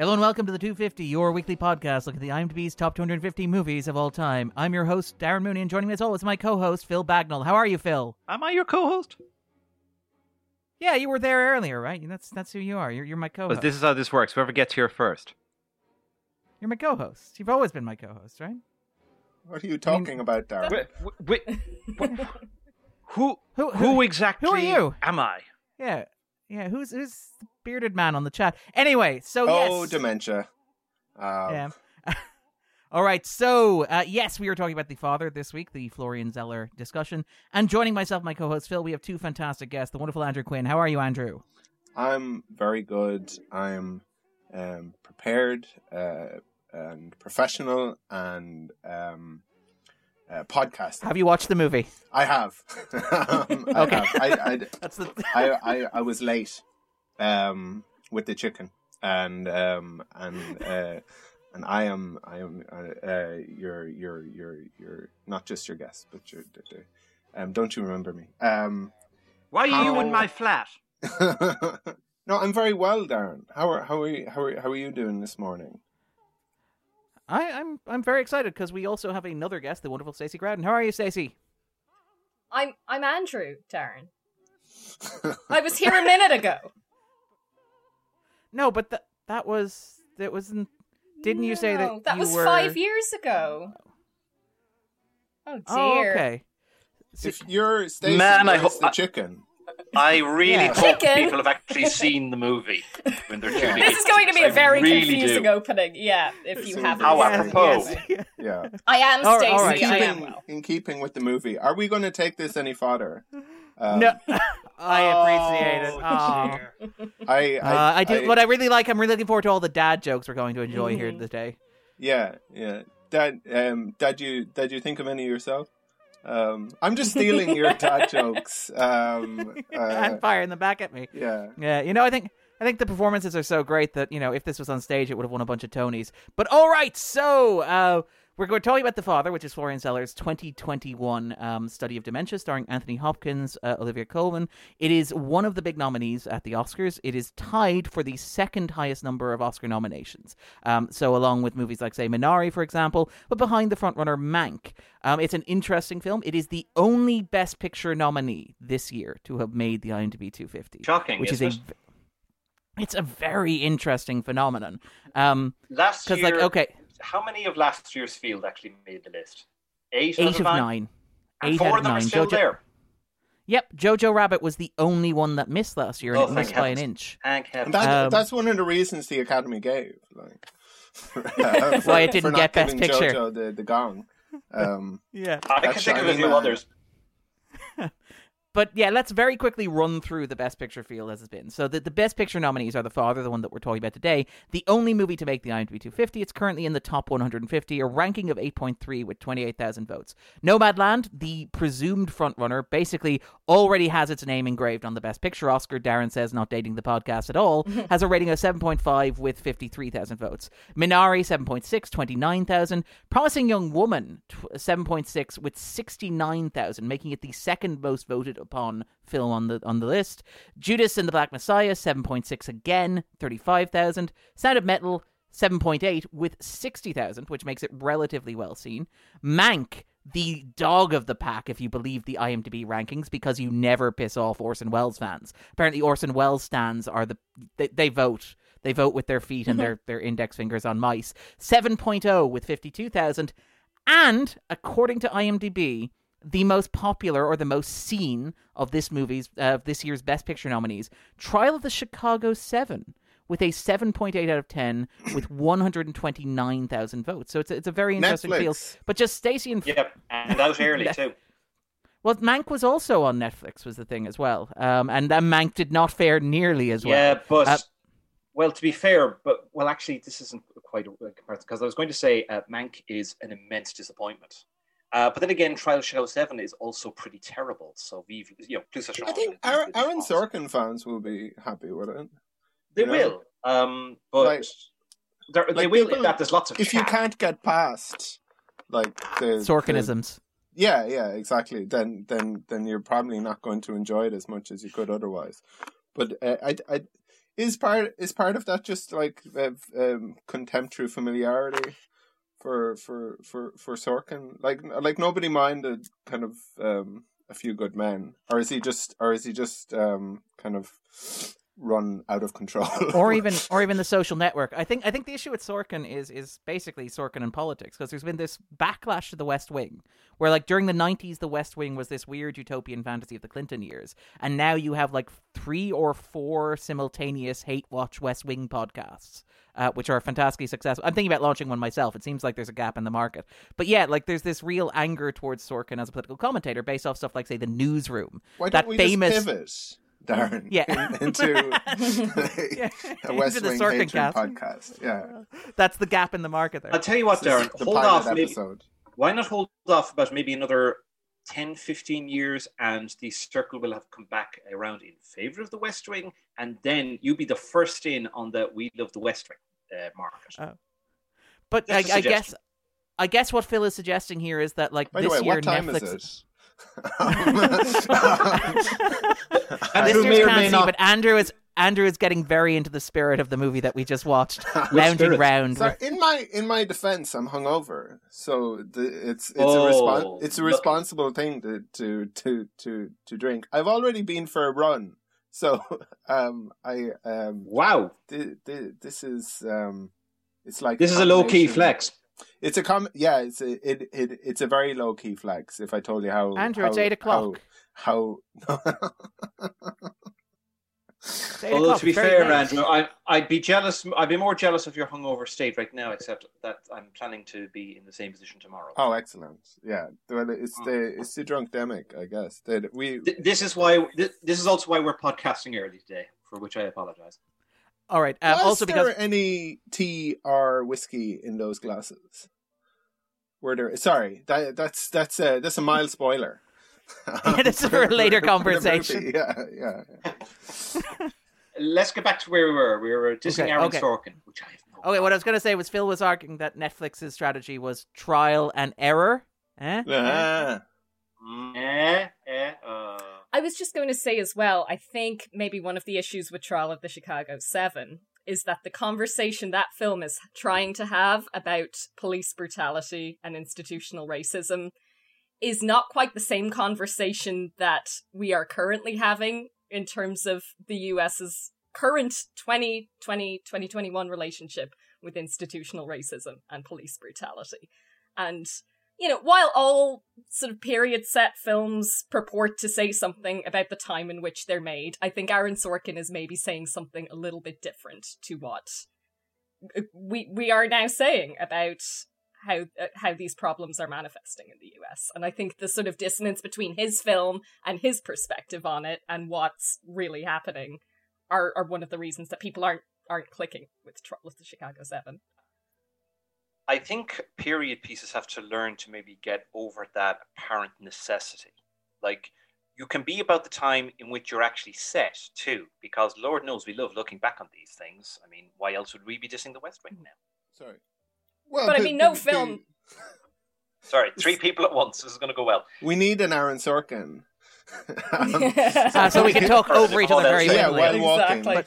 Hello and welcome to the 250, your weekly podcast. Look at the IMDb's top 250 movies of all time. I'm your host, Darren Mooney, and joining me as always is my co-host, Phil Bagnall. How are you, Phil? Am I your co-host? Yeah, you were there earlier, right? That's that's who you are. You're, you're my co-host. this is how this works. Whoever gets here first. You're my co-host. You've always been my co-host, right? What are you talking about, Darren? Wait, wait, wait, who, Who- who exactly who are you? am I? Yeah, yeah. Who's who's the bearded man on the chat? Anyway, so oh, yes, dementia. Um, Yeah. All right, so uh, yes, we are talking about the father this week, the Florian Zeller discussion, and joining myself, my co-host Phil, we have two fantastic guests, the wonderful Andrew Quinn. How are you, Andrew? I'm very good. I'm um, prepared uh, and professional and um, uh, podcasting. Have you watched the movie? I have. um, I Okay. have. I, I, That's the. I, I, I was late um, with the chicken, and um, and uh, and I am I am uh, uh, your your your your not just your guest, but your. the- the- Um, don't you remember me? Um, Why are you in my flat? no, I'm very well, Darren. How are how are you, how are, how are you doing this morning? I, I'm I'm very excited because we also have another guest, the wonderful Stacy Grouden. How are you, Stacy? I'm I'm Andrew, Darren. I was here a minute ago. No, but that that was that wasn't. Didn't you say that that you was were... five years ago? Oh, oh dear. Oh, okay. So- if you're Stacy, Man, I hope- the I- chicken. I really Yeah. hope Chicken. people have actually seen the movie when they're Yeah. tuning This is going to be a very really confusing do. opening. Yeah, if you So- haven't. How Yes, apropos. yes. Yeah. I am All- Stacy. all right. I in, am keeping, well. in keeping with the movie, are we going to take this any further? Um, no, I appreciate it. Oh, Aw. dear. I, Uh, I, I do. what I really like, I'm really looking forward to all the dad jokes we're going to enjoy here Mhm. today. Yeah, yeah. Dad, um, dad, you, did you think of any yourself? Um, I'm just stealing your dad jokes. Um, uh, and firing them back at me. yeah. Yeah, you know, I think I think the performances are so great that you know if this was on stage, it would have won a bunch of Tonys. But all right, so uh, we're going to tell you about the father, which is Florian Zeller's 2021 um, study of dementia, starring Anthony Hopkins, uh, Olivia Colman. It is one of the big nominees at the Oscars. It is tied for the second highest number of Oscar nominations. Um, so along with movies like say Minari, for example, but behind the frontrunner Mank. Um, it's an interesting film. It is the only Best Picture nominee this year to have made the IMDb 250 Shocking, which is a it? it's a very interesting phenomenon um Last year, like okay how many of last year's field actually made the list? Eight, out eight of nine? nine And eight four of of them nine are still Jojo- there. yep jojo rabbit was the only one that missed last year and Oh, it thank missed by an inch Thank And heaven. that, Um, that's one of the reasons the Academy gave. Like, for, Why it didn't for not get Best Picture. JoJo the, the gong. Um, yeah I can that's think of a few others. But yeah, let's very quickly run through the Best Picture field as it's been. So the, the Best Picture nominees are The Father, the one that we're talking about today, the only movie to make the IMDb 250. It's currently in the top 150, a ranking of 8.3 with 28,000 votes. Nomadland, the presumed frontrunner, basically already has its name engraved on the Best Picture Oscar. Darren says, not dating the podcast at all, has a rating of 7.5 with 53,000 votes. Minari, 7.6, 29,000. Promising Young Woman, 7.6 with 69,000, making it the second most voted upon film on the on the list. Judas and the Black Messiah, 7.6 again, 35,000. Sound of Metal, 7.8 with 60,000, which makes it relatively well seen. Mank, the dog of the pack, if you believe the IMDb rankings, because you never piss off Orson Welles fans. Apparently, Orson Welles stands are the they, they vote. They vote with their feet and their, their index fingers on mice. 7.0 with 52,000. And according to IMDb, the most popular or the most seen of this movie's uh, this year's Best Picture nominees, Trial of the Chicago Seven, with a 7.8 out of 10 with 129,000 votes. So it's a, it's a very interesting field. But just Stacy and Yep, and out early too. well, Mank was also on Netflix was the thing as well. Um, and that Mank did not fare nearly as well. Yeah, but Uh, well, to be fair, but well, actually, this isn't quite a a comparison because I was going to say uh, Mank is an immense disappointment. Uh, but then again, Trial Shadow Seven is also pretty terrible. So we've, you know, please I think Aaron, Aaron Sorkin fans will be happy with it. They you know? will, um, but Like- there- they like will. people- that there's lots of If you can't get past like the the- Sorkinisms. yeah, yeah, exactly. Then, then, then you're probably not going to enjoy it as much as you could otherwise. But uh, I, I, is part is part of that just like uh, um, contempt through familiarity for for for for Sorkin? Like like nobody minded kind of um, a few good men, or is he just or is he just um, kind of run out of control? or even or even the social network. I think I think the issue with Sorkin is is basically Sorkin and politics because there's been this backlash to the West Wing where like during the 90s the West Wing was this weird utopian fantasy of the Clinton years and now you have like three or four simultaneous hate watch West Wing podcasts. Uh, which are fantastically successful. I'm thinking about launching one myself. It seems like there's a gap in the market. But yeah, like there's this real anger towards Sorkin as a political commentator based off stuff like, say, The Newsroom. Why that don't we famous... just pivot? Darren, Yeah. into Yeah. a West Into the Wing Sorkin hatred cast. podcast. Yeah, That's the gap in the market there. I'll tell you what, Darren. the Hold pilot off. Maybe, why not hold off about maybe another 10, 15 years and the circle will have come back around in favor of the West Wing, and then you be the first in on the We Love the West Wing uh, market. Uh, But I, Just a I guess. I guess what Phil is suggesting here is that like By this way, year what time Netflix is And Listeners who may can't see, not- but Andrew is Andrew is getting very into the spirit of the movie that we just watched, it? lounging round. So with- in my in my defense, I'm hungover, so the, it's it's a Oh, respon- it's a lucky. responsible thing to, to to to to drink. I've already been for a run, so um I um Wow, th- th- this is um it's like this is a low key flex. It's a com yeah, it's a it, it it's a very low key flex. If I told you how Andrew, how, it's eight o'clock. How, how It's eight Although to be fair, late. Andrew, I, I'd be jealous. I'd be more jealous of your hungover state right now. Except that I'm planning to be in the same position tomorrow. oh excellent yeah well it's the it's the drunk demic I guess that we Th- This is why. th- This is also why we're podcasting early today, for which I apologize. All right. Um, Was also, because there any tea or whiskey in those glasses? Were there? Sorry, that, that's that's a that's a mild spoiler. Yeah, this is for a later conversation. movie. Yeah, yeah. Let's get back to where we were. We were dissing Okay, Aaron okay. Sorkin, which I have no. okay, what I was going to say was Phil was arguing that Netflix's strategy was trial and error. Eh? Ah. Mm, eh, eh, uh, I was just going to say as well, I think maybe one of the issues with Trial of the Chicago Seven is that the conversation that film is trying to have about police brutality and institutional racism is not quite the same conversation that we are currently having in terms of the US's current 2020 2021 relationship with institutional racism and police brutality. And you know, while all sort of period set films purport to say something about the time in which they're made, I think Aaron Sorkin is maybe saying something a little bit different to what uh, we we are now saying about how uh, how these problems are manifesting in the US. And I think the sort of dissonance between his film and his perspective on it and what's really happening are are one of the reasons that people aren't aren't clicking with Trial of the Chicago 7. I think period pieces have to learn to maybe get over that apparent necessity. Like you can be about the time in which you're actually set too, because Lord knows we love looking back on these things. I mean, why else would we be dissing the West Wing now? Sorry. Well, But I mean, no the- film- Sorry, three people at once. This is going to go well. We need an Aaron Sorkin. Ah, so we can talk over each other very So, yeah, while walking. Exactly.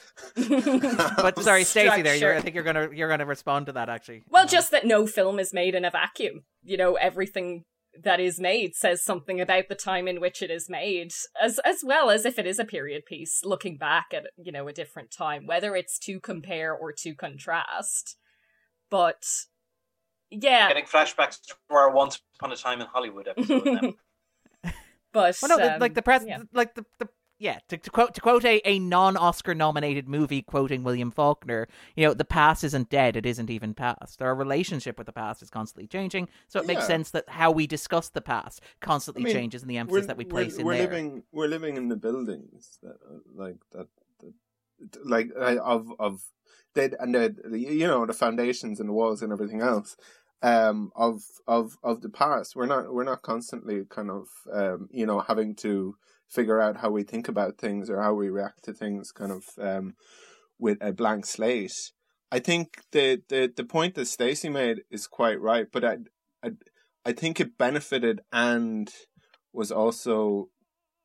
But sorry, Stacy, there. You're, I think you're gonna you're gonna respond to that actually. Well, just that no film is made in a vacuum. You know, everything that is made says something about the time in which it is made, as as well as if it is a period piece, looking back at you know a different time, whether it's to compare or to contrast. But yeah, Getting flashbacks to our Once Upon a Time in Hollywood episode. now. but Well, no, the- um, like the pres, yeah. like the, the yeah. To, to quote to quote a, a non Oscar nominated movie quoting William Faulkner, you know, the past isn't dead; it isn't even past. Our relationship with the past is constantly changing, so it makes sense that how we discuss the past constantly I mean, changes in the emphasis that we we're- place in we're there. living we're living in the buildings that uh, like that, that like of of that and the you know the foundations and the walls and everything else um of of of the past. We're not we're not constantly kind of um you know having to figure out how we think about things or how we react to things kind of um with a blank slate. I think the the the point that stacy made is quite right but i i i think it benefited and was also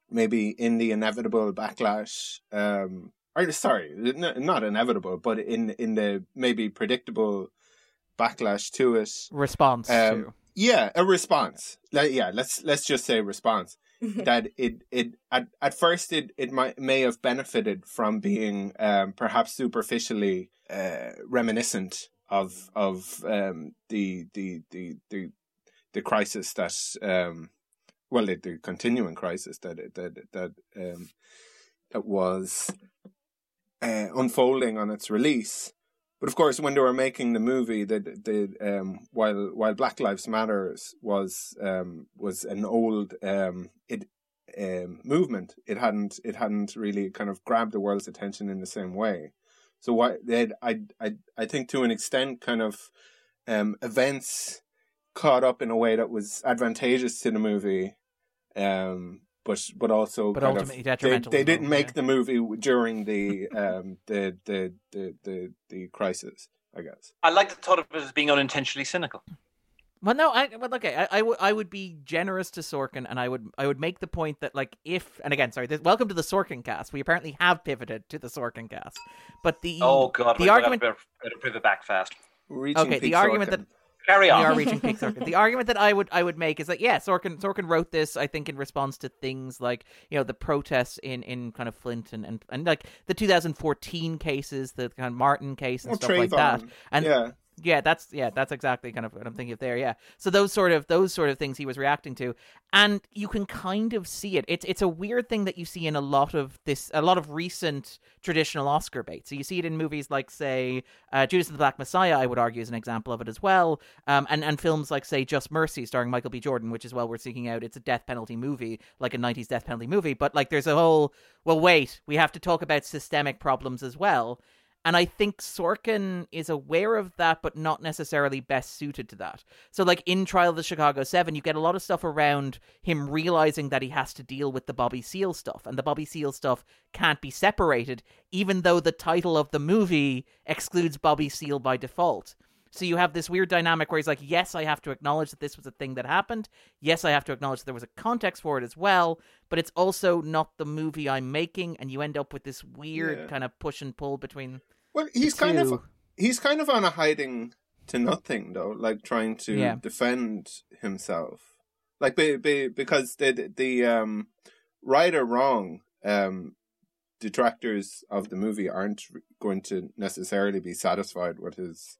maybe in the inevitable backlash um or sorry, n- not inevitable, but in in the maybe predictable backlash to it. Response Um, to. Yeah, a response. Like, yeah, let's let's just say response. that it it at, at first it it might may have benefited from being um, perhaps superficially uh, reminiscent of of um, the, the the the the crisis that um, well the, the continuing crisis that that that um, that was uh, unfolding on its release. But of course, when they were making the movie, the the um, while while Black Lives Matters was um, was an old um, it um, movement, it hadn't it hadn't really kind of grabbed the world's attention in the same way. So what they I I I think to an extent, kind of um, events caught up in a way that was advantageous to the movie, um, but but also But kind of- ultimately they, detrimental. they as didn't make yeah. the movie during the um the the the the, the crisis i guess I like the thought of it as being unintentionally cynical. Well, no, I well, okay, I, I would be generous to Sorkin, and I would I would make the point that like if and again, sorry, this, welcome to the Sorkin cast. We apparently have pivoted to the Sorkin cast, but the Oh god, the argument better, better pivot back fast. Reaching Okay, the peak argument Sorkin. Carry we are reaching peak Sorkin. The argument that I would I would make is that yeah, Sorkin Sorkin wrote this I think in response to things like you know the protests in in kind of Flint and and, and like the 2014 cases, the kind of Martin case and Or stuff like that. And yeah yeah, that's yeah, that's exactly kind of what I'm thinking of there. Yeah, so those sort of those sort of things he was reacting to, and you can kind of see it. It's it's a weird thing that you see in a lot of this, a lot of recent traditional Oscar bait. So you see it in movies like say uh, Judas and the Black Messiah. I would argue is an example of it as well, um, and and films like say Just Mercy, starring Michael B. Jordan, which is well worth seeking out. It's a death penalty movie, like a '90s death penalty movie, but like there's a whole well, wait, we have to talk about systemic problems as well. And I think Sorkin is aware of that, but not necessarily best suited to that. So, like in Trial of the Chicago Seven, you get a lot of stuff around him realizing that he has to deal with the Bobby Seale stuff, and the Bobby Seale stuff can't be separated, even though the title of the movie excludes Bobby Seale by default. So you have this weird dynamic where he's like, yes, I have to acknowledge that this was a thing that happened. Yes, I have to acknowledge that there was a context for it as well, but it's also not the movie I'm making, and you end up with this weird Yeah. kind of push and pull between. well he's kind of he's kind of on a hiding to nothing though like trying to Yeah. defend himself like be, be, because the the um right or wrong um detractors of the movie aren't going to necessarily be satisfied with his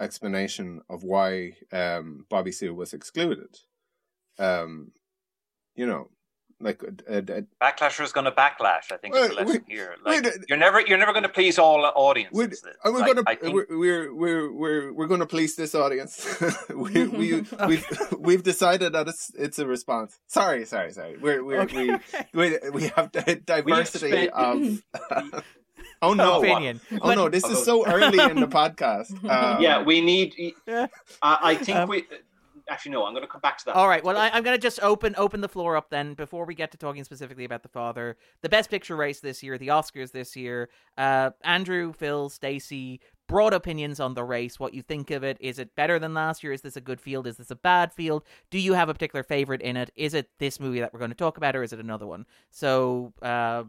explanation of why um Bobby Seale was excluded um you know like uh, uh, Backlasher is going to backlash. I think is the lesson wait, here. Like, wait, uh, you're never you're never going to please all audiences. We're, we're Like, gonna I think- we're, we're we're we're we're gonna police this audience. we we we've we've decided that it's it's a response. Sorry, sorry, sorry. We're we're Okay. we, we we have di- diversity spent- of. oh no! opinion. Oh no! This is so early in the podcast. Um, yeah, we need. Yeah. I, I think Um, we. Actually, no. I'm going to come back to that. All right. Well, I, I'm going to just open open the floor up then before we get to talking specifically about the father. The Best Picture race this year, the Oscars this year. Uh, Andrew, Phil, Stacy, broad opinions on the race. What you think of it? Is it better than last year? Is this a good field? Is this a bad field? Do you have a particular favorite in it? Is it this movie that we're going to talk about, or is it another one? So, uh,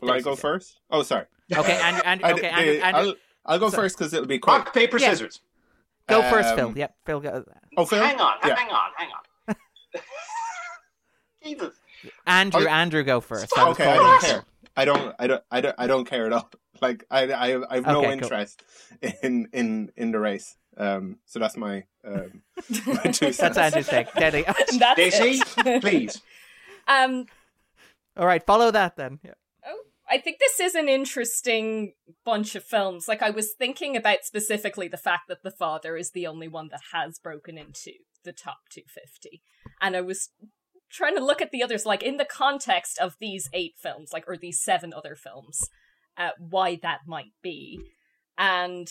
Will I go first? Oh, sorry. Okay, Andrew. Andrew okay, the- Andrew. Andrew I'll I'll go So- first because it'll be quick. Rock paper Yeah. scissors. go first, Phil. um, Yep, Phil. Go. Oh, Phil. Hang on, Yeah. hang on, hang on. Jesus. Andrew. I'll- Andrew, go first. I was Okay, I don't care. I don't, I don't, I don't, I don't care at all. Like I, I, I have no Okay, cool. interest in in in the race. Um, so that's my um, my two That's. Andrew's take. Deadly. That's Daisy, please. Um, All right, follow that then. Yeah. I think this is an interesting bunch of films. Like, I was thinking about specifically the fact that The Father is the only one that has broken into the top 250. And I was trying to look at the others, like, in the context of these eight films, like, or these seven other films, uh, why that might be. And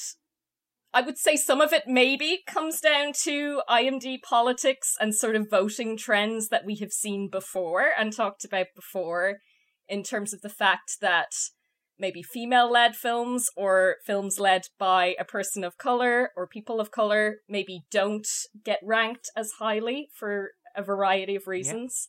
I would say some of it maybe comes down to IMD politics and sort of voting trends that we have seen before and talked about before in terms of the fact that maybe female led films or films led by a person of color or people of color maybe don't get ranked as highly for a variety of reasons.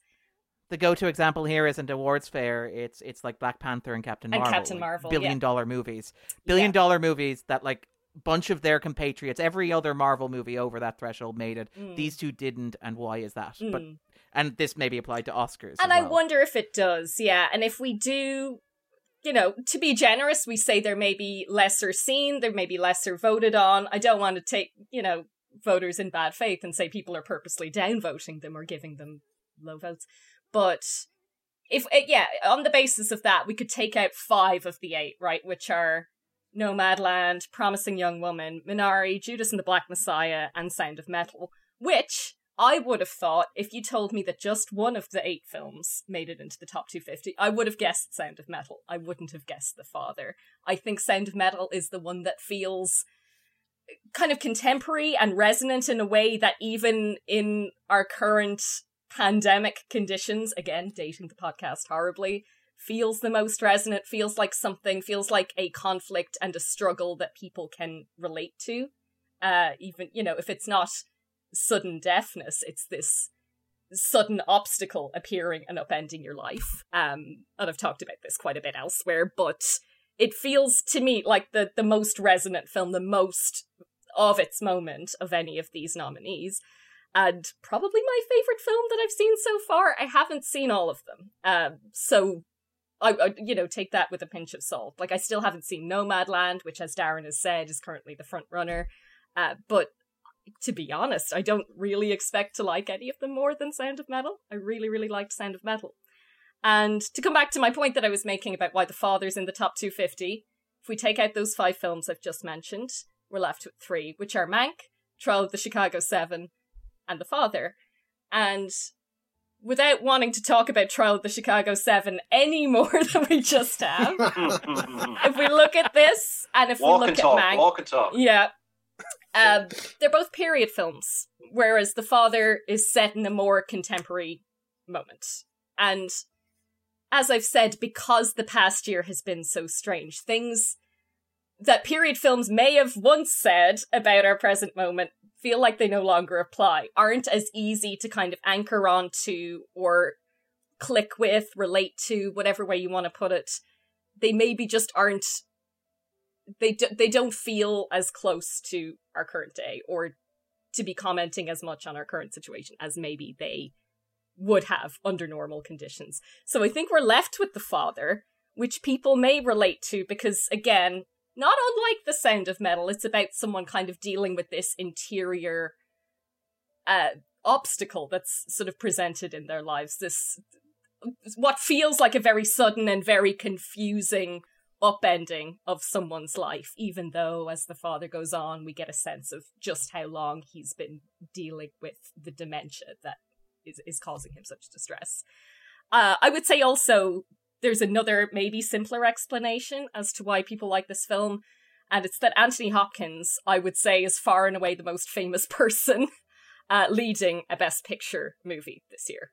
the go-to example here isn't awards fair. It's it's like Black Panther and Captain And Marvel, Captain Marvel, billion yeah. dollar movies, billion dollar movies that like bunch of their compatriots, every other Marvel movie over that threshold made it. Mm. These two didn't, and why is that? But Mm. And this may be applied to Oscars. And as I wonder if it does, yeah. And if we do, you know, to be generous, we say there may be lesser seen, there may be lesser voted on. I don't want to take, you know, voters in bad faith and say people are purposely downvoting them or giving them low votes. But if, uh, yeah, on the basis of that, we could take out five of the eight, right? Which are Nomadland, Promising Young Woman, Minari, Judas and the Black Messiah, and Sound of Metal, which I would have thought if you told me that just one of the eight films made it into the top 250, I would have guessed Sound of Metal. I wouldn't have guessed The Father. I think Sound of Metal is the one that feels kind of contemporary and resonant in a way that even in our current pandemic conditions, again, dating the podcast horribly, feels the most resonant, feels like something, feels like a conflict and a struggle that people can relate to. Uh, even, you know, if it's not sudden deafness, it's this sudden obstacle appearing and upending your life. Um, and I've talked about this quite a bit elsewhere, but it feels to me like the, the most resonant film, the most of its moment of any of these nominees. And probably my favorite film that I've seen so far. I haven't seen all of them. Um, so I, I, you know, take that with a pinch of salt. Like, I still haven't seen Nomadland, which, as Darren has said, is currently the front runner. Uh, but to be honest, I don't really expect to like any of them more than Sound of Metal. I really, really liked Sound of Metal. And to come back to my point that I was making about why The Father's in the top 250, if we take out those five films I've just mentioned, we're left with three, which are Mank, Trial of the Chicago Seven, and The Father. And without wanting to talk about Trial of the Chicago Seven any more than we just have, if we look at this and if walk we and look talk, at Mank, walk and talk. yeah. Um, they're both period films, whereas The Father is set in a more contemporary moment. And as I've said, because the past year has been so strange, things that period films may have once said about our present moment feel like they no longer apply, aren't as easy to kind of anchor onto or click with, relate to, whatever way you want to put it. They maybe just aren't they do, they don't feel as close to our current day or to be commenting as much on our current situation as maybe they would have under normal conditions. So I think we're left with the father, which people may relate to because again, not unlike the sound of metal, it's about someone kind of dealing with this interior uh obstacle that's sort of presented in their lives. This what feels like a very sudden and very confusing upending of someone's life, even though as the father goes on, we get a sense of just how long he's been dealing with the dementia that is, is causing him such distress. Uh, I would say also there's another maybe simpler explanation as to why people like this film, and it's that Anthony Hopkins, I would say, is far and away the most famous person uh, leading a Best Picture movie this year.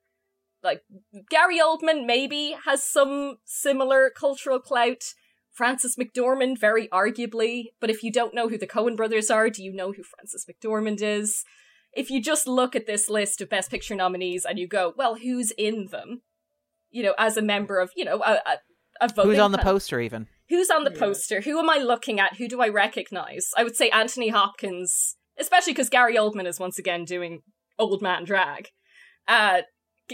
Like Gary Oldman maybe has some similar cultural clout. Frances McDormand, very arguably, but if you don't know who the Coen brothers are, do you know who Frances McDormand is? If you just look at this list of Best Picture nominees and you go, well, who's in them? You know, as a member of, you know, a, a, a voting Who's on the poster even? Who's on the Yeah. poster? Who am I looking at? Who do I recognize? I would say Anthony Hopkins, especially because Gary Oldman is once again doing old man drag. Uh,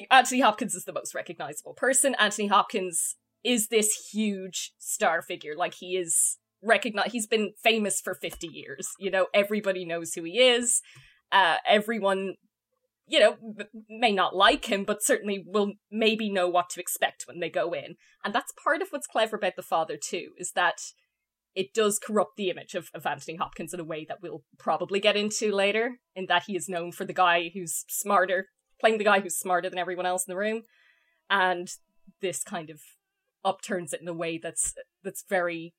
Anthony Hopkins is the most recognizable person. Anthony Hopkins is this huge star figure. Like he is recognized. He's been famous for 50 years. You know, everybody knows who he is. Uh, everyone, you know, may not like him, but certainly will maybe know what to expect when they go in. And that's part of what's clever about The Father, too, is that it does corrupt the image of, of Anthony Hopkins in a way that we'll probably get into later, in that he is known for the guy who's smarter, playing the guy who's smarter than everyone else in the room. And this kind of upturns it in a way that's that's very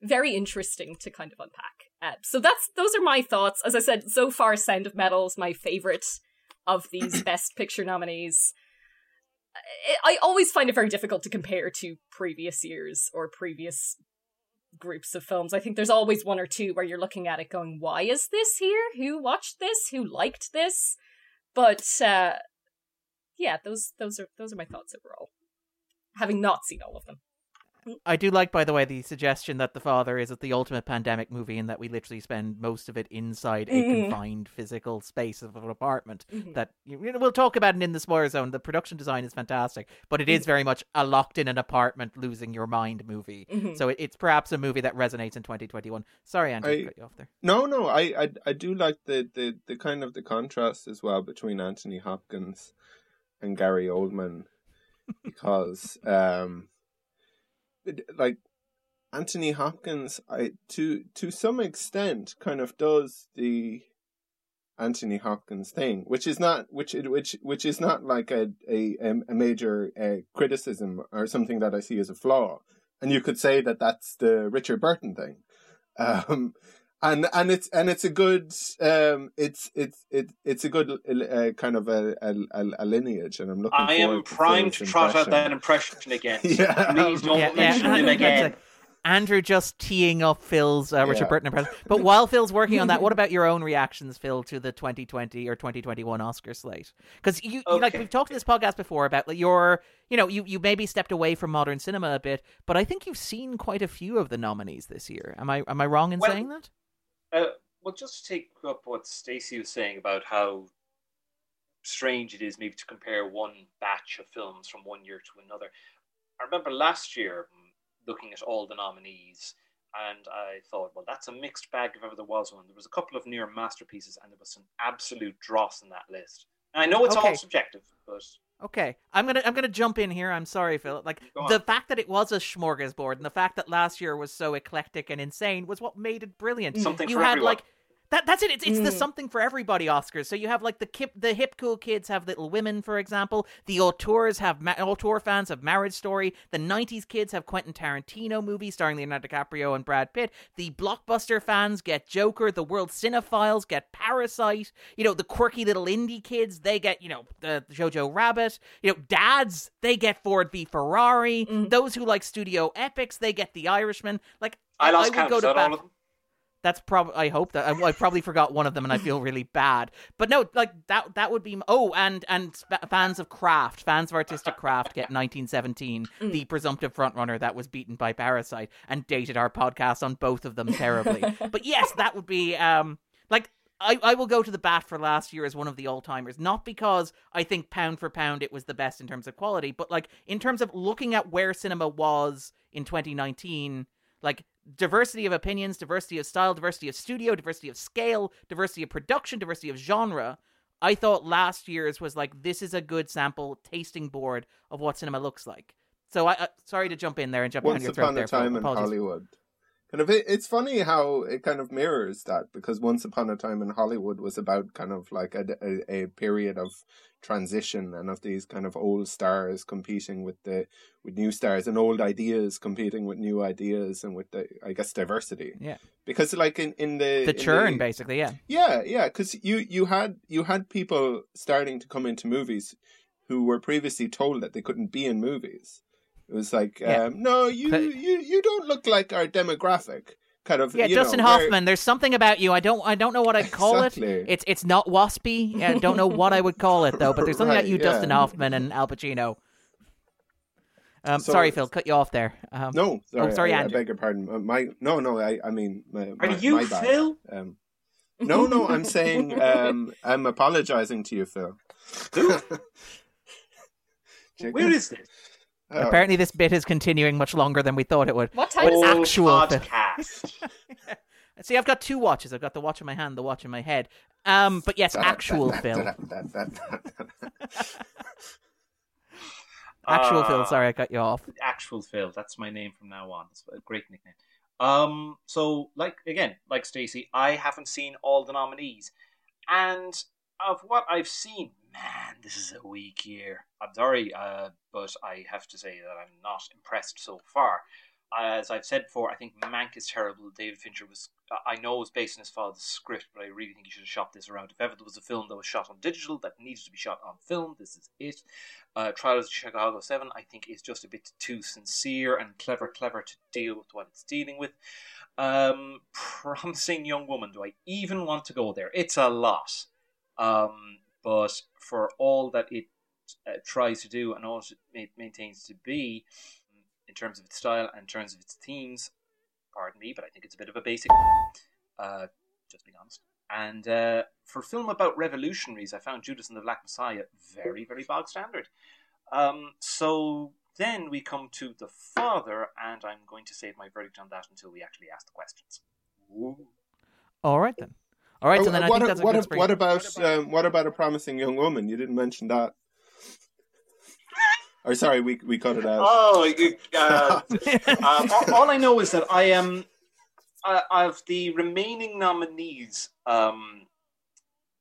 very interesting to kind of unpack. Uh, so that's those are my thoughts. As I said, so far Sound of Metal is my favorite of these best picture nominees. I, I always find it very difficult to compare to previous years or previous groups of films. I think there's always one or two where you're looking at it going, why is this here? Who watched this? Who liked this? But uh yeah, those those are those are my thoughts overall. Having not seen all of them. I do like, by the way, the suggestion that The Father is at the ultimate pandemic movie and that we literally spend most of it inside a Mhm. confined physical space of an apartment. Mhm. That you know, we'll talk about it in the spoiler zone. The production design is fantastic, but it is Mm. very much a locked in an apartment, losing your mind movie. Mhm. So it, it's perhaps a movie that resonates in 2021. Sorry, Andrew, I- to cut you off there. No, no, I, I, I do like the, the, the kind of the contrast as well between Anthony Hopkins and Gary Oldman, because um, like Anthony Hopkins, I to to some extent kind of does the Anthony Hopkins thing, which is not which it- which which is not like a a a major uh, criticism or something that I see as a flaw, and you could say that that's the Richard Burton thing. Um, and and it's and it's a good um it's it's it, it's a good uh, kind of a, a a lineage and I'm looking I am forward to primed to Phil's trot out that impression. impression again. Yeah. Please don't Yeah, yeah, mention him again. Andrew just teeing up Phil's uh, Richard Yeah. Burton impression. But while Phil's working on that, what about your own reactions, Phil, to the 2020 or 2021 Oscar slate? Because you, you like we've talked in this podcast before about like your, you know, you you maybe stepped away from modern cinema a bit, but I think you've seen quite a few of the nominees this year. Am I am I wrong in Well, saying that? Uh, well, just to take up what Stacy was saying about how strange it is maybe to compare one batch of films from one year to another. I remember last year mm, looking at all the nominees, and I thought, well, that's a mixed bag if ever there was one. There was a couple of near masterpieces, and there was some absolute dross in that list. And I know it's Okay. all subjective, but Okay, I'm gonna I'm gonna jump in here. I'm sorry, Phil. Like the fact that it was a smorgasbord and the fact that last year was so eclectic and insane was what made it brilliant. Something you for had everyone. like that. That's it. It's it's the Mm. something for everybody Oscars. So you have like the kip, the hip cool kids have Little Women, for example. The auteurs have ma- auteur fans have Marriage Story. The '90s kids have Quentin Tarantino movies starring Leonardo DiCaprio and Brad Pitt. The blockbuster fans get Joker. The world cinephiles get Parasite. You know the quirky little indie kids they get you know the Jojo Rabbit. You know dads they get Ford v Ferrari. Mm. Those who like studio epics they get The Irishman. Like I lost would count. go Is to that bat- all of them? That's probably. I hope that I, I probably forgot one of them, and I feel really bad. But no, like that. That would be. Oh, and and fans of craft, fans of artistic craft, get 1917, Mm. the presumptive frontrunner that was beaten by Parasite, and dated our podcast on both of them terribly. but yes, that would be. Um, like I, I will go to the bat for last year as one of the all timers, not because I think pound for pound it was the best in terms of quality, but like in terms of looking at where cinema was in 2019, like diversity of opinions, diversity of style, diversity of studio, diversity of scale, diversity of production, diversity of genre. I thought last year's was like this is a good sample tasting board of what cinema looks like. So I uh, sorry to jump in there and jump down Once your throat upon there. a time in Apologies. Hollywood. Kind of, it, it's funny how it kind of mirrors that because Once Upon a Time in Hollywood was about kind of like a, a, a period of transition and of these kind of old stars competing with the with new stars and old ideas competing with new ideas and with the I guess diversity. Yeah. Because like in in the The in churn, the- basically, yeah. Yeah, yeah, because you you had you had people starting to come into movies who were previously told that they couldn't be in movies. It was like, Yeah. um, no, you But- you you don't look like our demographic. Kind of, Yeah, you Dustin know, where- Hoffman. There's something about you. I don't. I don't know what I'd call it. Exactly. It's it's not waspy. I don't know what I would call it though. But there's something about you, yeah. Dustin Hoffman and Al Pacino. Um, So- sorry, Phil, cut you off there. Um, No, sorry, Oh, sorry, I, I beg your pardon. Uh, My no, no, I I mean, my, Are my, you my bad. Phil? Um, no, no, I'm saying um, I'm apologizing to you, Phil. Chicken? Where is this? Oh, Apparently, this bit is continuing much longer than we thought it would. What time is Old it? actual Phil. podcast. See, I've got two watches. I've got the watch in my hand, the watch in my head. Um, but yes, actual that- Actual Phil. Uh, Sorry, I cut you off. actual Phil. That's my name from now on. It's a great nickname. Um, so like again, like Stacy, I haven't seen all the nominees, and of what I've seen, man, this is a weak year. I'm sorry, uh, but I have to say that I'm not impressed so far. As I've said before, I think Mank is terrible. David Fincher was, I know it was based on his father's script, but I really think he should have shot this around. If ever there was a film that was shot on digital that needed to be shot on film, this is it. Uh, Trial of Chicago 7, I think, is just a bit too sincere and clever, clever to deal with what it's dealing with. Um, Promising Young Woman, do I even want to go there? It's a lot. Um, but for all that it uh, tries to do and all it maintains to be in terms of its style and in terms of its themes. Pardon me, but I think it's a bit of a basic. Uh, just being honest. And uh, for a film about revolutionaries, I found Judas and the Black Messiah very, very bog standard. Um, so then we come to the father, and I'm going to save my verdict on that until we actually ask the questions. Ooh. All right then. All right, so then I Oh, what, think that's a what, good spring. what about um, what about a promising young woman? You didn't mention that. or sorry, we we cut it out. Oh, you- uh, um, all, all I know is that I am. Uh, of the remaining nominees, um,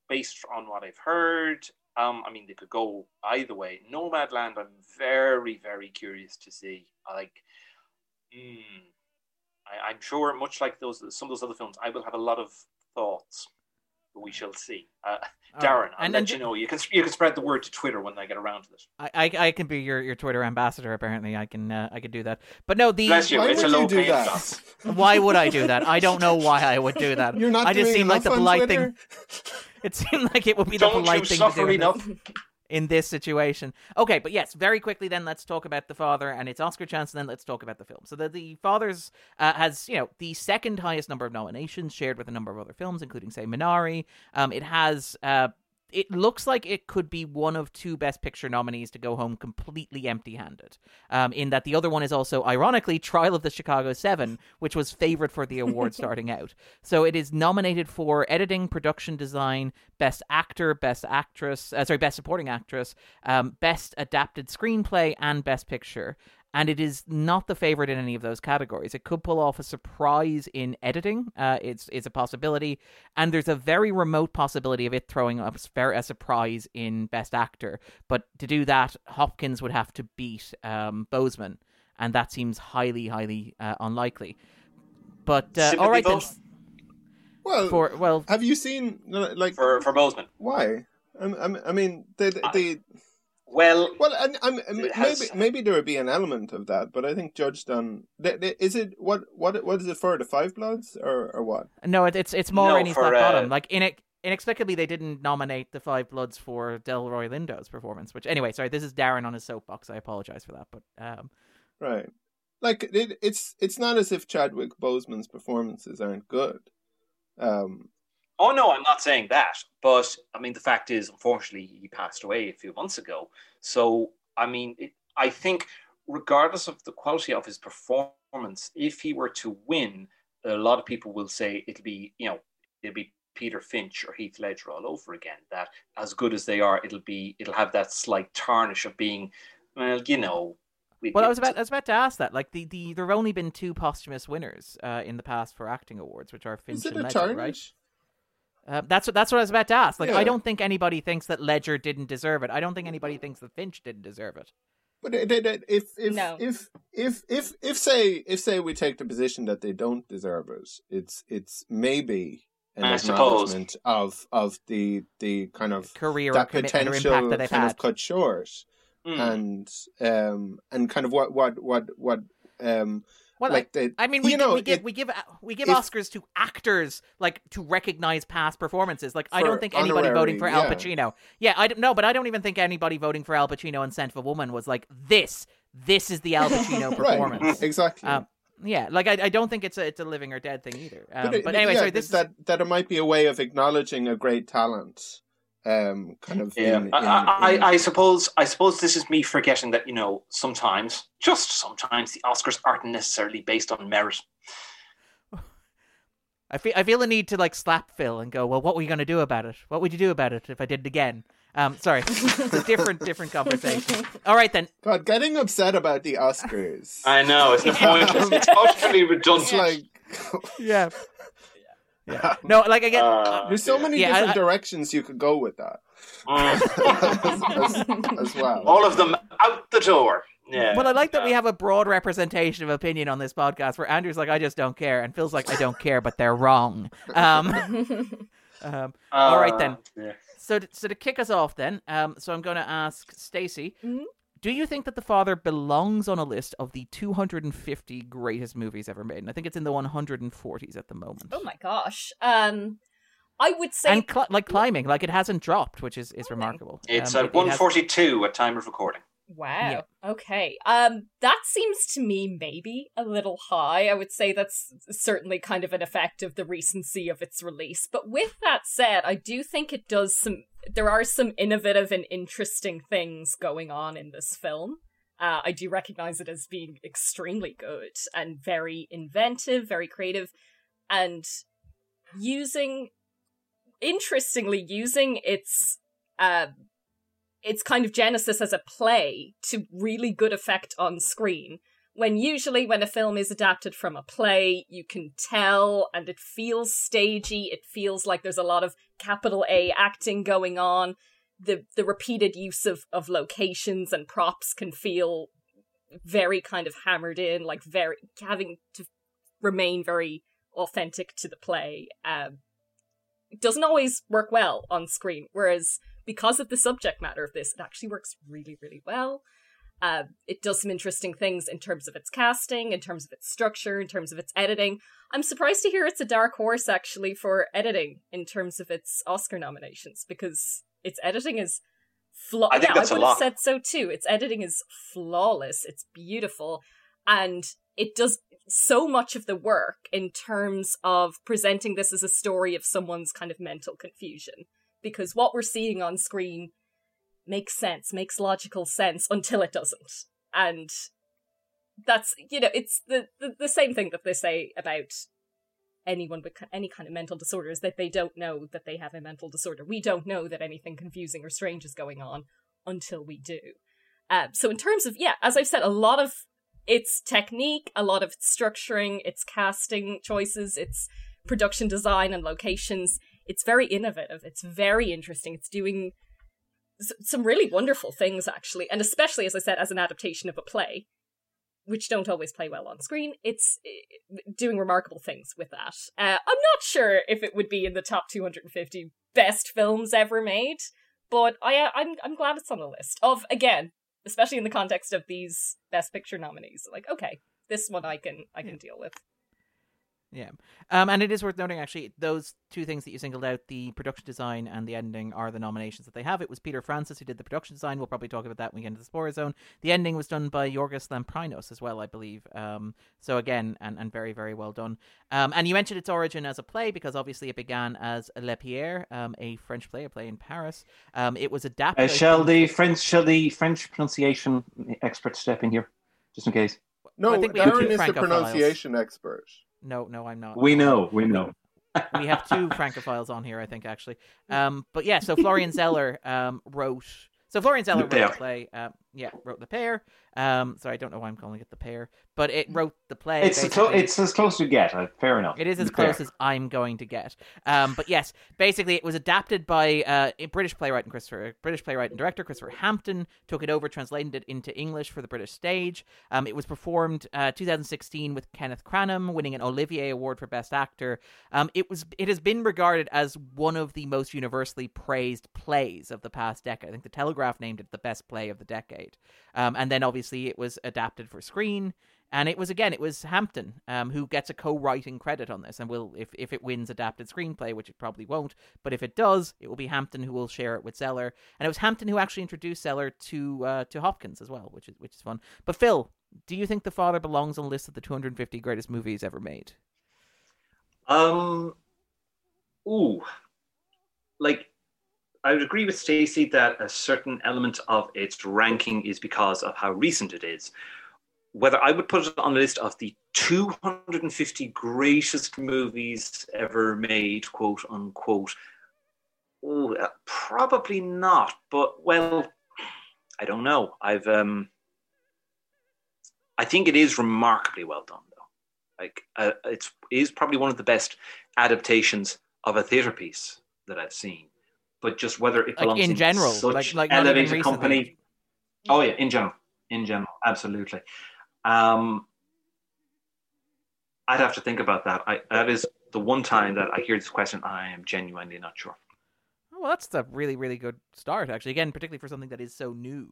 based on what I've heard, um, I mean they could go either way. Nomadland, I'm very, very curious to see. I Like, mm, I'm sure, much like those some of those other films, I will have a lot of thoughts. We shall see. Uh, All Darren, right. I'll and, let and you know. You can you can spread the word to Twitter when I get around to it. I, I I can be your, your Twitter ambassador. Apparently, I can uh, I can do that. But no, the Bless you. Why it's would a you do paying that? job. why would I do that? I don't know why I would do that. You're not I just doing seem like the enough on polite Twitter? thing. It seemed like it would be the Don't polite you thing suffer to do. in enough? In this situation. Okay, but yes, very quickly then let's talk about the father and its Oscar chance, and then let's talk about the film. So the the father's uh, has you know the second highest number of nominations, shared with a number of other films, including say Minari. Um, it has. Uh, it looks like it could be one of two Best Picture nominees to go home completely empty-handed. Um, in that the other one is also, ironically, Trial of the Chicago Seven, which was favored for the award starting out. So it is nominated for editing, production design, best actor, best actress, uh, sorry, best supporting actress, um, best adapted screenplay, and best picture. And it is not the favorite in any of those categories. It could pull off a surprise in editing. Uh, it's it's a possibility, and there's a very remote possibility of it throwing up a a surprise in best actor. But to do that, Hopkins would have to beat um, Boseman, and that seems highly, highly uh, unlikely. But uh, all right, then. Well, for well, have you seen like for for Boseman. why? I, I, I mean, they, I- they, Well, well, and, I'm, It maybe has- maybe there would be an element of that, but I think Judge Dunn they, they, is it what what what is it for the Five Bloods or or what? No, it, it's it's more No, in his for, Black uh, Bottom. Like in it, inexplicably, they didn't nominate the Five Bloods for Delroy Lindo's performance. Which anyway, sorry, this is Darren on his soapbox. I apologize for that, but um, Right. Like it, it's it's not as if Chadwick Boseman's performances aren't good. Um, oh no, I'm not saying that. But I mean, the fact is, unfortunately, he passed away a few months ago. So I mean, it, I think, regardless of the quality of his performance, if he were to win, a lot of people will say it'll be, you know, it'll be Peter Finch or Heath Ledger all over again. That as good as they are, it'll be, it'll have that slight tarnish of being, well, you know. we- well, I was about I was about to ask that. Like the, the there have only been two posthumous winners uh, in the past for acting awards, which are Finch is it and a Ledger, right? Tarnish? Uh, that's what that's what I was about to ask. Like, Yeah. I don't think anybody thinks that Ledger didn't deserve it. I don't think anybody thinks that Finch didn't deserve it. But if if No. if if if if say if say we take the position that they don't deserve it, it's it's maybe an I suppose. acknowledgement of of the the kind of Career or that potential impact that they've kind had. of cut short Mm. and um and kind of what what what what um Well, like the I mean, we, you know we give it- we give we give if- Oscars to actors, like to recognize past performances. Like, I don't think anybody voting for Al Pacino. Yeah, I don't know, but I don't even think anybody voting for Al Pacino in Scent of a Woman was like this. This is the Al Pacino performance. right exactly. Um, yeah, like I, I don't think it's a it's a living or dead thing either. Um, but, it- anyway, yeah, sorry. This that is that it might be a way of acknowledging a great talent. Um, kind of Yeah, in, in, I, in- I, I suppose I suppose this is me forgetting that you know sometimes, just sometimes, the Oscars aren't necessarily based on merit. I feel I feel a need to like slap Phil and go, well, what were you going to do about it? What would you do about it if I did it again? Um, sorry, it's a different different conversation. All right then. God, getting upset about the Oscars. I know it's the point. It's utterly it's redundant. like Yeah. Yeah. No, like again. Uh, there's so many Yeah, different I- directions you could go with that mm. as, as well. all of them out the door. Yeah. Well, I like that we Uh, have a broad representation of opinion on this podcast where Andrew's like, I just don't care, and Phil's like, I don't care, but they're wrong. Um, um, all right then. uh, yeah. so, to, so to kick us off, then, um, so I'm going to ask Stacy, Mhm. Do you think that The Father belongs on a list of the 250 greatest movies ever made? And I think it's in the 140s at the moment. Oh my gosh. Um, I would say and cl- like climbing, like it hasn't dropped, which is is remarkable. It's Um, at it- it has- 142 at time of recording. Wow. Okay. Um that seems to me maybe a little high. I would say that's certainly kind of an effect of the recency of its release. But with that said, I do think it does some there are some innovative and interesting things going on in this film. Uh, I do recognize it as being extremely good and very inventive, very creative, and using, interestingly, using its uh, its kind of genesis as a play to really good effect on screen. When usually when a film is adapted from a play, you can tell and it feels stagey, it feels like there's a lot of capital A acting going on. The the repeated use of, of locations and props can feel very kind of hammered in, like very having to remain very authentic to the play. Um, doesn't always work well on screen, whereas because of the subject matter of this, it actually works really, really well. Uh, it does some interesting things in terms of its casting, in terms of its structure, in terms of its editing. I'm surprised to hear it's a dark horse actually for editing in terms of its Oscar nominations because its editing is flaw. I think yeah, that's I a would have lot. said so too. Its editing is flawless. It's beautiful, and it does so much of the work in terms of presenting this as a story of someone's kind of mental confusion because what we're seeing on screen makes sense, makes logical sense until it doesn't. And that's, you know, it's the, the, the same thing that they say about anyone with any kind of mental disorder is that they don't know that they have a mental disorder. We don't know that anything confusing or strange is going on until we do. Um, so, in terms of, yeah, as I've said, a lot of its technique, a lot of its structuring, its casting choices, its production design and locations, it's very innovative. It's very interesting. It's doing s- some really wonderful things, actually. And especially, as I said, as an adaptation of a play, which don't always play well on screen, it's eh, doing remarkable things with that. Uh, I'm not sure if it would be in the top 250 best films ever made, but I, uh, I'm, I'm glad it's on the list of, again, especially in the context of these Best Picture nominees. Like, okay, this one I can I can deal with. Yeah. Um, and it is worth noting, actually, those two things that you singled out, the production design and the ending, are the nominations that they have. It was Peter Francis who did the production design. We'll probably talk about that when we get into the Spoiler Zone. The ending was done by Yorgos Lamprinos as well, I believe. Um, so, again, and, and very, very well done. Um, and you mentioned its origin as a play because obviously it began as Le Pierre, um, a French play, a play in Paris. Um, it was adapted. Uh, shall the French shall the French pronunciation expert step in here, just in case? No, I think we have Darren two is the Francophiles. pronunciation expert. No, no, I'm not. We know, we know. we have two francophiles on here, I think, actually. Um, but yeah, so Florian Zeller um, wrote. So Florian Zeller Le wrote the play. Um, yeah, wrote the pair. Um, sorry, I don't know why I'm calling it the pair, but it wrote the play. It's as clo- it's as close as you get. Uh, fair enough. It is as close as I'm going to get. Um, but yes, basically, it was adapted by uh, a British playwright and Christopher, British playwright and director Christopher Hampton. Took it over, translated it into English for the British stage. Um, it was performed uh, 2016 with Kenneth Cranham, winning an Olivier Award for Best Actor. Um, it was it has been regarded as one of the most universally praised plays of the past decade. I think the Telegraph named it the best play of the decade. Um, and then obviously it was adapted for screen. And it was again, it was Hampton um, who gets a co-writing credit on this, and will if if it wins adapted screenplay, which it probably won't, but if it does, it will be Hampton who will share it with Zeller, and it was Hampton who actually introduced Zeller to uh, to Hopkins as well, which is which is fun. But Phil, do you think The Father belongs on the list of the 250 greatest movies ever made? Um, ooh, like I would agree with Stacey that a certain element of its ranking is because of how recent it is. Whether I would put it on the list of the 250 greatest movies ever made, quote unquote, uh, probably not. But well, I don't know. I've um, I think it is remarkably well done, though. Like uh, it's is probably one of the best adaptations of a theater piece that I've seen. But just whether it Like, belongs in general, such like- like not elevated company. Oh yeah, in general, in general, absolutely. Um, I'd have to think about that. I, that is the one time that I hear this question. I am genuinely not sure. Oh, well, that's a really, really good start, actually. Again, particularly for something that is so new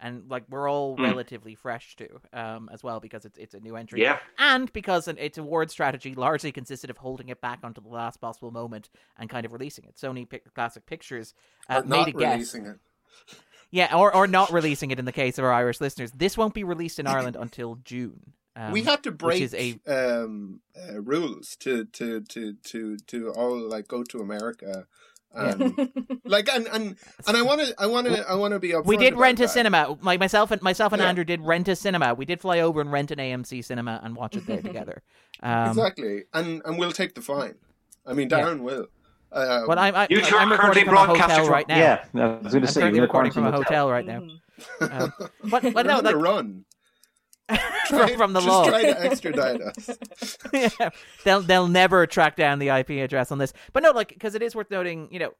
and like we're all Hmm. relatively fresh to, um, as well because it's it's a new entry, Yeah. and because an- its award strategy largely consisted of holding it back until the last possible moment and kind of releasing it. Sony Pic- Classic Pictures uh, Or made not a guess, it. yeah, or or not releasing it in the case of our Irish listeners. This won't be released in Ireland until June. Um, we had to break is a- um, uh, rules to, to to to to all like go to America. Um, like and and and I want to I want to I want to be up. We did rent a that. cinema. Like myself and myself and Yeah. Andrew did rent a cinema. We did fly over and rent an AMC cinema and watch it there together. Um, exactly, and and we'll take the fine. I mean, Yeah. Darren will. Um, Well, I'm, I, You two are I'm recording currently from a hotel broadcasting from- right now. Yeah, I was going to I'm say currently you're recording from a quarantined hotel right now. Mhm. Um, but but no, on like run. from, from the law. try to extradite us. yeah, they'll they'll never track down the IP address on this. But no, like because it is worth noting, you know,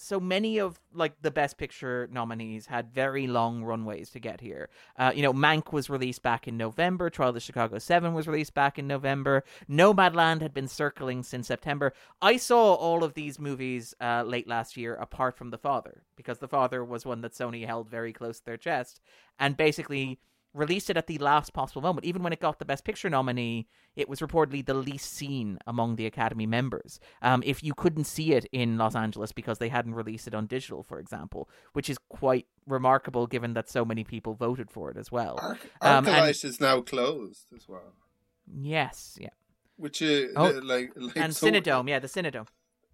so many of like the best picture nominees had very long runways to get here. Uh, you know, Mank was released back in November. Trial of the Chicago Seven was released back in November. Nomadland had been circling since September. I saw all of these movies uh, late last year, apart from The Father, because The Father was one that Sony held very close to their chest, and basically released it at the last possible moment. Even when it got the Best Picture nominee, it was reportedly the least seen among the Academy members. Um, if you couldn't see it in Los Angeles because they hadn't released it on digital, for example, which is quite remarkable given that so many people voted for it as well. Arc- Um, and- is now closed as well, Yes, yeah. which is Oh, uh, like, like And so- Cinedome, yeah, the Cinedome.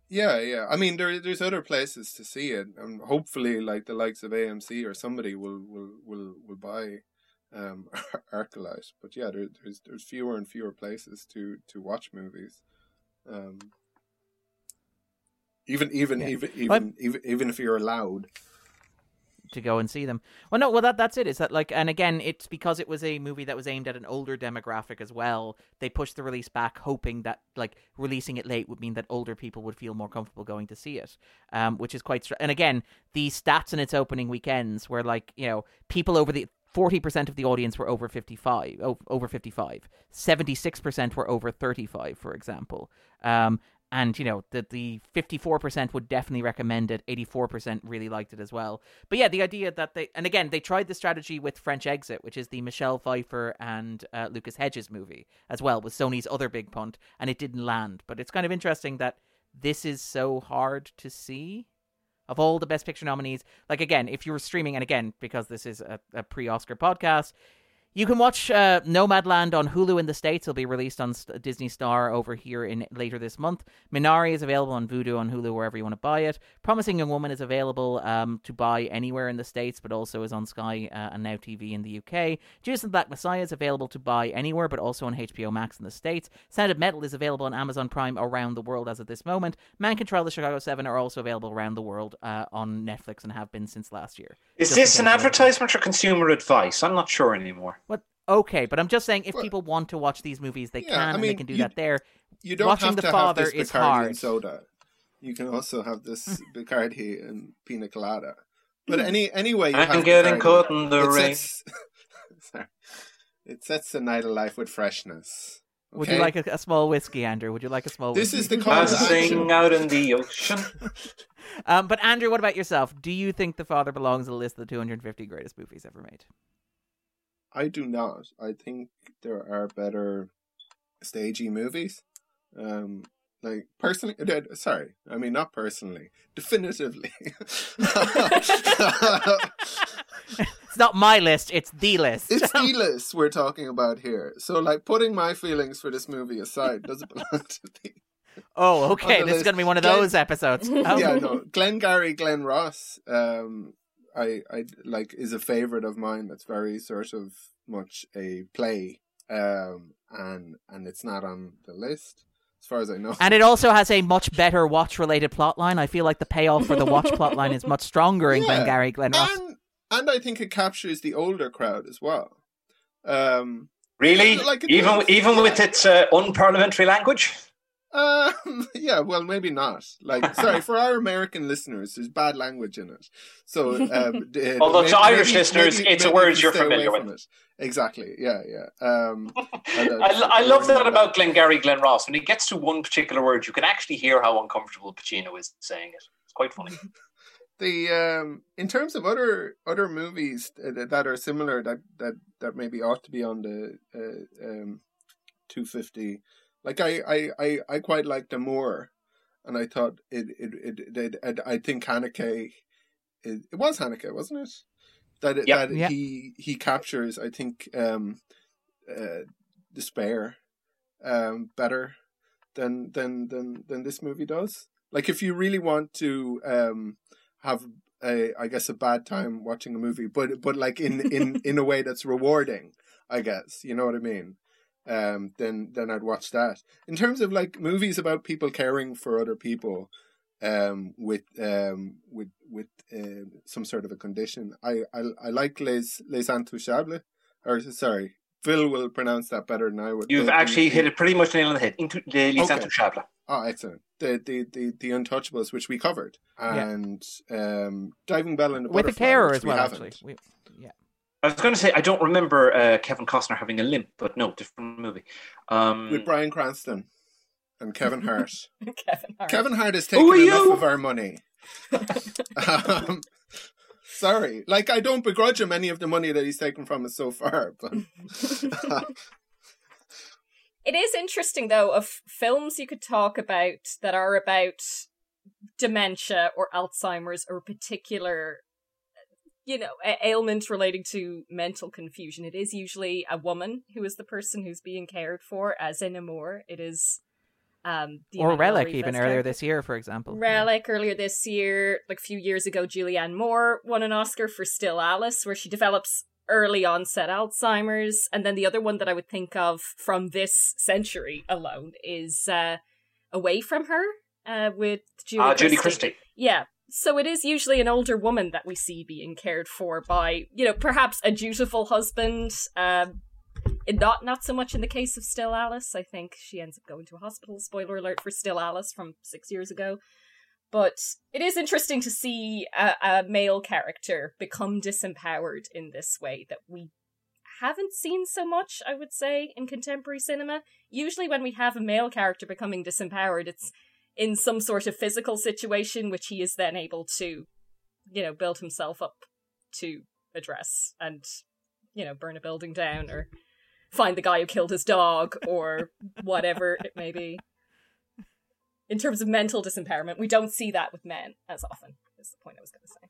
Yeah, yeah. I mean, there there's other places to see it, and hopefully, like the likes of AMC or somebody will will will will buy um ArcLight. But yeah, there, there's there's fewer and fewer places to to watch movies. Um, even even Yeah. even even even even if you're allowed. to go and see them. Well, no, well that that's it. Is that like, and again, it's because it was a movie that was aimed at an older demographic as well. They pushed the release back, hoping that like releasing it late would mean that older people would feel more comfortable going to see it, um, which is quite. Str- and again, the stats in its opening weekends were like, you know, people over the. 40% of the audience were over 55 o- over 55 76% were over 35 for example. Um, and you know the the 54% would definitely recommend it. 84% really liked it as well. But yeah the idea that they and again they tried the strategy with french exit which is the michelle pfeiffer and uh, lucas hedges movie as well with sony's other big punt and it didn't land. But it's kind of interesting that this is so hard to see of all the best picture nominees. Like again if you were streaming and again because this is a, a pre-oscar podcast you can watch uh, Nomadland on Hulu in the States. It'll be released on Disney Star over here in later this month. Minari is available on Vudu on Hulu wherever you want to buy it. Promising Young Woman is available um, to buy anywhere in the States, but also is on Sky uh, and Now TV in the UK. Judas and the Black Messiah is available to buy anywhere, but also on HBO Max in the States. Sound of Metal is available on Amazon Prime around the world as of this moment. Man Control the Chicago 7 are also available around the world uh, on Netflix and have been since last year. Is Just this an you want to- advertisement or consumer advice? I'm not sure anymore. What? Okay, but I'm just saying if Well- people want to watch these movies, they Yeah, can I and they can do you- that there. You don't Watching have The to Father have this is Bacardi hard. and soda. You can also have this Bacardi and pina colada. But any anyway, you I'm have getting Bacardi, caught in the it rain. Sets, sorry, it sets the night alive with freshness. Would you like a, a small whiskey, Andrew? Would you like a small whiskey? This whiskey? is the call to Passing action. out in the ocean. um, but Andrew, what about yourself? Do you think The Father belongs on the list of the 250 greatest movies ever made? I do not. I think there are better stagey movies. Um, like personally, sorry, I mean not personally, definitively. It's not my list; it's the list. it's the list we're talking about here. So, like, putting my feelings for this movie aside, does it belong to the? oh, okay. This is going to be one of Glenn- those episodes. Oh. Yeah, no, Glengarry Glen Ross. Um, I, I like is a favorite of mine. That's very sort of much a play. Um, and and it's not on the list as far as I know. And it also has a much better watch-related plotline. I feel like the payoff for the watch plotline is much stronger in Yeah. Glengarry Glen Ross. and and I think it captures the older crowd as well. Um, Really? Like even does. even with its uh, unparliamentary language? Um, yeah, well, maybe not. Like, sorry for our American listeners, there's bad language in it. So, um, Although maybe- to Irish maybe- listeners, maybe- it's a word you're familiar from with. it. Exactly. Yeah, yeah. Um, I, I love that about Glengarry Glen Ross. When it gets to one particular word, you can actually hear how uncomfortable Pacino is saying it. It's quite funny. the um in terms of other other movies that, that are similar that that that maybe ought to be on the uh, um 250 like I, I i i quite liked the more and i thought it it it, it, it i think haneke it, it was haneke wasn't it that it, Yep. that Yeah. he he captures i think um uh despair um better than than than than this movie does like if you really want to um have a I guess a bad time watching a movie, but but like in in in a way that's rewarding. I guess you know what I mean. Um, then then I'd watch that. In terms of like movies about people caring for other people, um, with um with with uh, some sort of a condition, I I I like Les Les Intouchables. Or sorry, Phil will pronounce that better than I would. You've The- the- actually the- hit it pretty much nail on the head. Into the Les Okay. Intouchables. Oh, excellent. The the the the Untouchables, which we covered, Yeah. and um, Diving Bell and the with a Butterfly, carer as we well. haven't. Actually, we, yeah. I was going to say I don't remember uh, Kevin Costner having a limp, but no, different movie. Um, with Bryan Cranston and Kevin Hart. Kevin Hart. Kevin Hart has Who taken enough of our money. um, sorry, like I don't begrudge him any of the money that he's taken from us so far, but It is interesting, though, of films you could talk about that are about dementia or Alzheimer's or particular, you know, a- ailment relating to mental confusion. It is usually a woman who is the person who's being cared for, as in Amour. It is. Um, Or Relic, Rivas even earlier this year, for example. Relic earlier this year, like a few years ago, Julianne Moore won an Oscar for Still Alice, where she develops early onset Alzheimer's. And then the other one that I would think of from this century alone is uh, Away from Her uh, with Julie, uh, Judy Christie. Christie. Yeah. So it is usually an older woman that we see being cared for by, you know, perhaps a dutiful husband. Um, not not so much in the case of Still Alice. I think she ends up going to a hospital. Spoiler alert for Still Alice from six years ago. But it is interesting to see a, a male character become disempowered in this way that we haven't seen so much, I would say, in contemporary cinema. Usually, when we have a male character becoming disempowered, it's in some sort of physical situation which he is then able to, you know, build himself up to address and, you know, burn a building down or find the guy who killed his dog or whatever it may be. In terms of mental disempowerment, we don't see that with men as often, is the point I was going to say.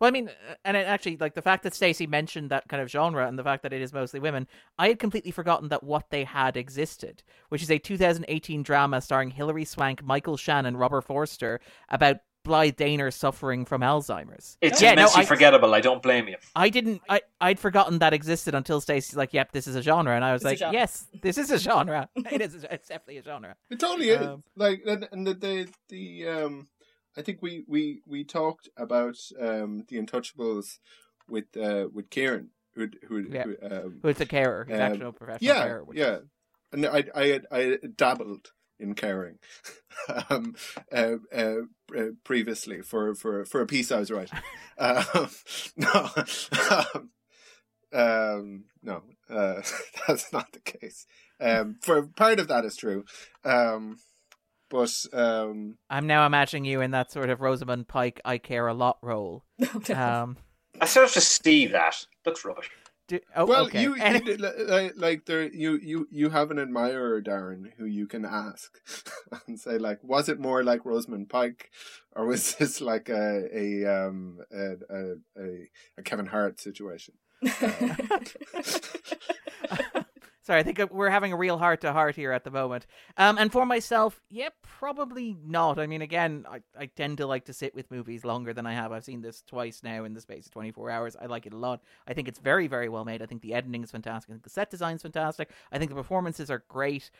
Well, I mean, uh, and it actually, like the fact that Stacey mentioned that kind of genre and the fact that it is mostly women, I had completely forgotten that what they had existed, which is a 2018 drama starring Hilary Swank, Michael Shannon, Robert Forster about Blythe Danner suffering from Alzheimer's. It's Yeah, no, immensely I- forgettable. I don't blame you. I didn't. I I'd forgotten that existed until Stacey's like, "Yep, this is a genre," and I was It's like, "Yes, this is a genre. it is. It's definitely a genre." it totally is. Um, like and, and the, the the um, I think we we we talked about um the Untouchables with uh with Kieran who who, Yeah. who um, Who is a carer? He's Um, actual professional yeah, carer. yeah. is- And I, I, had, I dabbled in caring, um, uh, uh, uh, previously for, for, for a piece I was writing. um, no, um, um, no, uh, that's not the case. Um, for part of that is true, um, but um, I'm now imagining you in that sort of Rosamund Pike "I care a lot" role. Um, I sort of just see that. Looks rubbish. do, oh, well, okay. you, you like, like there, you, you, you have an admirer, Darren, who you can ask and say, like, was it more like Rosamund Pike, or was this like a a um a a, a, a Kevin Hart situation? Sorry, I think we're having a real heart to heart here at the moment. Um, and for myself, yeah, probably not. I mean, again, I, I tend to like to sit with movies longer than I have. I've seen this twice now in the space of 24 hours. I like it a lot. I think it's very, very well made. I think the editing is fantastic. I think the set design is fantastic. I think the performances are great.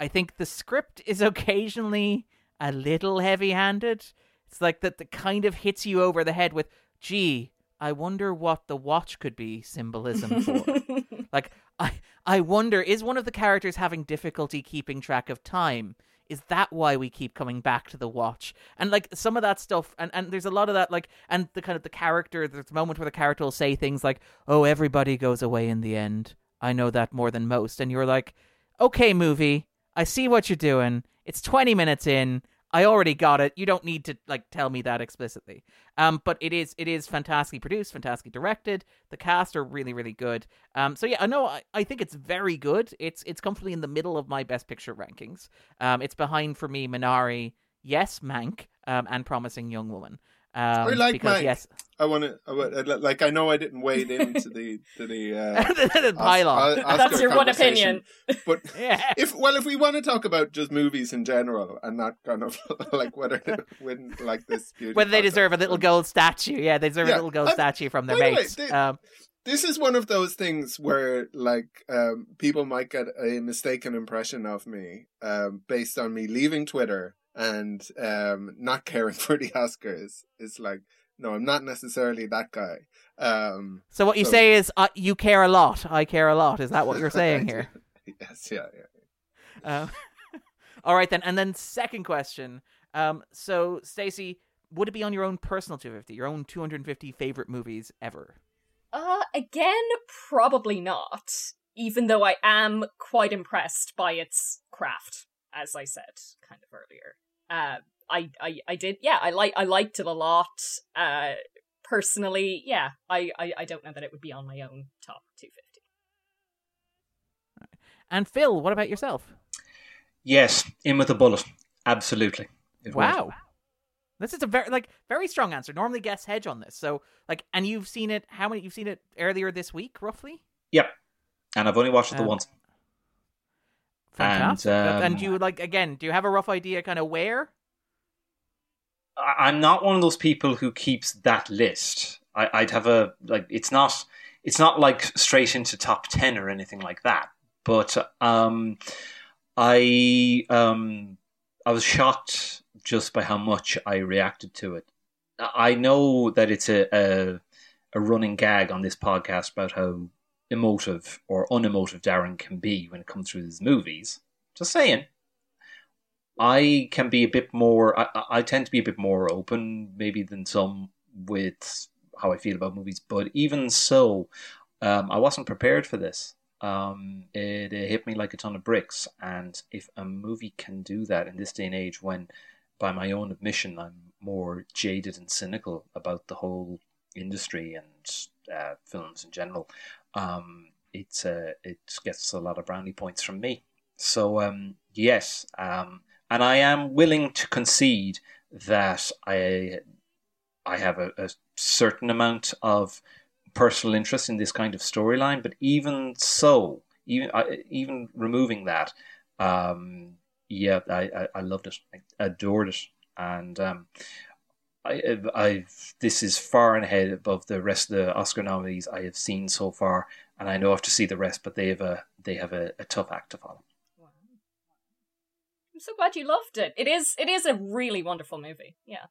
I think the script is occasionally a little heavy handed. It's like that that kind of hits you over the head with, gee, I wonder what the watch could be symbolism for. Like, I, I wonder, is one of the characters having difficulty keeping track of time? Is that why we keep coming back to the watch? And like some of that stuff, and, and there's a lot of that, like, and the kind of the character, there's a moment where the character will say things like, oh, everybody goes away in the end. I know that more than most. And you're like, okay, movie, I see what you're doing. It's 20 minutes in. I already got it. You don't need to like tell me that explicitly. Um, but it is it is fantastically produced, fantastically directed. The cast are really really good. Um, so yeah, I know I, I think it's very good. It's it's comfortably in the middle of my best picture rankings. Um, it's behind for me Minari, yes, Mank, um, and Promising Young Woman. Um, I like because Mank. yes, I want to, like, I know I didn't wade into the to the uh, the pylon. O- Oscar That's your one opinion. But yeah. if well, if we want to talk about just movies in general and not kind of like whether they like this, beauty Whether they deserve a little then- gold statue. Yeah, they deserve Yeah, a little gold I'm- statue from their by the way, mates. they- um, this is one of those things where like um, people might get a mistaken impression of me um, based on me leaving Twitter and um, not caring for the Oscars. It's like no, I'm not necessarily that guy. Um, so what you so- say is, uh, you care a lot. I care a lot. Is that what you're saying here? yes, yeah, yeah. Um, all right then, and then second question. Um, so Stacey, would it be on your own personal 250, your own 250 favorite movies ever? Uh, again, probably not. Even though I am quite impressed by its craft, as I said kind of earlier. Uh, I, I, I did, yeah, I like, I liked it a lot. Uh, personally, yeah, I, I, I don't know that it would be on my own top 250. And Phil, what about yourself? Yes, in with a bullet. Absolutely. It would. Wow. This is a very like very strong answer. Normally guess hedge on this. So like and you've seen it how many you've seen it earlier this week, roughly? Yep. And I've only watched it the Um, once. Fantastic. um, and do you like again, do you have a rough idea kind of where? I'm not one of those people who keeps that list. I, I'd have a like. It's not. It's not like straight into top ten or anything like that. But um, I um, I was shocked just by how much I reacted to it. I know that it's a a, a running gag on this podcast about how emotive or unemotive Darren can be when it comes through his movies. Just saying. I can be a bit more. I, I- I tend to be a bit more open, maybe than some with how I feel about movies. But even so, um, I wasn't prepared for this. Um, it, it hit me like a ton of bricks. And if a movie can do that in this day and age, when by my own admission I'm more jaded and cynical about the whole industry and uh, films in general, um, it's uh, it gets a lot of brownie points from me. So um, yes, um, and I am willing to concede that I I have a, a certain amount of personal interest in this kind of storyline. But even so, even I, even removing that, um, yeah, I, I, I loved it, I adored it, and um, I, I've this is far and ahead above the rest of the Oscar nominees I have seen so far, and I know I have to see the rest, but they have a they have a, a tough act to follow. Wow. I'm so glad you loved it. It is it is a really wonderful movie. Yeah.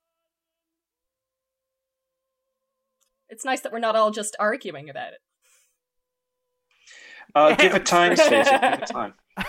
It's nice that we're not all just arguing about it. Uh, give it time, Stacey. Give it time.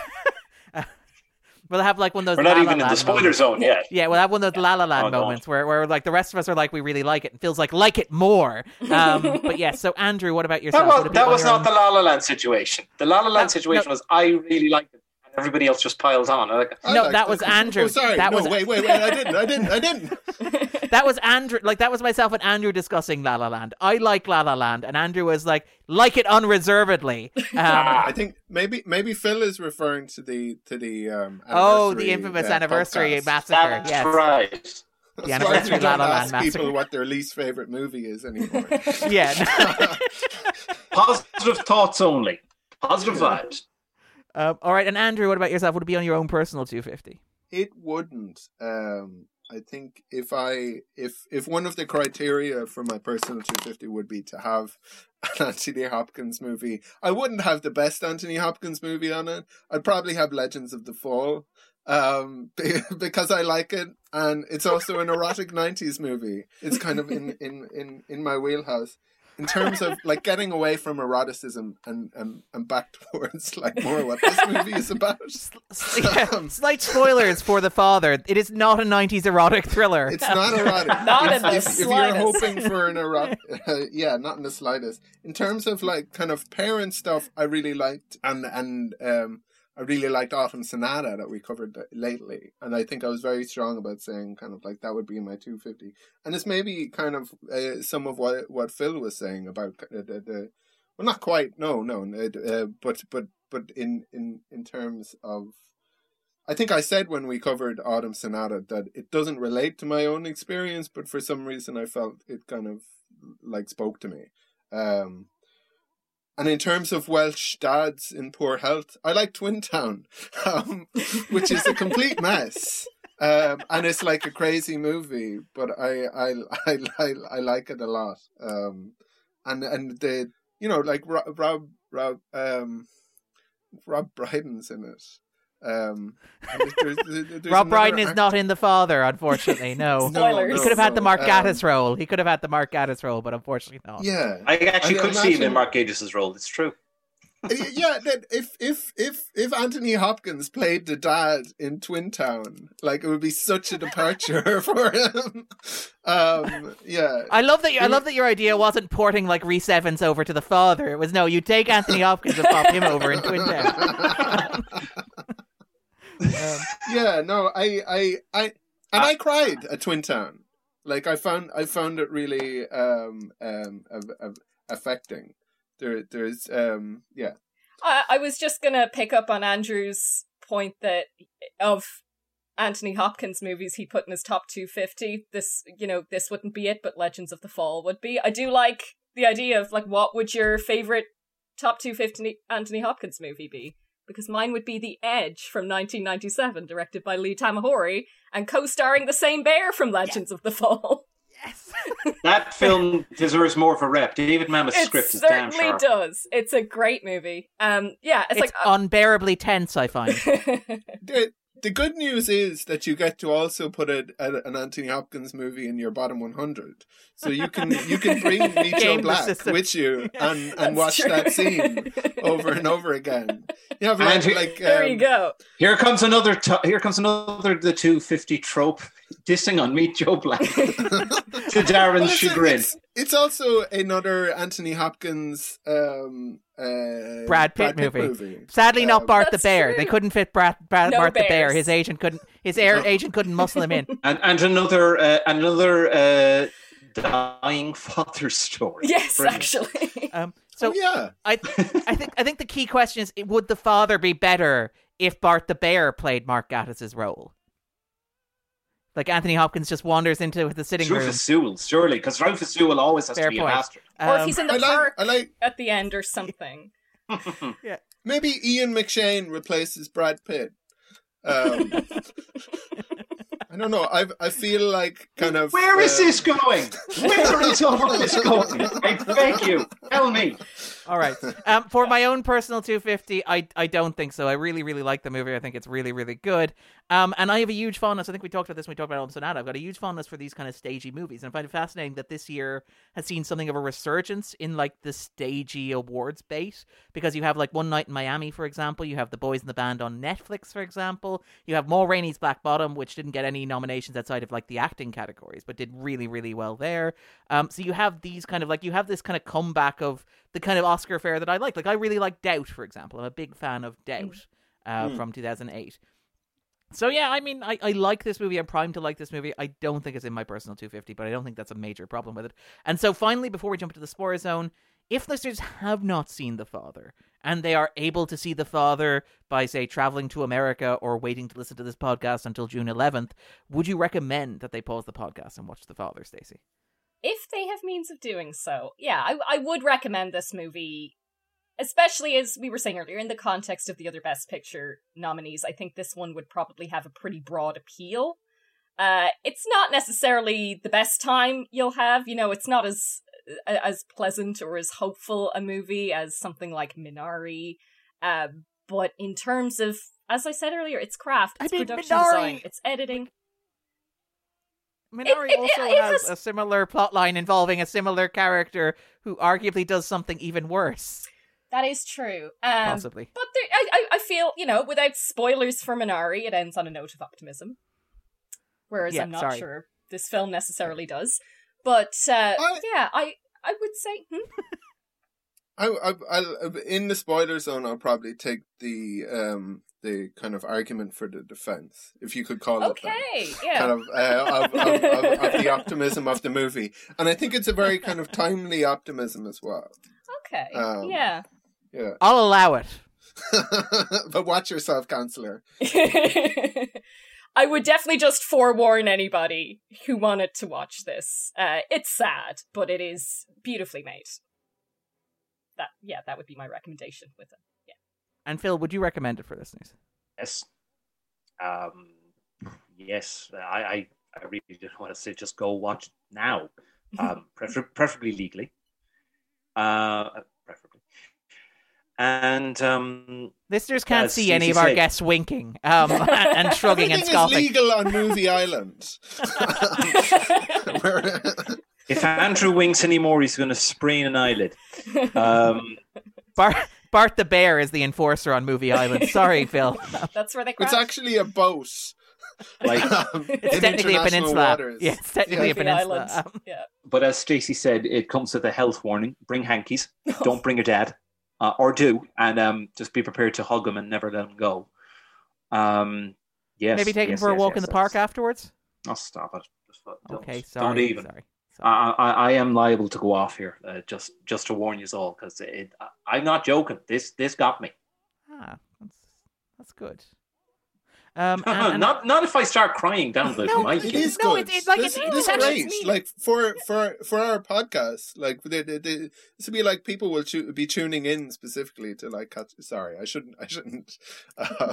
We'll have like one of those We're not La La even in the Land spoiler moments. zone yet. Yeah, we'll have one of those La La Land Oh, God. moments where, where like the rest of us are like we really like it and feels like like it more. Um, but yeah, so Andrew, what about yourself? That was, Would it be that was your not own- the La La Land situation. The La La Land No, situation no. was I really liked it, and everybody else just piled on. Like, No, liked that it. was Andrew. Oh, sorry. That no, was- wait, wait, wait. I didn't. I didn't. I didn't. that was Andrew. Like that was myself and Andrew discussing La La Land. I like La La Land, and Andrew was like, like it unreservedly. Um, I think maybe maybe Phil is referring to the to the um. oh, the infamous uh, anniversary podcast. massacre. that's Yes. right. That's why anniversary we La don't La Land ask massacre. people what their least favorite movie is anymore. Yeah. Positive thoughts only. Positive vibes. Um, all right, and Andrew, what about yourself? Would it be on your own personal 250? It wouldn't. Um, I think if I if if one of the criteria for my personal 250 would be to have an Anthony Hopkins movie, I wouldn't have the best Anthony Hopkins movie on it. I'd probably have Legends of the Fall, um, because I like it, and it's also an erotic 90s movie. It's kind of in in in in my wheelhouse. In terms of like getting away from eroticism and, and, and back towards like more what this movie is about. Yeah, Um, Slight spoilers for the father. It is not a 90s erotic thriller. It's not erotic. Not if, in the if, if you're hoping for an erotic, yeah, not in the slightest. In terms of like kind of parent stuff, I really liked, and and um, I really liked Autumn Sonata that we covered lately, and I think I was very strong about saying kind of like that would be my 250. And it's maybe kind of uh, some of what what Phil was saying about the, the, the well, not quite, no, no, uh, but but but in in in terms of I think I said when we covered Autumn Sonata that it doesn't relate to my own experience, but for some reason I felt it kind of like spoke to me. Um, and in terms of Welsh dads in poor health, I like Twin Town, um, which is a complete mess. Um, and it's like a crazy movie, but I, I, I, I, I like it a lot. Um, and, and the, you know, like Rob, Rob, um, Rob Brydon's in it. Um, there's, there's, there's Rob Brydon is act- not in The Father, unfortunately. No. No, Spoilers. He could have had the no, Mark um, Gatiss role. He could have had the Mark Gatiss role, but unfortunately not. Yeah, I actually I could see him in Mark Gatiss' role. It's true. yeah, if if if if Anthony Hopkins played the dad in Twin Town, like it would be such a departure for him. Um, yeah, I love that. You, I love that your idea wasn't porting like Rhys Ifans over to the father. It was no, you take Anthony Hopkins and pop him over in Twin Town. Um, yeah. No, I I I and I cried at Twin Town. Like I found I found it really um um affecting. There there's um yeah I, I was just gonna pick up on Andrew's point that of Anthony Hopkins movies he put in his top 250. This, you know, this wouldn't be it, but Legends of the Fall would be. I do like the idea of like, what would your favorite top 250 Anthony Hopkins movie be? Because mine would be The Edge from 1997, directed by Lee Tamahori, and co-starring the same bear from Legends of the Fall. yes. That film deserves more of a rep. David Mamet's it script is damn certainly sharp. does. It's a great movie. Um, yeah, it's, It's like uh, unbearably tense. I find. the the good news is that you get to also put a, a, an Anthony Hopkins movie in your bottom 100, so you can you can bring Meet Joe Black system. with you and That's and watch true. that scene over and over again. You have like, he- like there um, you go. Here comes another. T- here comes another. The two fifty trope dissing on Meet Joe Black to Darren's well, it's, chagrin. it's, it's also another Anthony Hopkins um, uh, Brad Pitt movie. Sadly, not Um, Bart the Bear. true. They couldn't fit Brad, Brad No Bart the Bear. His agent couldn't. His air agent couldn't muscle him in. and and another uh, another uh, dying father story. Yes, Brilliant. actually. Um, So so yeah, I, I think, I think the key question is: Would the father be better if Bart the Bear played Mark Gatiss's role? Like Anthony Hopkins just wanders into the sitting room. Rufus Sewell, surely, because Rufus Sewell always has Fair to be point. a bastard. or if Um, he's in the I like park I like at the end or something. yeah. maybe Ian McShane replaces Brad Pitt. Um, I don't know. I I feel like kind of Where is uh, this going? Where is all of this going? I beg you, tell me. All right. Um, for my own personal 250, I I don't think so. I really really like the movie. I think it's really really good. Um, and I have a huge fondness. I think we talked about this when we talked about Autumn Sonata. I've got a huge fondness for these kind of stagey movies, and I find it fascinating that this year has seen something of a resurgence in like the stagey awards bait. Because you have like One Night in Miami, for example. You have The Boys in the Band on Netflix, for example. You have Ma Rainey's Black Bottom, which didn't get any nominations outside of like the acting categories, but did really really well there. Um, so you have these kind of like you have this kind of comeback of the kind of Oscar fair that I like. Like I really like Doubt, for example. I'm a big fan of Doubt uh, Mm. from 2008. So yeah, I mean, I, I like this movie. I'm primed to like this movie. I don't think it's in my personal 250, but I don't think that's a major problem with it. And so finally, before we jump into the spoiler zone, if listeners have not seen The Father and they are able to see The Father by say traveling to America or waiting to listen to this podcast until June 11th, would you recommend that they pause the podcast and watch The Father, Stacey? If they have means of doing so, yeah, I, I would recommend this movie. Especially as we were saying earlier, in the context of the other Best Picture nominees, I think this one would probably have a pretty broad appeal. Uh, it's not necessarily the best time you'll have. You know, it's not as as pleasant or as hopeful a movie as something like Minari. Uh, but in terms of, as I said earlier, it's craft, I it's mean, production Minari- design, it's editing. Minari it- also it has has- a similar plotline involving a similar character who arguably does something even worse, That is true. Um, possibly. But there, I, I, I feel, you know, without spoilers for Minari, it ends on a note of optimism. Whereas Yeah, I'm not sorry. sure this film necessarily does. But uh, I- yeah, I I would say hmm? I, I, I'll, in the spoiler zone, I'll probably take the um the kind of argument for the defense, if you could call it that. Okay, yeah. Kind of, uh, of, of, of, of the optimism of the movie, and I think it's a very kind of timely optimism as well. Okay, Um, yeah. Yeah, I'll allow it. but watch yourself, counselor. I would definitely just forewarn anybody who wanted to watch this. Uh, it's sad, but it is beautifully made. That yeah, that would be my recommendation with it. Yeah. And Phil, would you recommend it for listeners? Yes. Um, yes, I, I, I really just want to say just go watch now, um, prefer- preferably legally. Uh, preferably. And um, Listeners can't As see any of our said- guests winking um, and shrugging and Everything is legal on Movie Island. If Andrew winks anymore, he's going to sprain an eyelid. Um, Bart, Bart the bear is the enforcer on Movie Island. Sorry, Phil. That's where they crash. it's actually a boat. like, Um, It's in technically a international peninsula. waters. Yeah, it's technically Yeah. a peninsula. Um, yeah. but as Stacey said, it comes with a health warning: bring hankies, don't bring your dad, uh, or do, and um, just be prepared to hug them and never let them go. Um, yes, maybe take yes, for a walk yes, in the park afterwards. Oh, stop it! Don't- Okay, don't even. Sorry. sorry. I, I, I am liable to go off here. Uh, just just to warn you all, because I'm not joking. This this got me. Ah, that's that's good. Um, and- and- not not if I start crying down the No, mic. It is No, good. it- it- like, this, it- this it is actually great. is Like for for for our podcast, like they, they, they, this would be like people will tu- be tuning in specifically to like. Catch, sorry, I shouldn't. I shouldn't uh,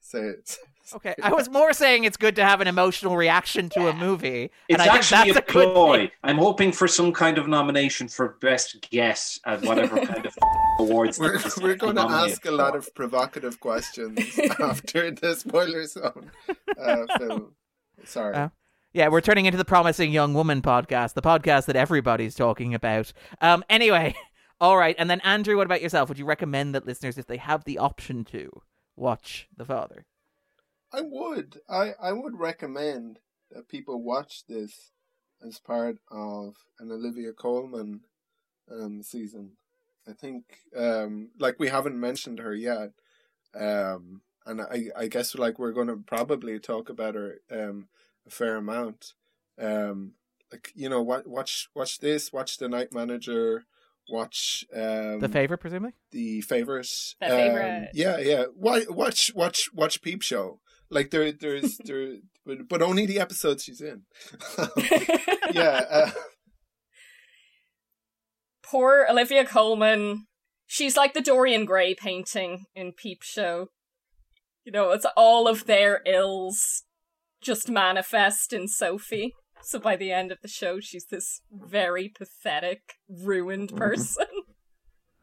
say it. okay, I was more saying it's good to have an emotional reaction to a movie, It's and I think actually that's a a good ploy. thing. I'm hoping for some kind of nomination for best guess at whatever kind of awards. We're we're going to ask a lot of provocative questions after the spoiler zone uh, film. Sorry. Uh, Yeah, we're turning into the Promising Young Woman podcast, the podcast that everybody's talking about. Um, anyway, all right. And then, Andrew, what about yourself? Would you recommend that listeners, if they have the option to, watch The Father? I would. I, I would recommend that people watch this as part of an Olivia Colman um, season. I think, um, like we haven't mentioned her yet, um, and I, I guess like we're going to probably talk about her um, a fair amount. Um, like you know, what watch watch this, watch the Night Manager, watch um, The favorite, presumably? the favorite. The um, Favourite. yeah, yeah. Why watch watch watch Peep Show? Like there there's there but, but only the episodes she's in. yeah. Uh, Poor Olivia Colman. She's like the Dorian Gray painting in Peep Show. You know, it's all of their ills just manifest in Sophie. So by the end of the show, she's this very pathetic, ruined person.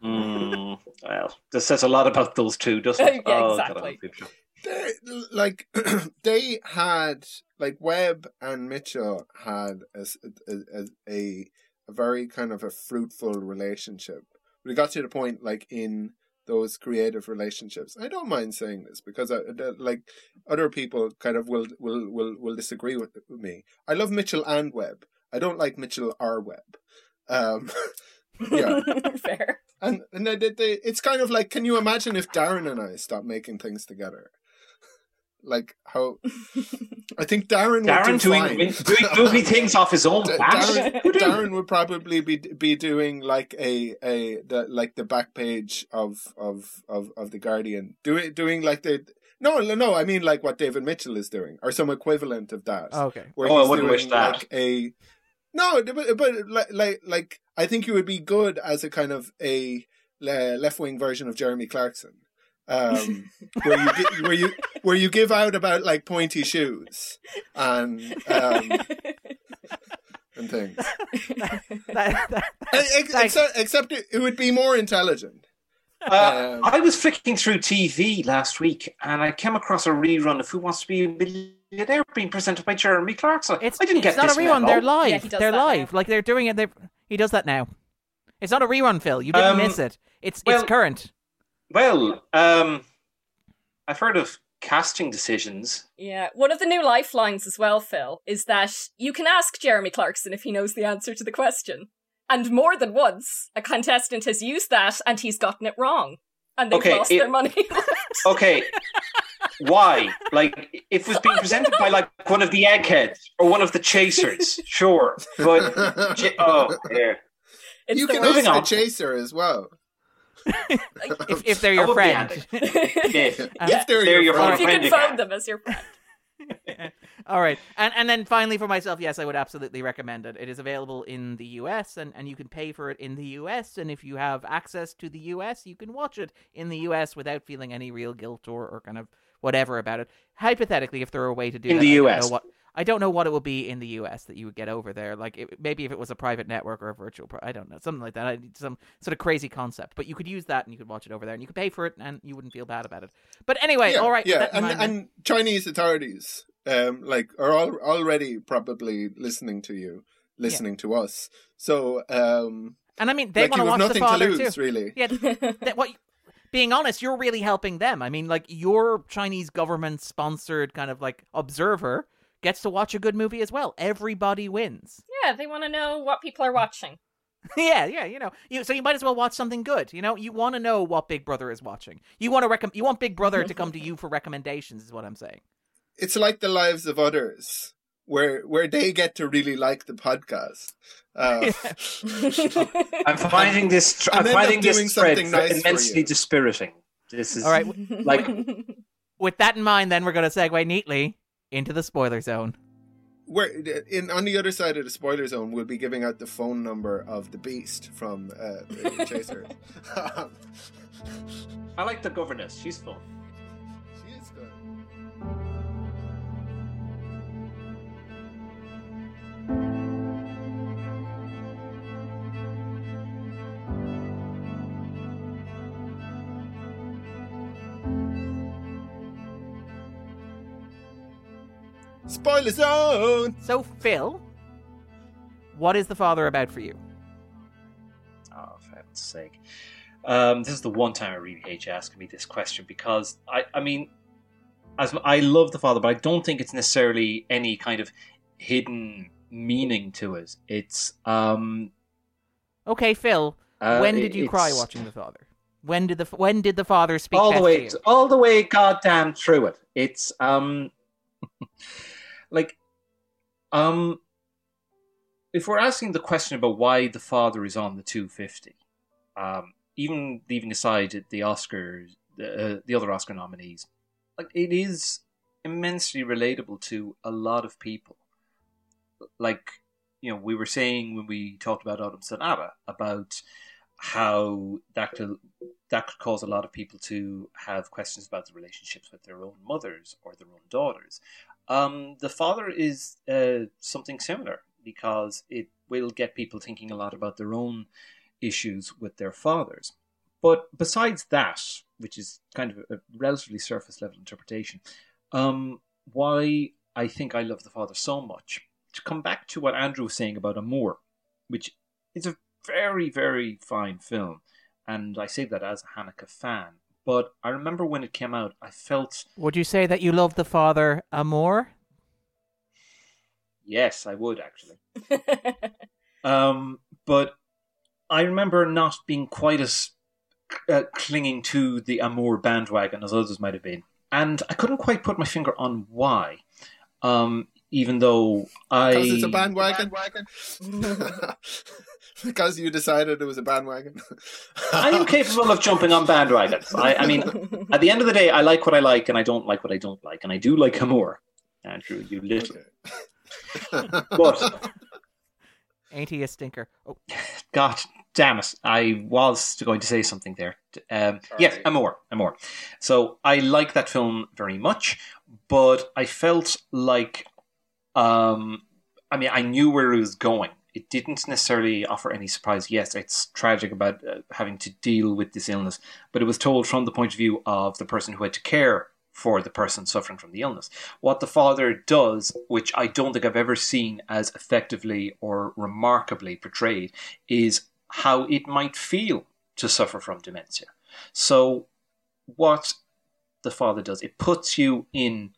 Mm, well, this says a lot about those two, doesn't it? Yeah, Oh, God, exactly. love Peep Show. they like they had like Webb and Mitchell had a, s- a, a, a a very kind of a fruitful relationship. We got to the point like in those creative relationships. I don't mind saying this because I, like other people kind of will will will will disagree with, me. I love Mitchell and Webb. I don't like Mitchell or Webb. Um, Yeah. Fair. and and they, they, it's kind of like, can you imagine if Darren and I stopped making things together? Like how I think Darren, Darren would doing, doing movie things off his own D- Darren, Darren would probably be be doing like a a the like the back page of of of, of the Guardian, doing doing like the no no no I mean like what David Mitchell is doing or some equivalent of that. Oh, okay. where Oh, I he's wouldn't wish doing that. like a no, but, but like like like I think you would be good as a kind of a left wing version of Jeremy Clarkson. Um, where you gi- where you where you give out about like pointy shoes and um, and things. That- that- Ex- Thanks. Except, except it, it would be more intelligent. Uh, Um, I was flicking through TV last week and I came across a rerun of Who Wants to Be a Millionaire being presented by Jeremy Clarkson. it's, I didn't get this. it's get not this a rerun. memo. They're live. Yeah, they're that now. live. Like they're doing it. They he does that now. It's not a rerun, Phil. You didn't Um, miss it. It's well- it's current. Well, um, I've heard of casting decisions. Yeah, one of the new lifelines as well, Phil, is that you can ask Jeremy Clarkson if he knows the answer to the question. And more than once, a contestant has used that and he's gotten it wrong. And they've Okay, lost it- their money. Okay, why? Like, if it was being presented by like one of the eggheads or one of the chasers, sure. But oh, yeah. it's you can worst. Moving ask on. the chaser as well. if, if they're your friend. handy. If, Yeah. If they're, They're your your friend. if you can you phone can. them as your friend. All right, and and then finally for myself, yes, I would absolutely recommend it. It is available in the U.S. and and you can pay for it in the U.S. And if you have access to the U.S., you can watch it in the U.S. without feeling any real guilt or or kind of whatever about it. Hypothetically, if there were a way to do In that, the I don't US. know what I don't know what it would be in the U.S. that you would get over there. Like it, maybe if it was a private network or a virtual, pro- I don't know, something like that. I, need some sort of crazy concept. But you could use that and you could watch it over there, and you could pay for it, and you wouldn't feel bad about it. But anyway, yeah, all right, yeah, and and Chinese authorities, um, like are all, already probably listening to you, listening to us. So, um, and I mean they like want to watch the nothing to lose, too. really. Yeah, that, what being honest, you're really helping them. I mean, like your Chinese government sponsored kind of like observer gets to watch a good movie as well. Everybody wins. yeah, they want to know what people are watching. yeah, yeah, you know, you so you might as well watch something good. You know, you want to know what Big Brother is watching. You want to recomm- you want Big Brother to come to you for recommendations. Is what I'm saying. It's like the lives of others, where where they get to really like the podcast. Uh, I'm finding this. Tr- I'm And end up finding this thread something nice immensely dispiriting. This is All right, like with that in mind, then we're going to segue neatly into the spoiler zone. where in on the other side of the spoiler zone, we'll be giving out the phone number of the Beast from uh, the Chaser. I like the governess. She's fun. Spoiler zone. So, Phil, what is the father about for you? Oh, for heaven's sake. Um, this is the one time I really hate you asking me this question because I, I mean, as I love the father, but I don't think it's necessarily any kind of hidden meaning to it. It's um, Okay, Phil, uh, when did you cry watching the father? When did the when did the father speak all the way, to you? all the way, goddamn through it. It's um, like um, if we're asking the question about why the father is on the 250, um, even leaving aside the Oscars, the, uh, the other Oscar nominees, like it is immensely relatable to a lot of people. Like you know, we were saying when we talked about Autumn Sonata about how that that could cause a lot of people to have questions about the relationships with their own mothers or their own daughters. Um, the father is uh, something similar because it will get people thinking a lot about their own issues with their fathers. But besides that, which is kind of a relatively surface level interpretation, um, why I think I love the father so much. To come back to what Andrew was saying about Amour, which is a very, very fine film, and I say that as a Haneke fan. But I remember when it came out, I felt Would you say that you love the father more? yes, I would actually. Um, but I remember not being quite as uh, clinging to the Amour bandwagon as others might have been, and I couldn't quite put my finger on why. Um, even though I Because it's a bandwagon. because you decided it was a bandwagon. I am capable of jumping on bandwagons. I, I mean, at the end of the day, I like what I like, and I don't like what I don't like, and I do like Amour. Andrew, you little. Okay. But Ain't he a stinker? Oh, God damn it. I was going to say something there. Um, yes, Sorry. Amour. Amour. So I like that film very much, but I felt like, um, I mean, I knew where it was going. It didn't necessarily offer any surprise. Yes, it's tragic about uh, having to deal with this illness, but it was told from the point of view of the person who had to care for the person suffering from the illness. What the father does, which I don't think I've ever seen as effectively or remarkably portrayed, is how it might feel to suffer from dementia. So, what the father does, it puts you in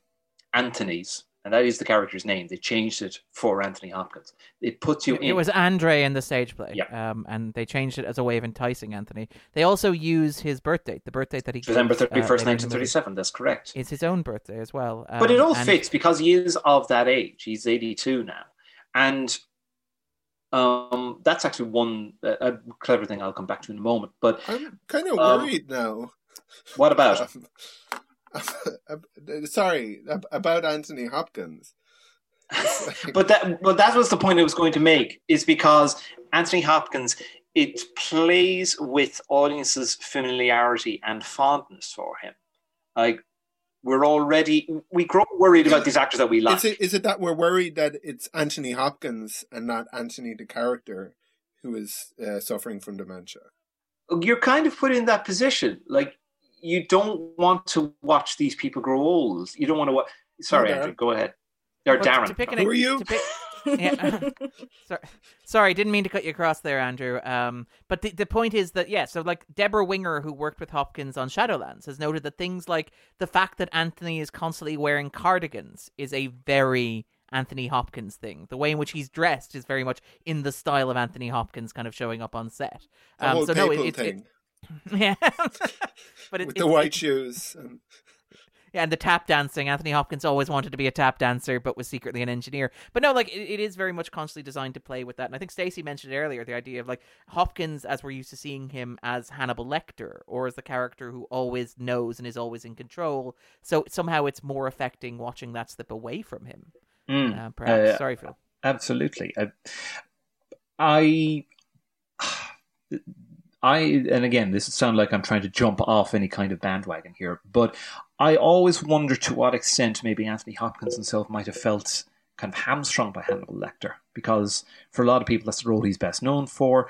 Anthony's and that is the character's name. They changed it for Anthony Hopkins. It puts you It in. It was Andre in the stage play. Yeah. Um, and they changed it as a way of enticing Anthony. They also use his birth date, the birth date that he December gives, uh, thirty first, later in the nineteen movie. thirty seven. That's correct. It's his own birthday as well. but it Um, all and- fits because he is of that age. He's 82 now. And um, that's actually one uh, a clever thing I'll come back to in a moment. But I'm kind of Um, worried now. what about Um, sorry about Anthony Hopkins. but that but that was the point I was going to make is because Anthony Hopkins it plays with audiences' familiarity and fondness for him. Like we're already we grow worried about these actors that we like. Is it is it that we're worried that it's Anthony Hopkins and not Anthony the character who is uh, suffering from dementia? You're kind of put in that position. Like you don't want to watch these people grow old. You don't want to watch. Sorry, Darren. Andrew, go ahead. Or Well, Darren. to pick an Who are you? to pick- yeah. sorry, sorry, didn't mean to cut you across there, Andrew. Um, but the, the point is that yeah, so like Debra Winger, who worked with Hopkins on Shadowlands, has noted that things like the fact that Anthony is constantly wearing cardigans is a very Anthony Hopkins thing. The way in which he's dressed is very much in the style of Anthony Hopkins, kind of showing up on set. The Um, whole so no, it, papal it, it, yeah, but it, with it, the white it- shoes. And, yeah, and the tap dancing. Anthony Hopkins always wanted to be a tap dancer, but was secretly an engineer. But no, like it, it is very much consciously designed to play with that. And I think Stacy mentioned it earlier, the idea of like Hopkins, as we're used to seeing him as Hannibal Lecter, or as the character who always knows and is always in control. So somehow it's more affecting watching that slip away from him. Mm, Uh, perhaps. uh, Sorry, Phil. Absolutely. I, I, I, and again, this sounds like I'm trying to jump off any kind of bandwagon here, but I always wonder to what extent maybe Anthony Hopkins himself might have felt kind of hamstrung by Hannibal Lecter, because for a lot of people, that's the role he's best known for.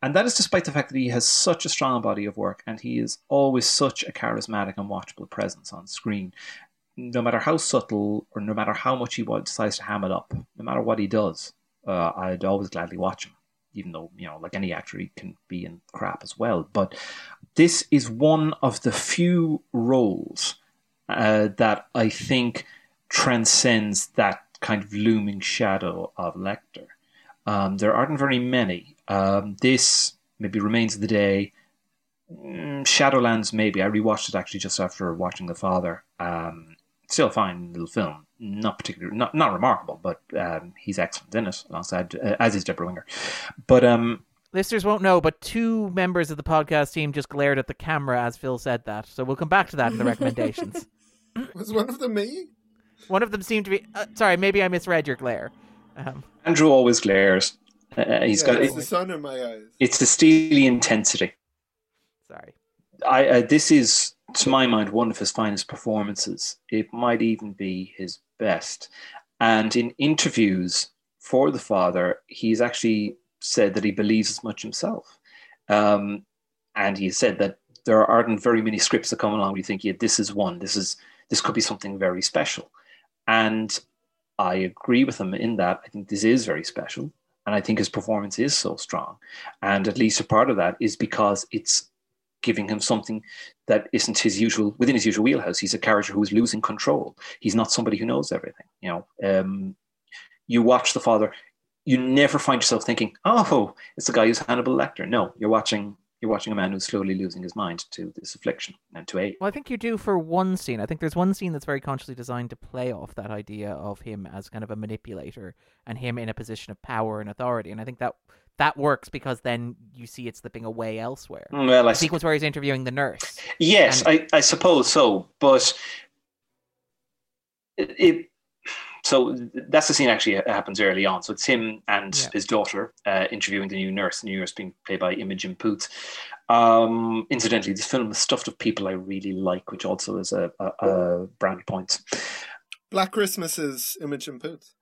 And that is despite the fact that he has such a strong body of work and he is always such a charismatic and watchable presence on screen. No matter how subtle or no matter how much he decides to ham it up, no matter what he does, uh, I'd always gladly watch him. Even though, you know, like any actor, he can be in crap as well. But this is one of the few roles uh, that I think transcends that kind of looming shadow of Lecter. Um, there aren't very many. Um, this maybe remains of the day. Mm, Shadowlands, maybe. I rewatched it actually just after watching The Father. Um, still a fine little film. Not particularly, not not remarkable, but um, he's excellent in it, alongside uh, as is Debra Winger. But um, Listeners won't know, but two members of the podcast team just glared at the camera as Phil said that. So we'll come back to that in the recommendations. was one of them me? One of them seemed to be. Uh, sorry, maybe I misread your glare. Um, Andrew always glares. Uh, he's yeah, got it's the sun in my eyes. it's the steely intensity. sorry. I, I this is to my mind one of his finest performances. It might even be his best. And in interviews for the father, he's actually said that he believes as much himself. Um, and he said that there aren't very many scripts that come along where you think, yeah, this is one. This is this could be something very special. And I agree with him in that. I think this is very special. And I think his performance is so strong. And at least a part of that is because it's giving him something that isn't his usual within his usual wheelhouse. He's a character who is losing control. He's not somebody who knows everything. You know, um, you watch the father, you never find yourself thinking, "Oh, it's the guy who's Hannibal Lecter." No, you're watching you're watching a man who's slowly losing his mind to this affliction and to age. Well, I think you do for one scene. I think there's one scene that's very consciously designed to play off that idea of him as kind of a manipulator and him in a position of power and authority. And I think that that works because then you see it slipping away elsewhere. Well, I The sequence where he's interviewing the nurse. Yes, I, I suppose so, but it, it so that's the scene actually happens early on. So it's him and Yeah. his daughter uh, interviewing the new nurse. The new nurse being played by Imogen Poots. Um, incidentally, this film is stuffed with people I really like, which also is a, a, a brownie point. Black Christmas is Imogen Poots.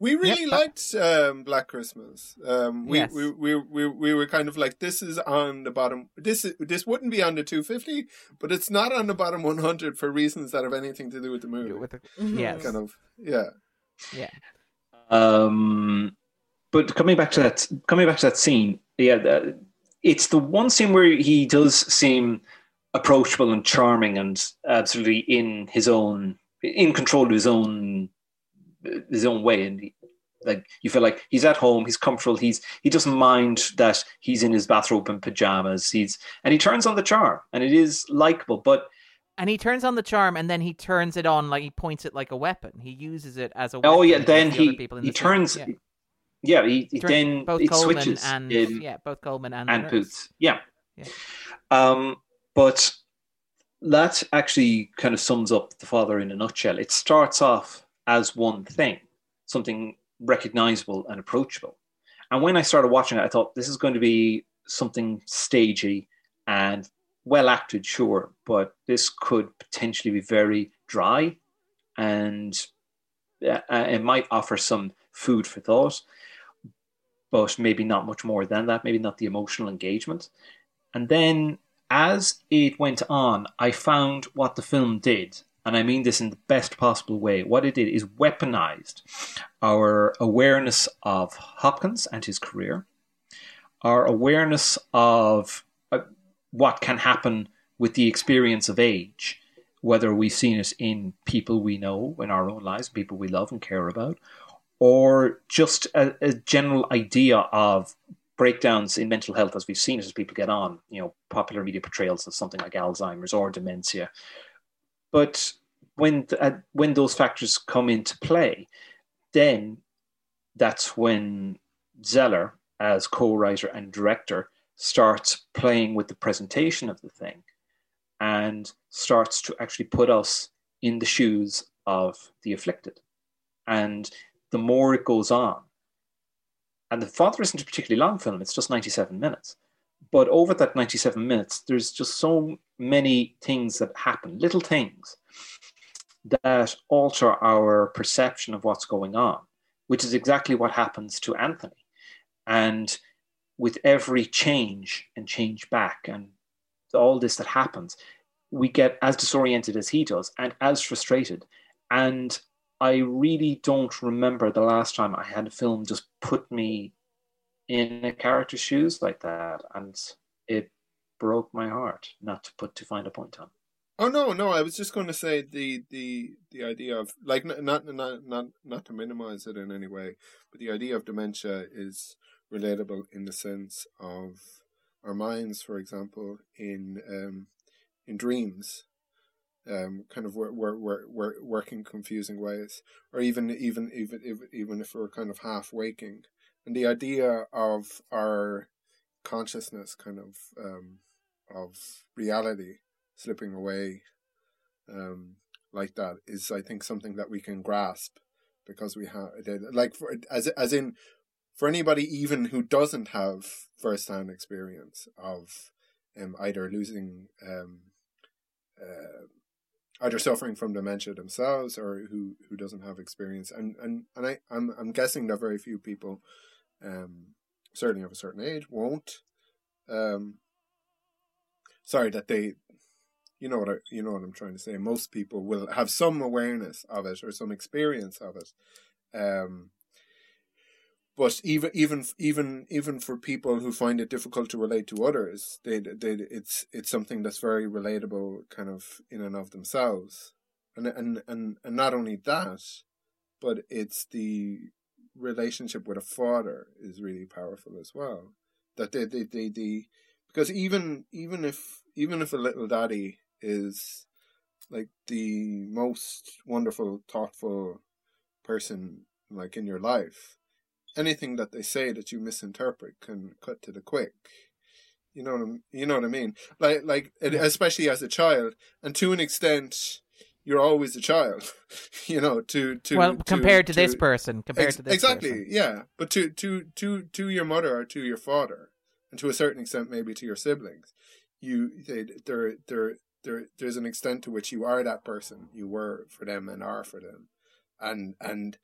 We really Yep. liked um, Black Christmas. Um, we, Yes. we, we, we, we were kind of like, this is on the bottom. This is, this wouldn't be on the 250, but it's not on the bottom 100 for reasons that have anything to do with the movie. With the, Mhm. yes. Kind of, yeah. Yeah. Um, but coming back to that, coming back to that scene, yeah, the, it's the one scene where he does seem approachable and charming and absolutely in his own, in control of his own his own way, and he, like you feel like he's at home, he's comfortable, he's he doesn't mind that he's in his bathrobe and pajamas. He's and he turns on the charm, and it is likable, but. And he turns on the charm, and then he turns it on like he points it like a weapon. He uses it as a. weapon Oh yeah, then the he in he the turns. Yeah. Yeah, he, he Turn- then both it Colman switches and in, yeah, both Colman and, and. Poots. Yeah. Yeah. Um, but that actually kind of sums up the father in a nutshell. It starts off as one thing, something recognizable and approachable. And when I started watching it, I thought this is going to be something stagey and well acted, sure, but this could potentially be very dry and uh, it might offer some food for thought, but maybe not much more than that, maybe not the emotional engagement. And then as it went on, I found what the film did, and I mean this in the best possible way. What it did is weaponized our awareness of Hopkins and his career, our awareness of uh, what can happen with the experience of age, whether we've seen it in people we know in our own lives, people we love and care about, or just a, a general idea of breakdowns in mental health as we've seen it as people get on, you know, popular media portrayals of something like Alzheimer's or dementia. But when uh, when those factors come into play, then that's when Zeller, as co-writer and director, starts playing with the presentation of the thing and starts to actually put us in the shoes of the afflicted. And the more it goes on, and The Father isn't a particularly long film, it's just 97 minutes. But over that 97 minutes, there's just so many things that happen, little things that alter our perception of what's going on, which is exactly what happens to Anthony. And with every change and change back and all this that happens, we get as disoriented as he does and as frustrated. And I really don't remember the last time I had a film just put me in a character's shoes like that. And it broke my heart not to put to find a point on. Oh no, no! I was just going to say the the the idea of like not not not not to minimize it in any way, but the idea of dementia is relatable in the sense of our minds, for example, in um, in dreams, um, kind of work work work work working confusing ways, or even even even even if we're kind of half waking, and the idea of our consciousness, kind of um, of reality slipping away um like that is i think something that we can grasp because we have like for as as in for anybody even who doesn't have first-hand experience of um either losing um uh either suffering from dementia themselves or who who doesn't have experience. And and and i i'm i'm guessing that very few people um certainly of a certain age won't um sorry that they you know what I, you know what I'm trying to say. Most people will have some awareness of it or some experience of it. Um, but even even even even for people who find it difficult to relate to others, they they it's it's something that's very relatable, kind of in and of themselves, and and and and not only that, but it's the relationship with a father is really powerful as well. That they they they, they because even even if even if a little daddy is like the most wonderful, thoughtful person like in your life, anything that they say that you misinterpret can cut to the quick. You know what I'm, you know what I mean? Like like especially as a child, and to an extent, you're always a child. you know, to to well, to, compared to, this person, compared Ex- to this exactly, person. yeah. But to to to to your mother or to your father, and to a certain extent, maybe to your siblings, you they there there there there's an extent to which you are that person. You were for them and are for them, and and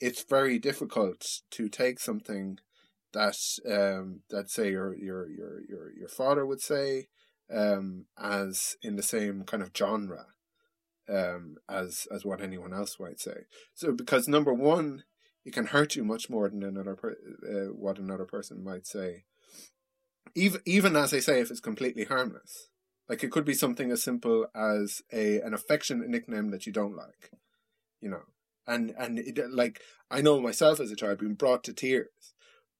it's very difficult to take something that um that say your your your your your father would say um as in the same kind of genre um as as what anyone else might say. So because number one it can hurt you much more than another per- uh, what another person might say. Even even as i say if it's completely harmless. Like it could be something as simple as a an affectionate nickname that you don't like you know? And and it, like I know myself as a child being brought to tears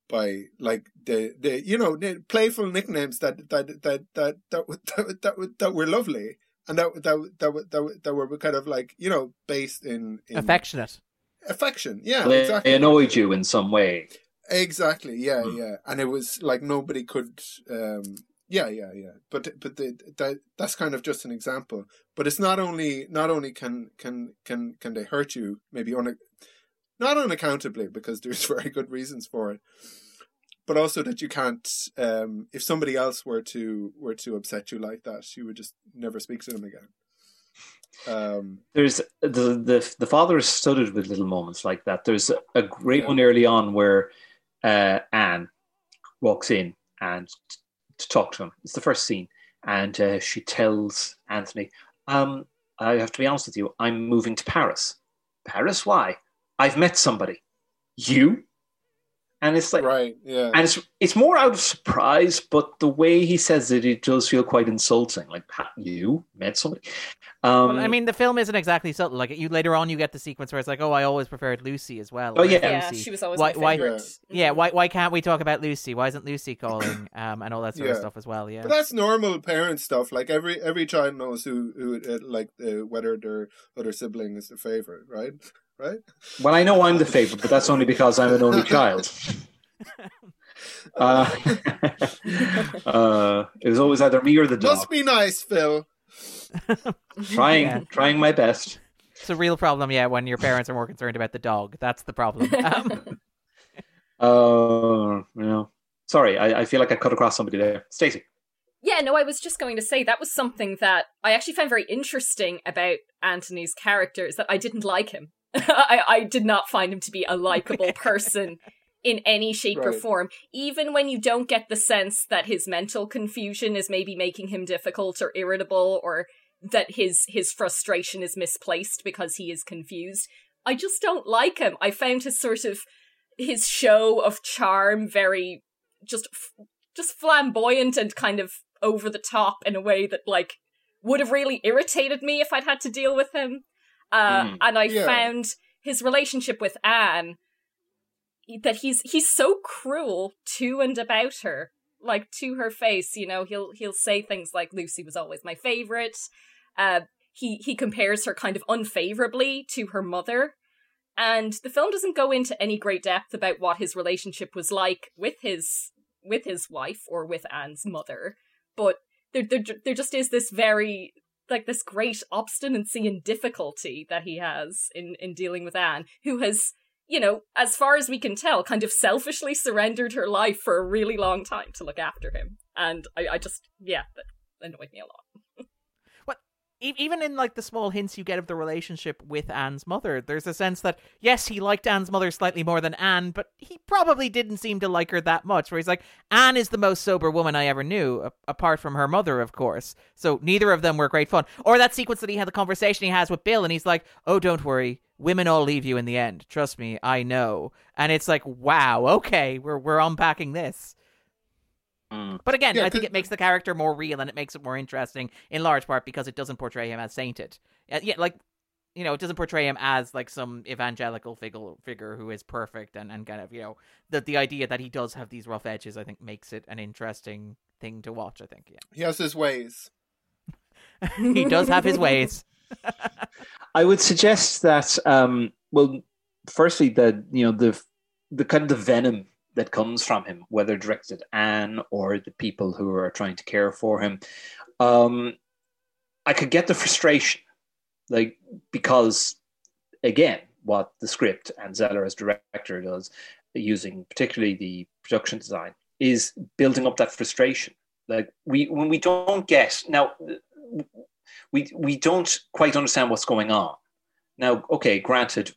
by like the the you know the playful nicknames that that that that that that, that, that were lovely and that that that that, that were kind of like you know based in, in Affectionate. affection. Yeah, they, exactly. they annoyed you in some way. Exactly. Yeah, Mm. yeah. And it was like nobody could. um Yeah, yeah, yeah. But but the, that that's kind of just an example. But it's not only not only can can can can they hurt you maybe on not unaccountably because there's very good reasons for it, but also that you can't. um If somebody else were to were to upset you like that, you would just never speak to them again. Um, There's the the the father is studded with little moments like that. There's a, great Yeah. one early on where uh, Anne walks in and t- to talk to him. It's the first scene, and uh, she tells Anthony, um, "I have to be honest with you. I'm moving to Paris. Paris? Why? I've met somebody. You?" And it's like, right. Yeah. and it's it's more out of surprise, but the way he says it, it does feel quite insulting. Like "Ha- you met somebody. Um, well, I mean, the film isn't exactly subtle. Like you later on, you get the sequence where it's like, "Oh, I always preferred Lucy as well." Oh, yeah. Yeah, Lucy? she was always Why- my why- favorite. Yeah, why why can't we talk about Lucy? Why isn't Lucy calling? Um, and all that sort of stuff as well. Yeah. But that's normal parent stuff. Like every every child knows who who uh, like uh, whether their other sibling is their favorite, right? Right? Well, I know I'm the favorite, but that's only because I'm an only child. Uh, uh, it was always either me or the dog. Must be nice, Phil. Trying, Yeah. trying my best. It's a real problem, yeah, when your parents are more concerned about the dog. That's the problem. Um, Uh, you know, sorry, I, I feel like I cut across somebody there. Stacy. Yeah, no, I was just going to say that was something that I actually found very interesting about Anthony's character is that I didn't like him. I, I did not find him to be a likable person in any shape or form. Even when you don't get the sense that his mental confusion is maybe making him difficult or irritable or that his his frustration is misplaced because he is confused. I just don't like him. I found his sort of his show of charm very just just flamboyant and kind of over the top in a way that like would have really irritated me if I'd had to deal with him. Uh, Mm. And I Yeah. found his relationship with Anne that he's he's so cruel to and about her, like to her face. You know, he'll he'll say things like Lucy was always my favorite. Uh, he he compares her kind of unfavorably to her mother. And the film doesn't go into any great depth about what his relationship was like with his with his wife or with Anne's mother, but there there there just is this very like this great obstinacy and difficulty that he has in in dealing with Anne, who has you know, as far as we can tell, kind of selfishly surrendered her life for a really long time to look after him. And I, I just, yeah, that annoyed me a lot. Even in like the small hints you get of the relationship with Anne's mother, there's a sense that yes, he liked Anne's mother slightly more than Anne, but he probably didn't seem to like her that much. Where he's like, Anne is the most sober woman I ever knew, a- apart from her mother, of course. So neither of them were great fun. Or that sequence that he had the conversation he has with Bill, and he's like, "Oh, don't worry, women all leave you in the end. Trust me, I know." And it's like, wow, okay, we're we're unpacking this. Mm. But again, Yeah, I think it makes the character more real and it makes it more interesting in large part because it doesn't portray him as sainted. Uh, yeah, like you know, it doesn't portray him as like some evangelical figure figure who is perfect and, and kind of you know that the idea that he does have these rough edges. I think makes it an interesting thing to watch. I think Yeah. He has his ways. he does have his ways. I would suggest that, um, well, firstly, that you know the the kind of the venom that comes from him, whether directed at Anne or the people who are trying to care for him, um, I could get the frustration, like because again, what the script and Zeller as director does, using particularly the production design, is building up that frustration. Like we when we don't get now we we don't quite understand what's going on. Now, okay, granted,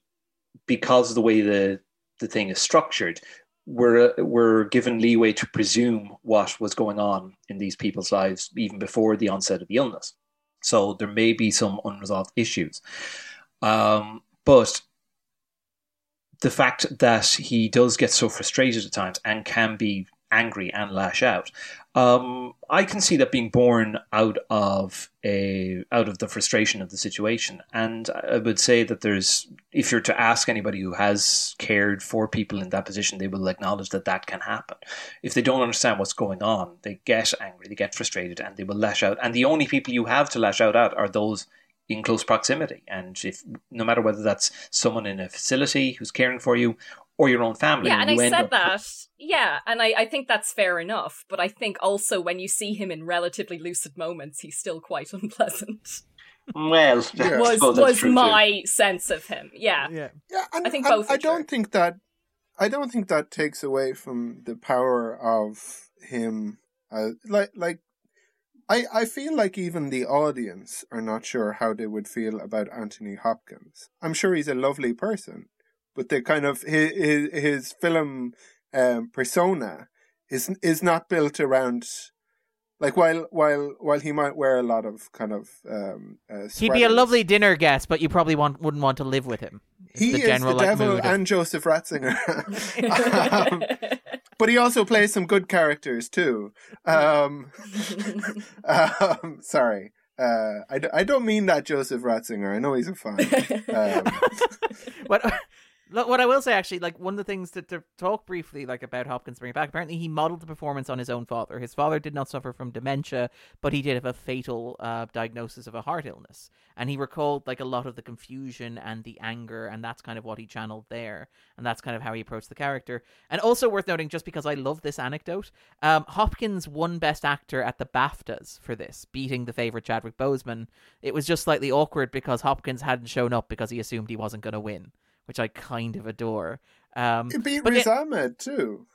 because of the way the the thing is structured, we're we're given leeway to presume what was going on in these people's lives even before the onset of the illness. So there may be some unresolved issues, um, but the fact that he does get so frustrated at times and can be angry and lash out. Um, I can see that being born out of a out of the frustration of the situation, and I would say that there's if you're to ask anybody who has cared for people in that position, they will acknowledge that that can happen. If they don't understand what's going on, they get angry, they get frustrated, and they will lash out. And the only people you have to lash out at are those in close proximity. And if no matter whether that's someone in a facility who's caring for you or your own family, Yeah, and you I said up- that. Yeah, and I, I think that's fair enough. But I think also when you see him in relatively lucid moments, he's still quite unpleasant. Well, Yeah. Was suppose was true too. my sense of him. Yeah. Yeah. Yeah, and I think and both I don't true. think that. I don't think that takes away from the power of him. Uh, like, like, I I feel like even the audience are not sure how they would feel about Anthony Hopkins. I'm sure he's a lovely person, but the kind of his his, his film um, persona is is not built around. Like while while while he might wear a lot of kind of um, uh, He'd be a lovely dinner guest, but you probably want, wouldn't want to live with him. It's He the is general the like, devil mood of- and Joseph Ratzinger. Um, but he also plays some good characters too. Um, um, sorry. Uh, I, d- I don't mean that Joseph Ratzinger. I know he's a fan. Um, what look, what I will say actually, like one of the things to, to talk briefly like about Hopkins bringing back. Apparently, he modeled the performance on his own father. His father did not suffer from dementia, but he did have a fatal uh, diagnosis of a heart illness, and he recalled like a lot of the confusion and the anger, and that's kind of what he channeled there, and that's kind of how he approached the character. And also worth noting, just because I love this anecdote, um, Hopkins won Best Actor at the BAFTAs for this, beating the favorite Chadwick Boseman. It was just slightly awkward because Hopkins hadn't shown up because he assumed he wasn't going to win which I kind of adore. Um, he beat but Riz yeah- Ahmed too.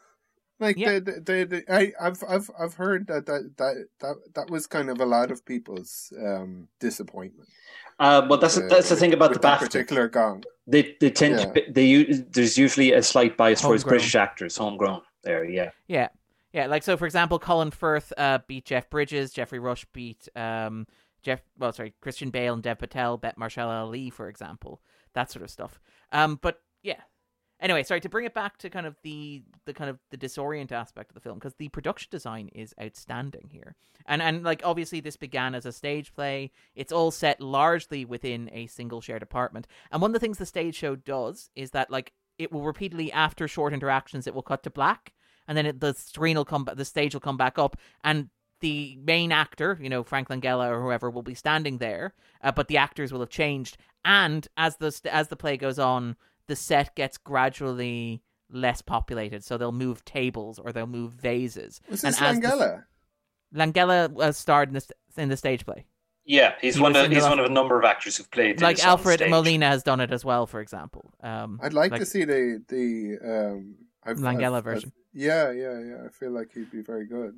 Like Yeah. the, the, the, I, I've I've I've heard that that, that that that was kind of a lot of people's um, disappointment. Uh, but that's uh, that's the thing about the BAFTA. particular gong. They they tend Yeah. to be- they u- there's usually a slight bias towards British actors, homegrown. There, yeah. yeah, yeah. Like so, for example, Colin Firth uh, beat Jeff Bridges. Geoffrey Rush beat um, Jeff. Well, sorry, Christian Bale and Dev Patel bet Mahershala Ali, for example. That sort of stuff. Um, but yeah. Anyway, sorry to bring it back to kind of the the kind of the disorient aspect of the film because the production design is outstanding here, and and like obviously this began as a stage play. It's all set largely within a single shared apartment, and one of the things the stage show does is that like it will repeatedly after short interactions it will cut to black, and then it, the screen will come, the stage will come back up, and the main actor, you know Frank Langella or whoever, will be standing there, uh, but the actors will have changed, and as the st- as the play goes on the set gets gradually less populated. So they'll move tables or they'll move vases. Was And this as the- Langella? Langella uh, starred in the, st- in the stage play. Yeah, he's He one of he's one of a number of actors who've played Like this on Alfred stage. Molina has done it as well, for example. Um, I'd like, to see the the um I've, Langella I've- version. I've- yeah, yeah, yeah. I feel like he'd be very good.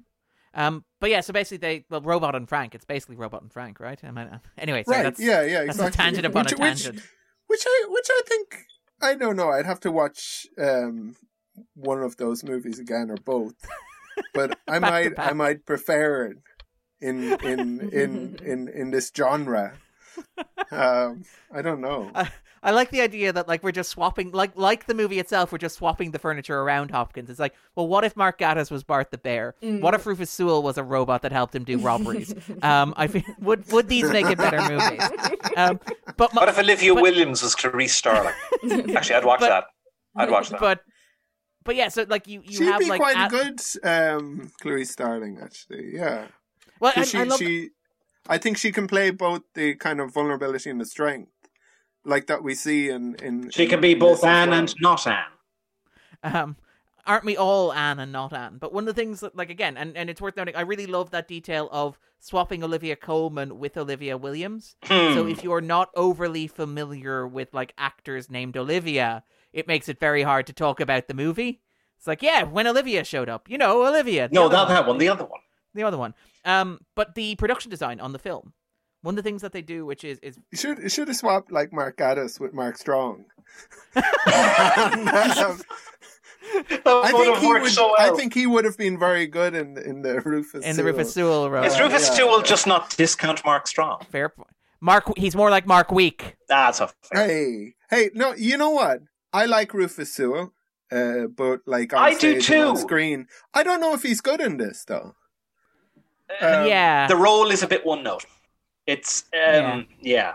Um, but yeah, so basically they well, Robot and Frank. It's basically Robot and Frank, right? I mean, anyway, so right? that's yeah, yeah. that's Exactly. a tangent upon which, a which- tangent. Which, I which I think I don't know. I'd have to watch um one of those movies again or both. But I might. I might prefer it in in in in in this genre. Um, I don't know. I, I like the idea that like we're just swapping like like the movie itself, we're just swapping the furniture around Hopkins. It's like, well, what if Mark Gatiss was Bart the Bear? What if Rufus Sewell was a robot that helped him do robberies? um, I feel, would would these make it better movies? Um, but my, What if Olivia but- Williams was Clarice Starling? Actually, I'd watch But- that. I'd watch that. but but yeah, so like you you She'd have be like quite at- good um, Clarice Starling, actually. Yeah. well, I, 'Cause she, I love she, I think she can play both the kind of vulnerability and the strength, like that we see in. in she in- can be both Anne well. and not Anne. um aren't we all Anne and not Anne? But one of the things that like again, and, and it's worth noting, I really love that detail of swapping Olivia Colman with Olivia Williams. Hmm. So if you're not overly familiar with like actors named Olivia, it makes it very hard to talk about the movie. It's like, yeah, when Olivia showed up, you know, Olivia. no, other not that one. The other one. the other one. Um, but the production design on the film, one of the things that they do, which is is You should you should have swapped like Mark Gatiss with Mark Strong. I think he would. so I think he would have been very good in in the Rufus. in the Sewell. Rufus Sewell role. Is Rufus yeah. Sewell just not discount Mark Strong? Fair point. Mark, he's more like Mark Weak. That's a fair. Hey, hey, no, you know what? I like Rufus Sewell. uh, but like on I do stage and on too. screen. I don't know if he's good in this though. Uh, Um, yeah, the role is a bit one note. It's um, yeah.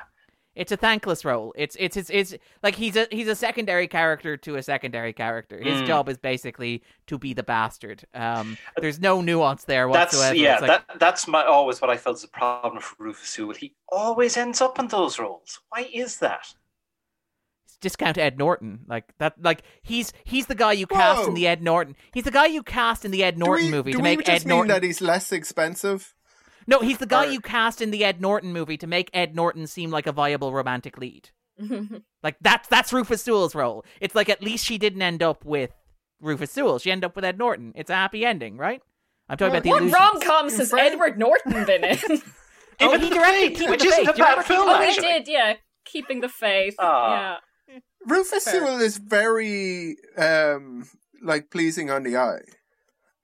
it's a thankless role. It's it's it's it's like he's a he's a secondary character to a secondary character. His Mm. job is basically to be the bastard. Um, there's no nuance there That's whatsoever. yeah. Like, that that's my always what I felt is a problem for Rufus Sewell. He always ends up in those roles. Why is that? discount Ed Norton. Like that. Like he's he's the guy you cast in the Ed Norton. He's the guy you cast in the Ed Norton do we, movie do to we make just Ed mean Norton. that he's less expensive? No, he's the guy or- you cast in the Ed Norton movie to make Ed Norton seem like a viable romantic lead. Like that's that's Rufus Sewell's role. It's like at least she didn't end up with Rufus Sewell. She ended up with Ed Norton. It's a happy ending, right? I'm talking about the what rom coms has Frank- Edward Norton been in? Oh, Even he the directed Faith, Keeping which the isn't Faith. a Do you remember bad film. oh, he did, yeah. Keeping the faith. Ah. yeah. Rufus Fair. Sewell is very um like pleasing on the eye,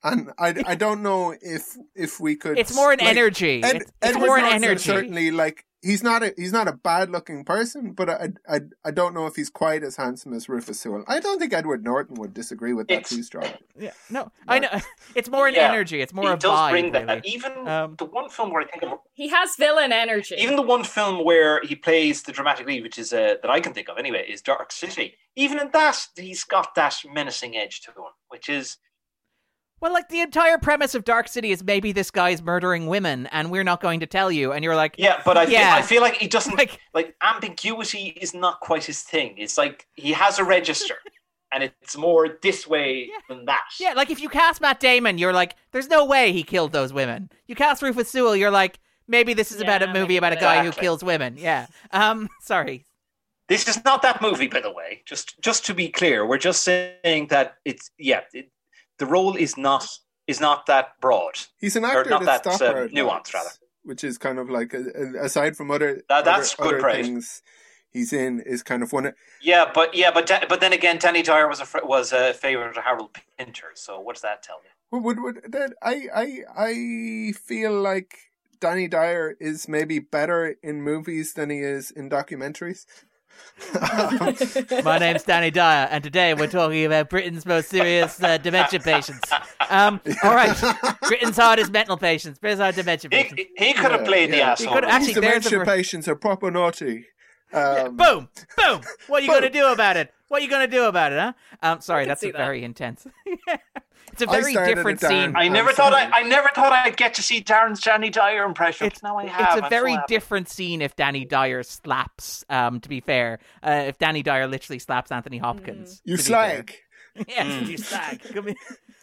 and I, I don't know if if we could. It's more an like, energy. Ed, it's it's Edward more an Norton energy. Certainly, like he's not a he's not a bad looking person, but I, I I don't know if he's quite as handsome as Rufus Sewell. I don't think Edward Norton would disagree with that It's- too strong. Yeah, no, I know. It's more an Yeah, energy. It's more he a does vibe. bring that. really. Even Um, the one film where I think of, He has villain energy. even the one film where he plays the dramatic lead, which is uh, that I can think of anyway, is Dark City. Even in that, he's got that menacing edge to him, which is Well, like the entire premise of Dark City is maybe this guy's murdering women, and we're not going to tell you. And you're like, yeah. But I feel, Yeah. I feel like he doesn't Like- like ambiguity is not quite his thing. It's like he has a register, and it's more this way than that. yeah, like if you cast Matt Damon, you're like, there's no way he killed those women. You cast Rufus Sewell, you're like, maybe this is about a movie about a that- guy who kills women. Yeah. Um, sorry. This is not that movie, by the way. Just just to be clear, we're just saying that it's yeah. It, the role is not is not that broad. He's an Or actor not that's that, uh, nuanced, rather. which is kind of like a, a- aside from other That- that's other, good other things he's in is kind of one. Of, Yeah, but yeah, but uh, but then again, Danny Dyer was a was a favorite of Harold Pinter. So what does that tell you? Would, would, that, I I I feel like Danny Dyer is maybe better in movies than he is in documentaries. My name's Danny Dyer, and today we're talking about Britain's most serious uh, dementia patients. Um, all right, Britain's hardest mental patients, Britain's hardest dementia patients. He, he could have Yeah, played the asshole. He could've- actually, These dementia a- patients are proper naughty. Um, Boom, boom. What are you going to do about it? What are you going to do about it, huh? Um, sorry, that's see a that. very intense. it's a very different scene. I never thought I, I never thought I'd get to see Darren's Danny Dyer impression. It's, now I it's have. a I'm very so different scene if Danny Dyer slaps. Um, to be fair, uh, if Danny Dyer literally slaps Anthony Hopkins, you to be fair. slag. yes, Mm. you slag. Come in.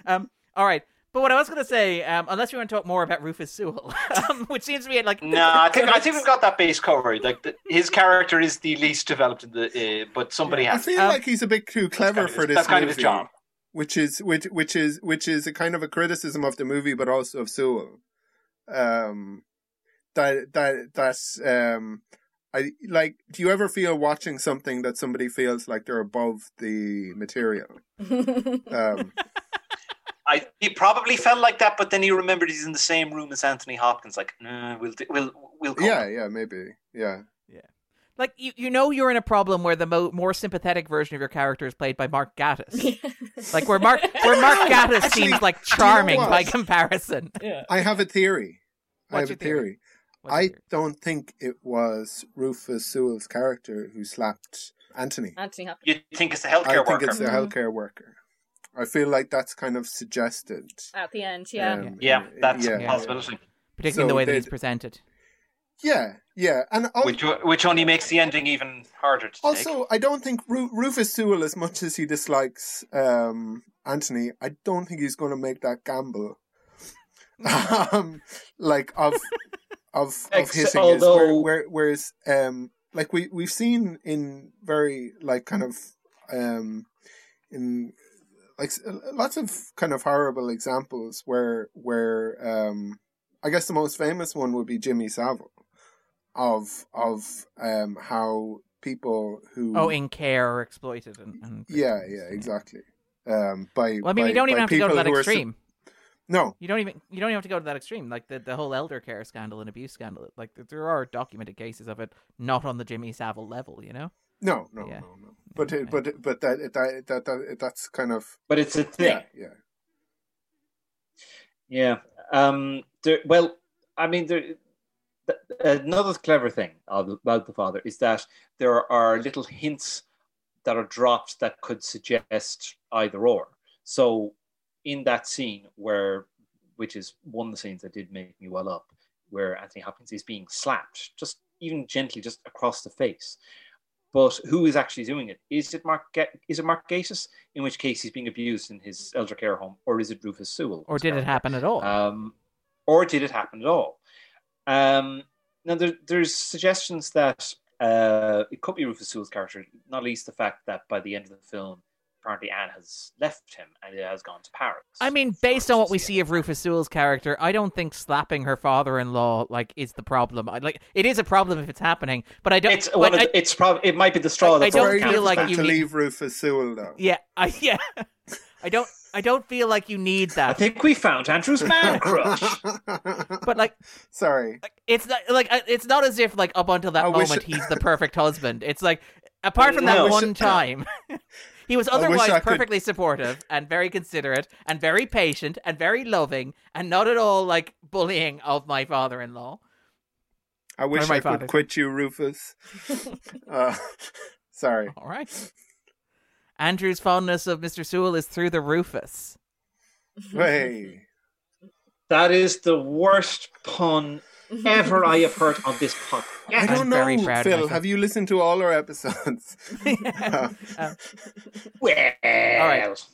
Um, all right. But what I was going to say, um, unless you want to talk more about Rufus Sewell, um, which seems to be like No, I think I think we've got that base covered. Like the, his character is the least developed in the, uh, but somebody I has. I feel Um, like he's a bit too clever kind of for his- this that's kind of his job. Which is which which is which is a kind of a criticism of the movie, but also of Sewell. Um, that that that's um, I like. Do you ever feel watching something that somebody feels like they're above the material? Um, I he probably felt like that, but then he remembered he's in the same room as Anthony Hopkins. Like, nah, we'll we'll we'll go. yeah, yeah, maybe, yeah. Like you, you know you're in a problem where the mo- more sympathetic version of your character is played by Mark Gatiss. like where Mark where Mark Gatiss Actually, seems like do you know charming by comparison. yeah. I have a theory. I have a theory? theory. I theory? don't think it was Rufus Sewell's character who slapped Anthony. Anthony Hopkins. You think it's the I healthcare think worker? it's the healthcare worker. I feel like that's kind of suggested. At the end, yeah. um, yeah, that's yeah, a possibility. particularly in the way that he's they'd- presented. Yeah, yeah, and al- Which which only makes the ending even harder to take. also I don't think Ru- Rufus Sewell, as much as he dislikes um, Anthony, I don't think he's going to make that gamble. um, like of of of Ex- hitting his where, although- where, whereas um like we we've seen in very like kind of um in like lots of kind of horrible examples where where um I guess the most famous one would be Jimmy Savile of of um how people who Oh, in care or exploited and, and yeah yeah exactly um by Well, I mean, by, you don't even have to go to that who su- extreme. no You don't even you don't even have to go to that extreme. Like the, the whole elder care scandal and abuse scandal. Like there are documented cases of it, not on the Jimmy Savile level. You know. No, no, Yeah. no, no. But it, but but that that that, that that's kind of But it's a thing. yeah, yeah. Yeah. Um. There, well, I mean, there, th- another clever thing about the father is that there are little hints that are dropped that could suggest either or. So, in that scene where, which is one of the scenes that did make me well up, where Anthony Hopkins is being slapped, just even gently, just across the face. But who is actually doing it? Is it Mark? Ga- Is it Mark Gatiss? In which case he's being abused in his elder care home, or is it Rufus Sewell? Or did it happen at all? Um, or did it happen at all? Um, now, there, there's suggestions that uh, it could be Rufus Sewell's character, not least the fact that by the end of the film, apparently Anne has left him and has gone to Paris. I mean, based on what we see of Rufus Sewell's character, I don't think slapping her father-in-law like is the problem. I, like it is a problem if it's happening, but I don't. It's but one of I- the, it's probably it might be the straw I- I that's don't feel like you to need- leave Rufus Sewell though. yeah, I, yeah. I don't. I don't feel like you need that. I think we found Andrew's man crush. But like, sorry, like, it's not like it's not as if like up until that I moment it- he's the perfect husband. It's like apart from that No. one time. He was otherwise I could- perfectly supportive and very considerate and very patient and very loving and not at all like bullying of my father-in-law. I wish my I father. could quit you, Rufus. uh, sorry. All right. Andrew's fondness of Mr. Sewell is through the Rufus. Hey, that is the worst pun ever I have heard on this podcast. I I'm don't very know, proud Phil. Have you listened to all our episodes? Um, Well, right.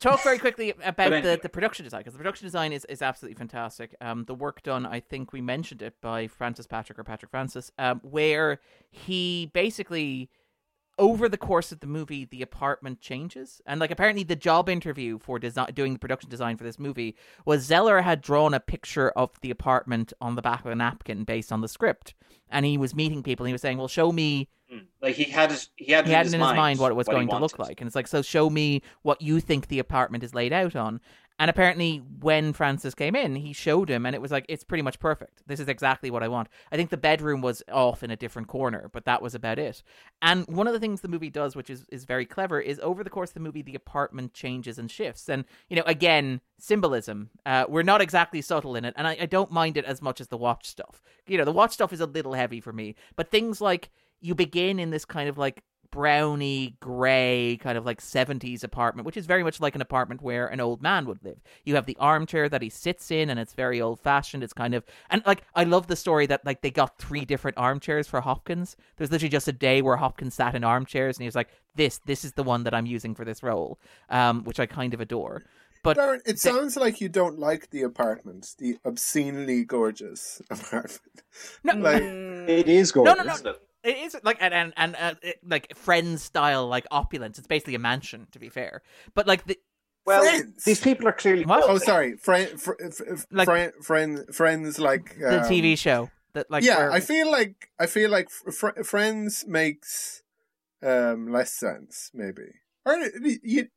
talk very quickly about But the, the production design because the production design is, is absolutely fantastic. Um, the work done, I think we mentioned it by Francis Patrick or Patrick Francis, um, where he basically over the course of the movie the apartment changes. And like apparently the job interview for design doing the production design for this movie was Zeller had drawn a picture of the apartment on the back of a napkin based on the script. And he was meeting people and he was saying well show me Mm. Like he had it, he had, he it had in in his his mind what it was going to look like. And it's like so show me what you think the apartment is laid out on and apparently when francis came in he showed him and it was like it's pretty much perfect. This is exactly what i want. I think the bedroom was off in a different corner but that was about it. And one of the things the movie does which is, is very clever is over the course of the movie the apartment changes and shifts. And you know again symbolism. Uh, we're not exactly subtle in it and I, I don't mind it as much as the watch stuff. You know the watch stuff is a little heavy for me but things like you begin in this kind of like browny gray kind of like 70s apartment which is very much like an apartment where an old man would live you have the armchair that he sits in and it's very old fashioned it's kind of and like i love the story that like they got three different armchairs for hopkins there's literally just a day where hopkins sat in armchairs and he was like this this is the one that i'm using for this role um which i kind of adore but Darren, it sounds like you don't like the apartment, the obscenely gorgeous apartment. no Like, It is gorgeous. no, no. isn't it? It is like and and, and uh, it, like friends style like opulence. It's basically a mansion, to be fair. But like the Well, friends. These people are clearly. What? Oh, sorry, friend, fr- f- Like- friend, friend, friends like the um, TV show that like yeah, where- I feel like I feel like fr- Friends makes um less sense, maybe. Or you,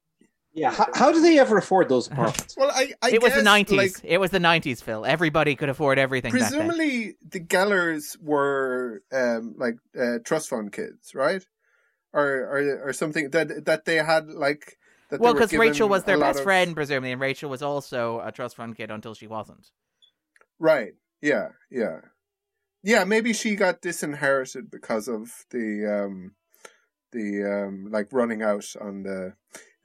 Yeah. How, how do they ever afford those apartments? well, I, I it was the nineties. Like, it was the nineties, Phil. Everybody could afford everything back then. presumably, the Gellers were um like uh, trust fund kids, right? Or or or something that that they had like. That Well, because because Rachel was their best friend, presumably, and Rachel was also a trust fund kid until she wasn't. Right. Yeah. Yeah. Yeah. Maybe she got disinherited because of the um the um like running out on the.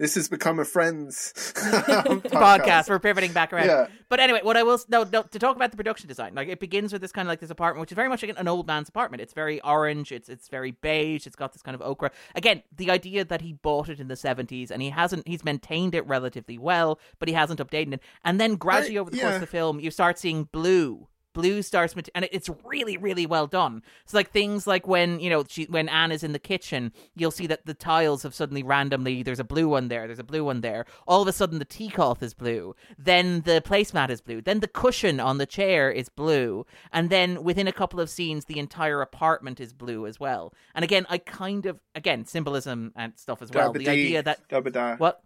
This has become a friends podcast. Podcast. We're pivoting back around. Yeah. But anyway, what I will no, no to talk about the production design, like it begins with this kind of like this apartment, which is very much like an old man's apartment. It's very orange. It's it's very beige. It's got this kind of ochre. Again, the idea that he bought it in the seventies and he hasn't he's maintained it relatively well, but he hasn't updated it. And then gradually over the course of the film, you start seeing blue. Blue starts, mat- and it's really, really well done. so like things like when you know she, when Anne is in the kitchen, you'll see that the tiles have suddenly randomly. There's a blue one there. There's a blue one there. All of a sudden, the tea cloth is blue. Then the placemat is blue. Then the cushion on the chair is blue. And then within a couple of scenes, the entire apartment is blue as well. And again, I kind of again symbolism and stuff as well. The Dabba-dee, idea that dabba-da. what?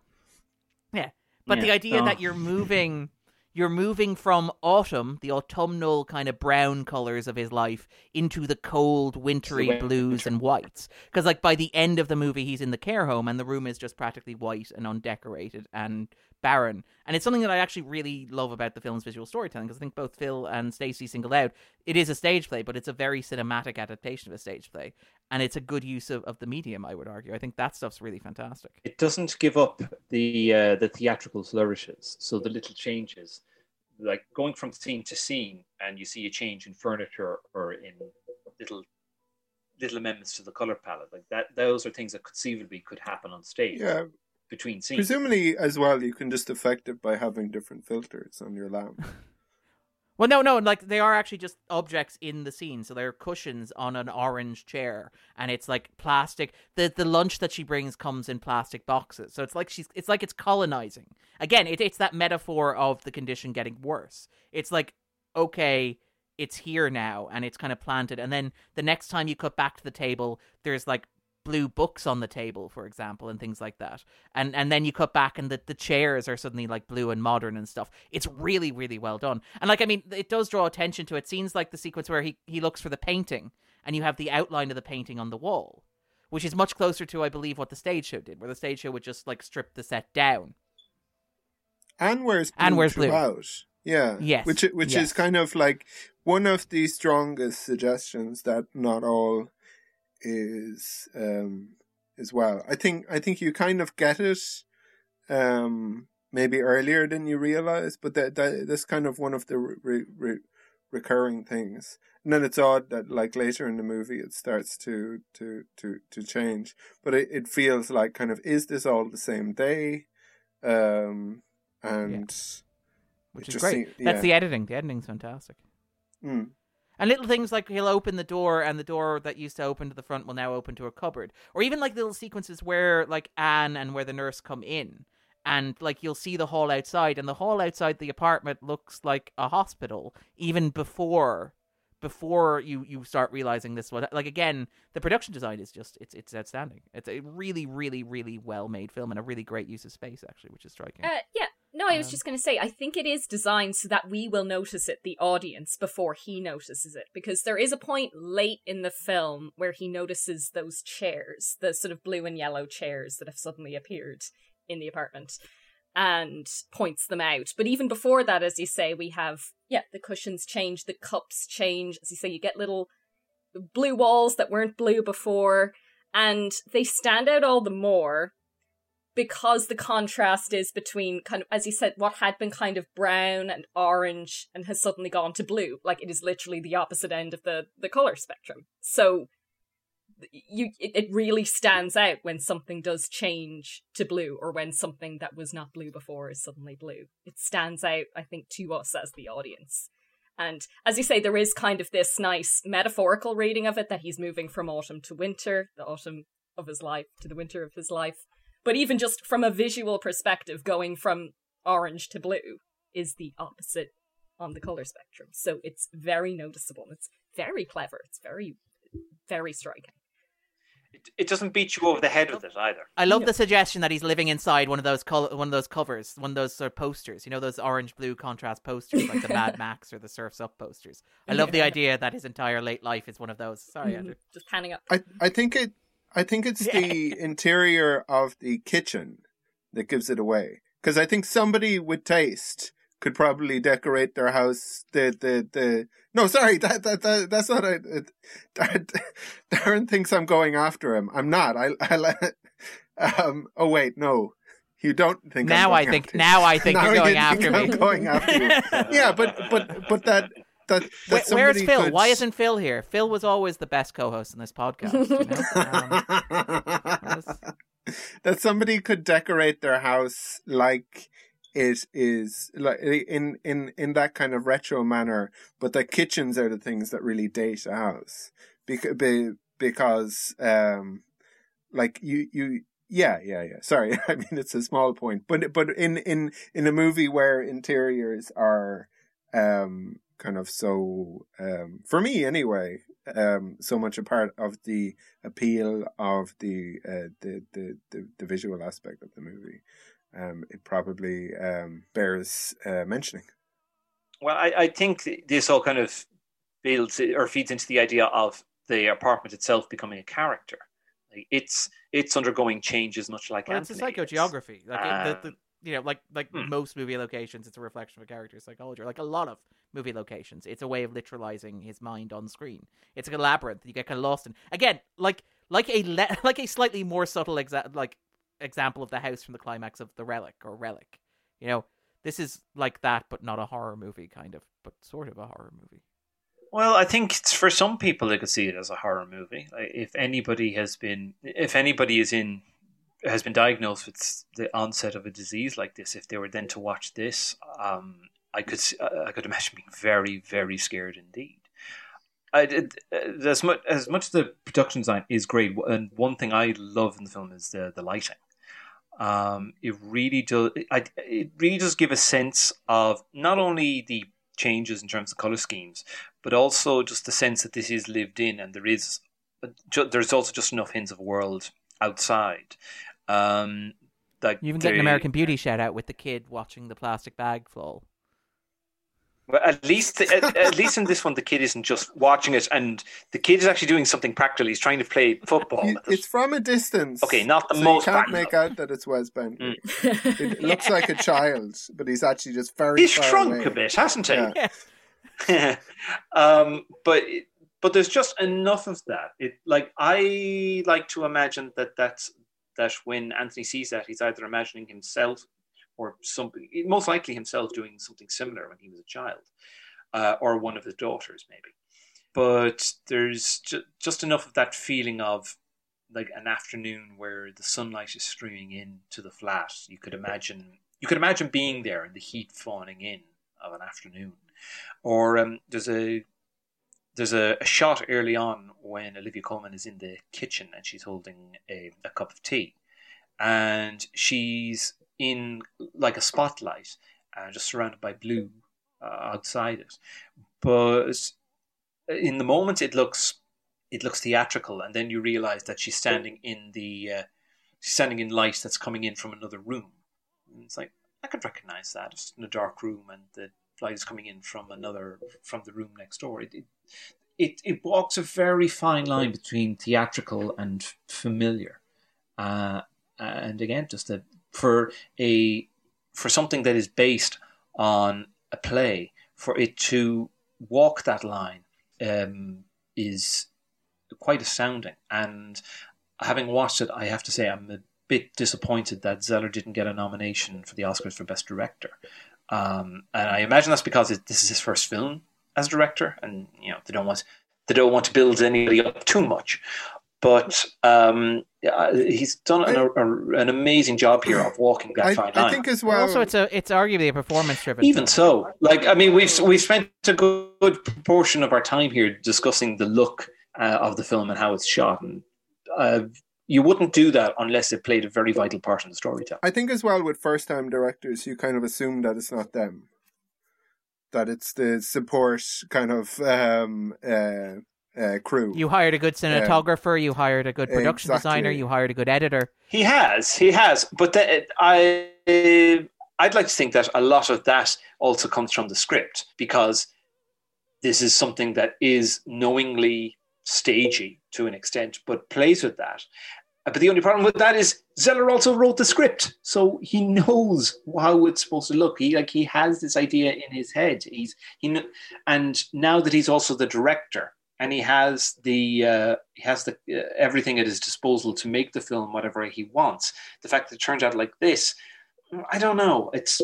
Yeah. But the idea Oh. that you're moving you're moving from autumn, the autumnal kind of brown colors of his life, into the cold, wintry winter. blues and whites. Because, like, by the end of the movie, he's in the care home and the room is just practically white and undecorated and barren. And it's something that I actually really love about the film's visual storytelling because I think both Phil and Stacy singled out it is a stage play, but it's a very cinematic adaptation of a stage play. And it's a good use of, of the medium, I would argue. I think that stuff's really fantastic. It doesn't give up the uh, the theatrical flourishes, so the little changes, like going from scene to scene, and you see a change in furniture or in little little amendments to the color palette, like that. Those are things that conceivably could happen on stage Yeah, between scenes. presumably as well, you can just affect it by having different filters on your lamp. Well, no, no, like they are actually just objects in the scene. So they're cushions on an orange chair, and it's like plastic. the The lunch that she brings comes in plastic boxes. So it's like she's, it's like it's colonizing. Again, it, it's that metaphor of the condition getting worse. It's like, okay, it's here now, and it's kind of planted. And then the next time you cut back to the table, there's like blue books on the table, for example, and things like that. And and then you cut back and the, the chairs are suddenly like blue and modern and stuff. It's really, really well done. And like I mean, it does draw attention to it. Scenes like the sequence where he, he looks for the painting and you have the outline of the painting on the wall. Which is much closer to, I believe, what the stage show did, where the stage show would just like strip the set down. and where's blue And where's blue. throughout. Yeah. Yes, Which which yes. is kind of like one of the strongest suggestions that not all is um as well. I think I think you kind of get it um maybe earlier than you realize, but that, that that's kind of one of the re, re, recurring things. And then it's odd that like later in the movie it starts to to to to change, but it, it feels like kind of is this all the same day? Um and Which It is great. seem- That's yeah. the editing. The editing's fantastic. mm, And little things like he'll open the door, and the door that used to open to the front will now open to a cupboard. Or even like little sequences where like Anne and where the nurse come in, and like you'll see the hall outside, and the hall outside the apartment looks like a hospital even before before you you start realizing this one. Like again, the production design is just it's it's outstanding. It's a really really really well made film and a really great use of space actually, which is striking. Uh, yeah. No, I was Um, just going to say, I think it is designed so that we will notice it, the audience, before he notices it. Because there is a point late in the film where he notices those chairs, the sort of blue and yellow chairs that have suddenly appeared in the apartment, and points them out. But even before that, as you say, we have, yeah, the cushions change, the cups change. As you say, you get little blue walls that weren't blue before, and they stand out all the more because the contrast is between kind of as you said what had been kind of brown and orange and has suddenly gone to blue. Like it is literally the opposite end of the the color spectrum. So you it, it really stands out when something does change to blue or when something that was not blue before is suddenly blue. It stands out i think to us as the audience. And as you say there is kind of this nice metaphorical reading of it that he's moving from autumn to winter the autumn of his life to the winter of his life but even just from a visual perspective, going from orange to blue is the opposite on the color spectrum. So it's very noticeable. It's very clever. It's very, very striking. It, it doesn't beat you over the head with it either. I love No. the suggestion that he's living inside one of those col- one of those covers, one of those sort of posters. You know those orange blue contrast posters, like the Mad Max or the Surfs Up posters. I love the idea that his entire late life is one of those. Sorry, Andrew. Mhm. Just panning up. I I think it I think it's the interior of the kitchen that gives it away because I think somebody with taste could probably decorate their house the the the no sorry that that, that that's not a, that, Darren thinks I'm going after him. I'm not. I I um oh wait no. You don't think I'm Now I think now I think Now you're you going think after me. I'm going after you. Yeah but but but that that, that where's Phil? could- Why isn't Phil here? Phil was always the best co-host in this podcast. You know? Um, that somebody could decorate their house like it is like in in in that kind of retro manner but the kitchens are the things that really date a house because because um like you you yeah yeah yeah sorry i mean it's a small point but but in in in a movie where interiors are um kind of so um for me anyway um so much a part of the appeal of the uh the the the, the visual aspect of the movie um it probably um bears uh mentioning Well, I, I think this all kind of builds or feeds into the idea of the apartment itself becoming a character. Like it's it's undergoing changes, much like Well, it's a psychogeography. Like it, the, Um, the, you know, like like hmm. most movie locations, it's a reflection of a character's psychology. Or like a lot of movie locations, it's a way of literalizing his mind on screen. It's like a labyrinth. You get kind of lost in. Again, like like a le- like a slightly more subtle exa- like example of the house from the climax of the Relic or Relic. You know, this is like that, but not a horror movie, kind of, but sort of a horror movie. Well, I think it's for some people they could see it as a horror movie. Like, if anybody has been, if anybody is in, has been diagnosed with the onset of a disease like this, if they were then to watch this, um, I could, s- I could imagine being very, very scared indeed. I did, uh, as much as much the production design is great, and one thing I love in the film is the the lighting. Um, it really does. I, it really does give a sense of not only the changes in terms of color schemes, but also just the sense that this is lived in, and there is there's also just enough hints of world outside. Um, like You even get an American Beauty shout out with the kid watching the plastic bag fall. Well, at least at, at least in this one, the kid isn't just watching it, and the kid is actually doing something practical. He's trying to play football. You- it's from a distance. Okay, not the so most You can't practical. make out that it's Wes Bentley. Mm. It looks like a child, but he's actually just very. He's far shrunk away. a bit, hasn't he? Yeah. um, but but there's just enough of that. It like I like to imagine that that's that when Anthony sees that, he's either imagining himself or something, most likely himself doing something similar when he was a child, uh, or one of his daughters maybe. But there's ju- just enough of that feeling of like an afternoon where the sunlight is streaming into the flat. You could imagine you could imagine being there and the heat fawning in of an afternoon. Or um, there's a there's a, a shot early on when Olivia Colman is in the kitchen and she's holding a, a cup of tea, and she's in like a spotlight, uh, just surrounded by blue uh, outside it. But in the moment, it looks it looks theatrical, and then you realize that she's standing in the uh, she's standing in light that's coming in from another room. And it's like I could recognize that. It's in a dark room, and the light is coming in from another from the room next door. It it it, it walks a very fine line between theatrical and familiar, uh, and again, just a, for a for something that is based on a play, for it to walk that line um, is quite astounding. And having watched it, I have to say I'm a bit disappointed that Zeller didn't get a nomination for the Oscars for Best Director. Um, and I imagine that's because it, this is his first film as director, and you know they don't want they don't want to build anybody up too much. But um, yeah, he's done an, a, an amazing job here of walking that I, fine line. I think as well. also, it's a it's arguably a performance driven. Even so, like I mean, we've we've spent a good, good proportion of our time here discussing the look uh, of the film and how it's shot, and uh, you wouldn't do that unless it played a very vital part in the storytelling. I think as well with first time directors, you kind of assume that it's not them. That it's the support kind of um, uh, uh, crew. You hired a good cinematographer. You hired a good production Exactly. designer. You hired a good editor. He has, he has, but the, I I'd like to think that a lot of that also comes from the script because this is something that is knowingly stagey to an extent, but plays with that. Uh, But the only problem with that is Zeller also wrote the script, so he knows how it's supposed to look. He like he has this idea in his head. He's he and now that he's also the director and he has the uh, he has the uh, everything at his disposal to make the film whatever he wants. The fact that it turns out like this, I don't know. It's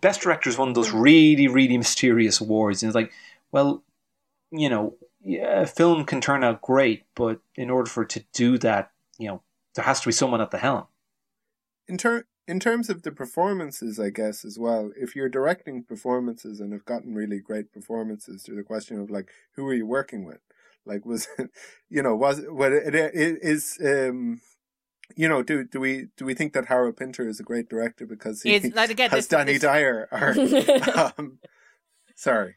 best director is one of those really really mysterious awards, and it's like, well, you know, yeah, a film can turn out great, but in order for it to do that, you know, there has to be someone at the helm. in ter- in terms of the performances, I guess as well. If you're directing performances and have gotten really great performances, there's a question of like, who are you working with? Like, was it, you know, was it, what it, it is, um, you know, do do we do we think that Harold Pinter is a great director because he It's like again, has this, Danny this- Dyer? Or, um, sorry,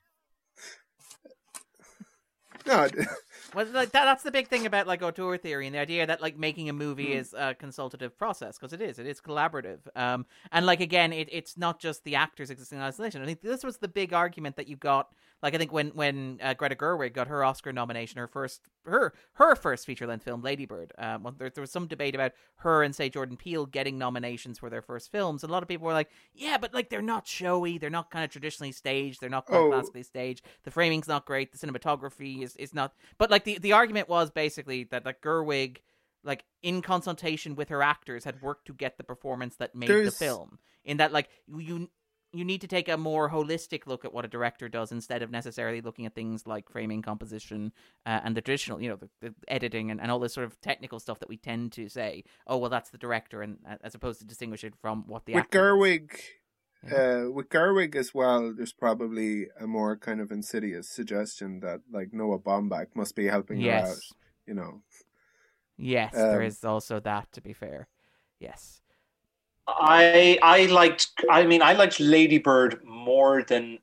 no, Well, like that, that's the big thing about like auteur theory and the idea that like making a movie Hmm. is a consultative process because it is. It is collaborative. Um, and like again, it, it's not just the actors existing in isolation. I think this was the big argument that you got. Like I think when when uh, Greta Gerwig got her Oscar nomination, her first her her first feature length film, Lady Bird. Um, well, there, there was some debate about her and say Jordan Peele getting nominations for their first films. And a lot of people were like, yeah, but like they're not showy. They're not kind of traditionally staged. They're not quite Oh. classically staged. The framing's not great. The cinematography is is not. But like the the argument was basically that like Gerwig. Like in consultation with her actors, had worked to get the performance that made There's- the film. In that, like you, you need to take a more holistic look at what a director does instead of necessarily looking at things like framing, composition, uh, and the traditional, you know, the, the editing and, and all this sort of technical stuff that we tend to say. Oh, well, that's the director, and uh, as opposed to distinguish it from what the with actor. Gerwig, Yeah. uh, with Gerwig as well, there's probably a more kind of insidious suggestion that like Noah Baumbach must be helping her out. You know, yes, there Um, is also that. To be fair, yes. I I liked. I mean, I liked Lady Bird more than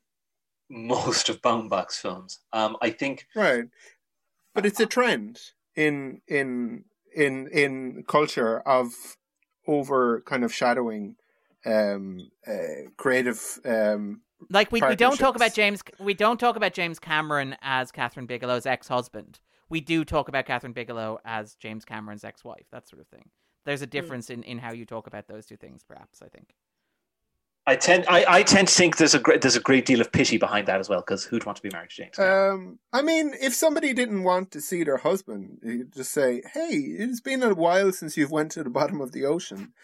most of Baumbach's films. Um, I think right? But it's a trend in in in in culture of over kind of shadowing um uh, creative um Like we, we don't talk about James we don't talk about James Cameron as Kathryn Bigelow's ex husband. We do talk about Kathryn Bigelow as James Cameron's ex wife, that sort of thing. There's a difference in, in how you talk about those two things, perhaps, I think. I tend I, I tend to think there's a great there's a great deal of pity behind that as well because who'd want to be married to James? Um, I mean, if somebody didn't want to see their husband, you could just say, "Hey, it's been a while since you've went to the bottom of the ocean."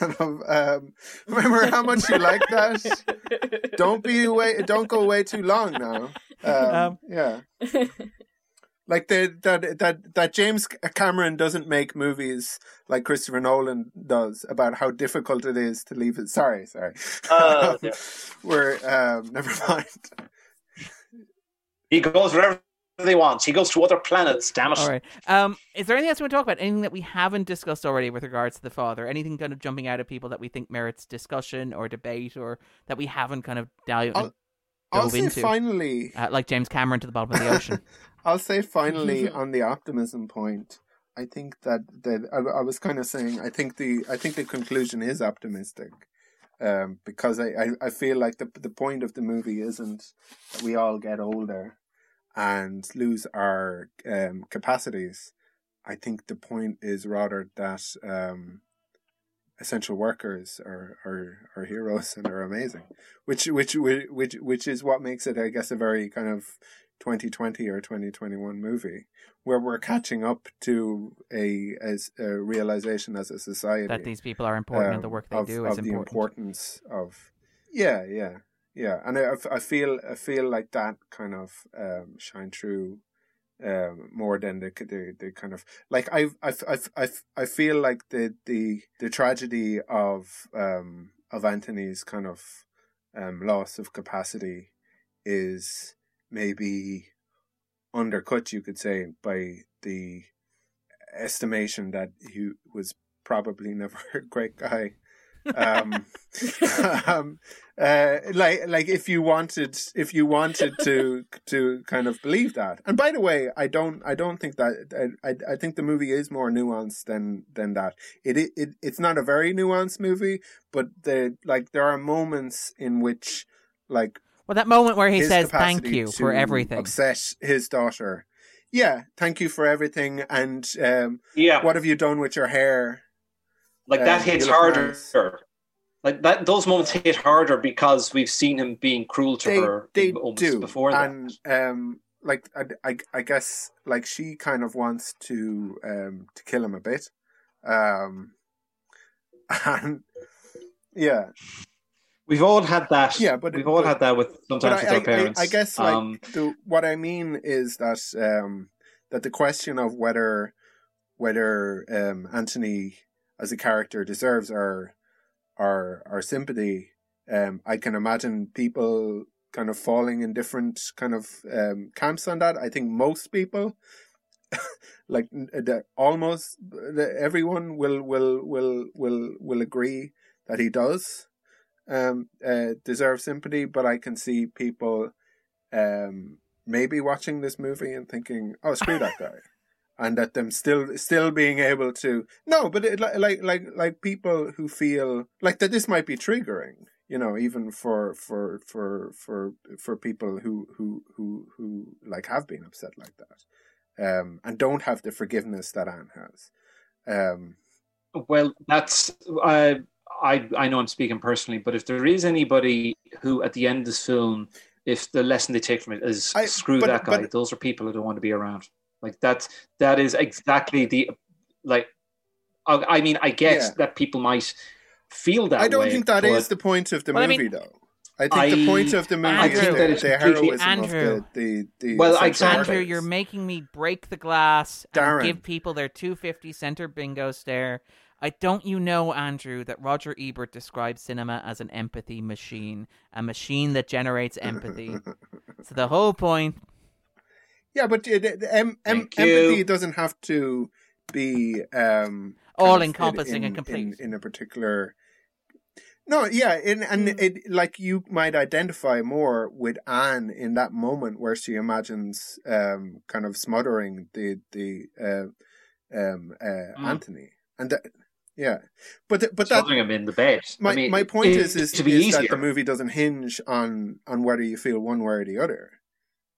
Um, remember how much you like that? Don't be away. Don't go away too long now. Um, Um, yeah, like the, that that that James Cameron doesn't make movies like Christopher Nolan does about how difficult it is to leave it. Sorry, sorry. Oh, yeah. We're um, never mind. He goes wherever he wants. He goes to other planets. Damn it! All right. Um, is there anything else we want to talk about? Anything that we haven't discussed already with regards to the father? Anything kind of jumping out at people that we think merits discussion or debate, or that we haven't kind of dived I'll- I'll say into, finally. uh, like James Cameron to the bottom of the ocean? I'll say finally on the optimism point. I think that that I, I was kind of saying. I think the I think the conclusion is optimistic, um, because I, I, I feel like the the point of the movie isn't that we all get older and lose our um, capacities. I think the point is rather that um, essential workers are, are are heroes and are amazing, which which which which is what makes it, I guess, a very kind of 2020 or 2021 movie where we're catching up to a as a realization as a society that these people are important and the um, work they of, do of is the importance of yeah yeah yeah. And I, I feel I feel like that kind of um shine through um more than the the, the kind of like I I I I feel like the the the tragedy of um of Anthony's kind of um loss of capacity is maybe undercut you could say by the estimation that he was probably never a great guy um, um uh like like if you wanted if you wanted to to kind of believe that. And by the way i don't i don't think that i i, I think the movie is more nuanced than than that. It, it it it's not a very nuanced movie but the like there are moments in which like Well, that moment where he says thank you for everything. upset his daughter. Yeah thank you for everything and um Yeah, what have you done with your hair like that hits harder. nice. Like that, those moments hit harder because we've seen him being cruel to they her they almost do before that. and um like I, I, I guess like she kind of wants to um to kill him a bit um and yeah We've all had that. Yeah, but- we've all but- had that with sometimes I, with our I, I, parents. I guess like um, the, what I mean is that um that the question of whether whether um Anthony as a character deserves our our our sympathy. Um I can imagine people kind of falling in different kind of um camps on that. I think most people like the, almost the, everyone will will will will will agree that he does um uh, deserve sympathy but I can see people um maybe watching this movie and thinking, "Oh, screw that guy," and that them still still being able to no, but it, like like like like people who feel like that this might be triggering, you know, even for for for for for people who who who who like have been upset like that, um, and don't have the forgiveness that Anne has. Um, Well, that's I I I know I'm speaking personally, but if there is anybody who at the end of this film, if the lesson they take from it is I- screw but- that guy, but- those are people I don't want to be around. Like that that is exactly the like. I, I mean, I guess Yeah. that people might feel that. I don't way, think that is but the point of the Well, I movie, mean- though. I think the point of the movie I is think the, that is the completely- heroism Andrew. of the the, the Well, central exactly. Andrew, characters. you're making me break the glass and give people their 250 center bingo stare. I don't you know, Andrew, that Roger Ebert describes cinema as an empathy machine, a machine that generates empathy. so the whole point. Yeah, but uh, the, the em, em, Thank you. empathy doesn't have to be um, All encompassing in, and complete. in, in a particular. No, yeah, in, and Hmm. it like you might identify more with Anne in that moment where she imagines um, kind of smothering the the uh, um, uh, Mm. Anthony, and that, yeah, but th- but that smothering him in the bed. my I mean, my point it- is is, to be is easier. that the movie doesn't hinge on on whether you feel one way or the other.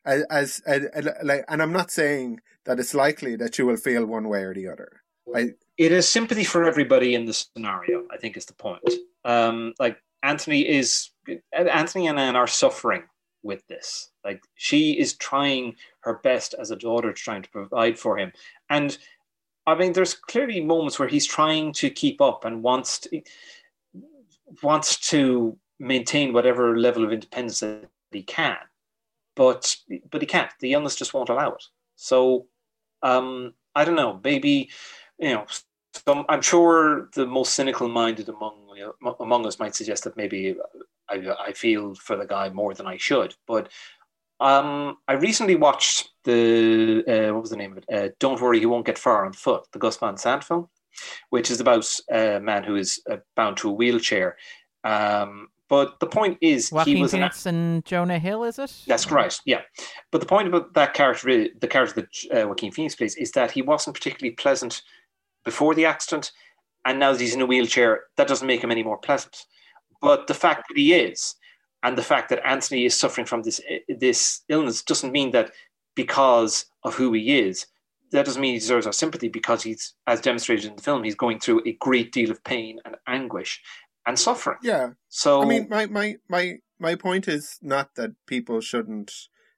As, as, as, as like, and I'm not saying that it's likely that you will feel one way or the other. I it is sympathy for everybody in the scenario. I think is the point. Um, like Anthony is Anthony and Anne are suffering with this. Like she is trying her best as a daughter, trying to provide for him, and I mean, there's clearly moments where he's trying to keep up and wants to wants to maintain whatever level of independence that he can, but but he can't. The illness just won't allow it. So um, I don't know. Maybe you know. Some, I'm sure the most cynical minded among you know, among us might suggest that maybe I, I feel for the guy more than I should. But um, I recently watched the uh, what was the name of it? Uh, Don't worry, he won't get far on foot. The Gus Van Sant film, which is about a man who is uh, bound to a wheelchair. Um, but the point is, he Joaquin was an Phoenix and Jonah Hill, is it? that's right, yeah. But the point about that character, the character that uh, Joaquin Phoenix plays, is that he wasn't particularly pleasant before the accident, and now that he's in a wheelchair, that doesn't make him any more pleasant. But the fact that he is, and the fact that Anthony is suffering from this this illness, doesn't mean that because of who he is, that doesn't mean he deserves our sympathy because he's, as demonstrated in the film, he's going through a great deal of pain and anguish and suffering. yeah, So I mean, my, my, my, my point is not that people shouldn't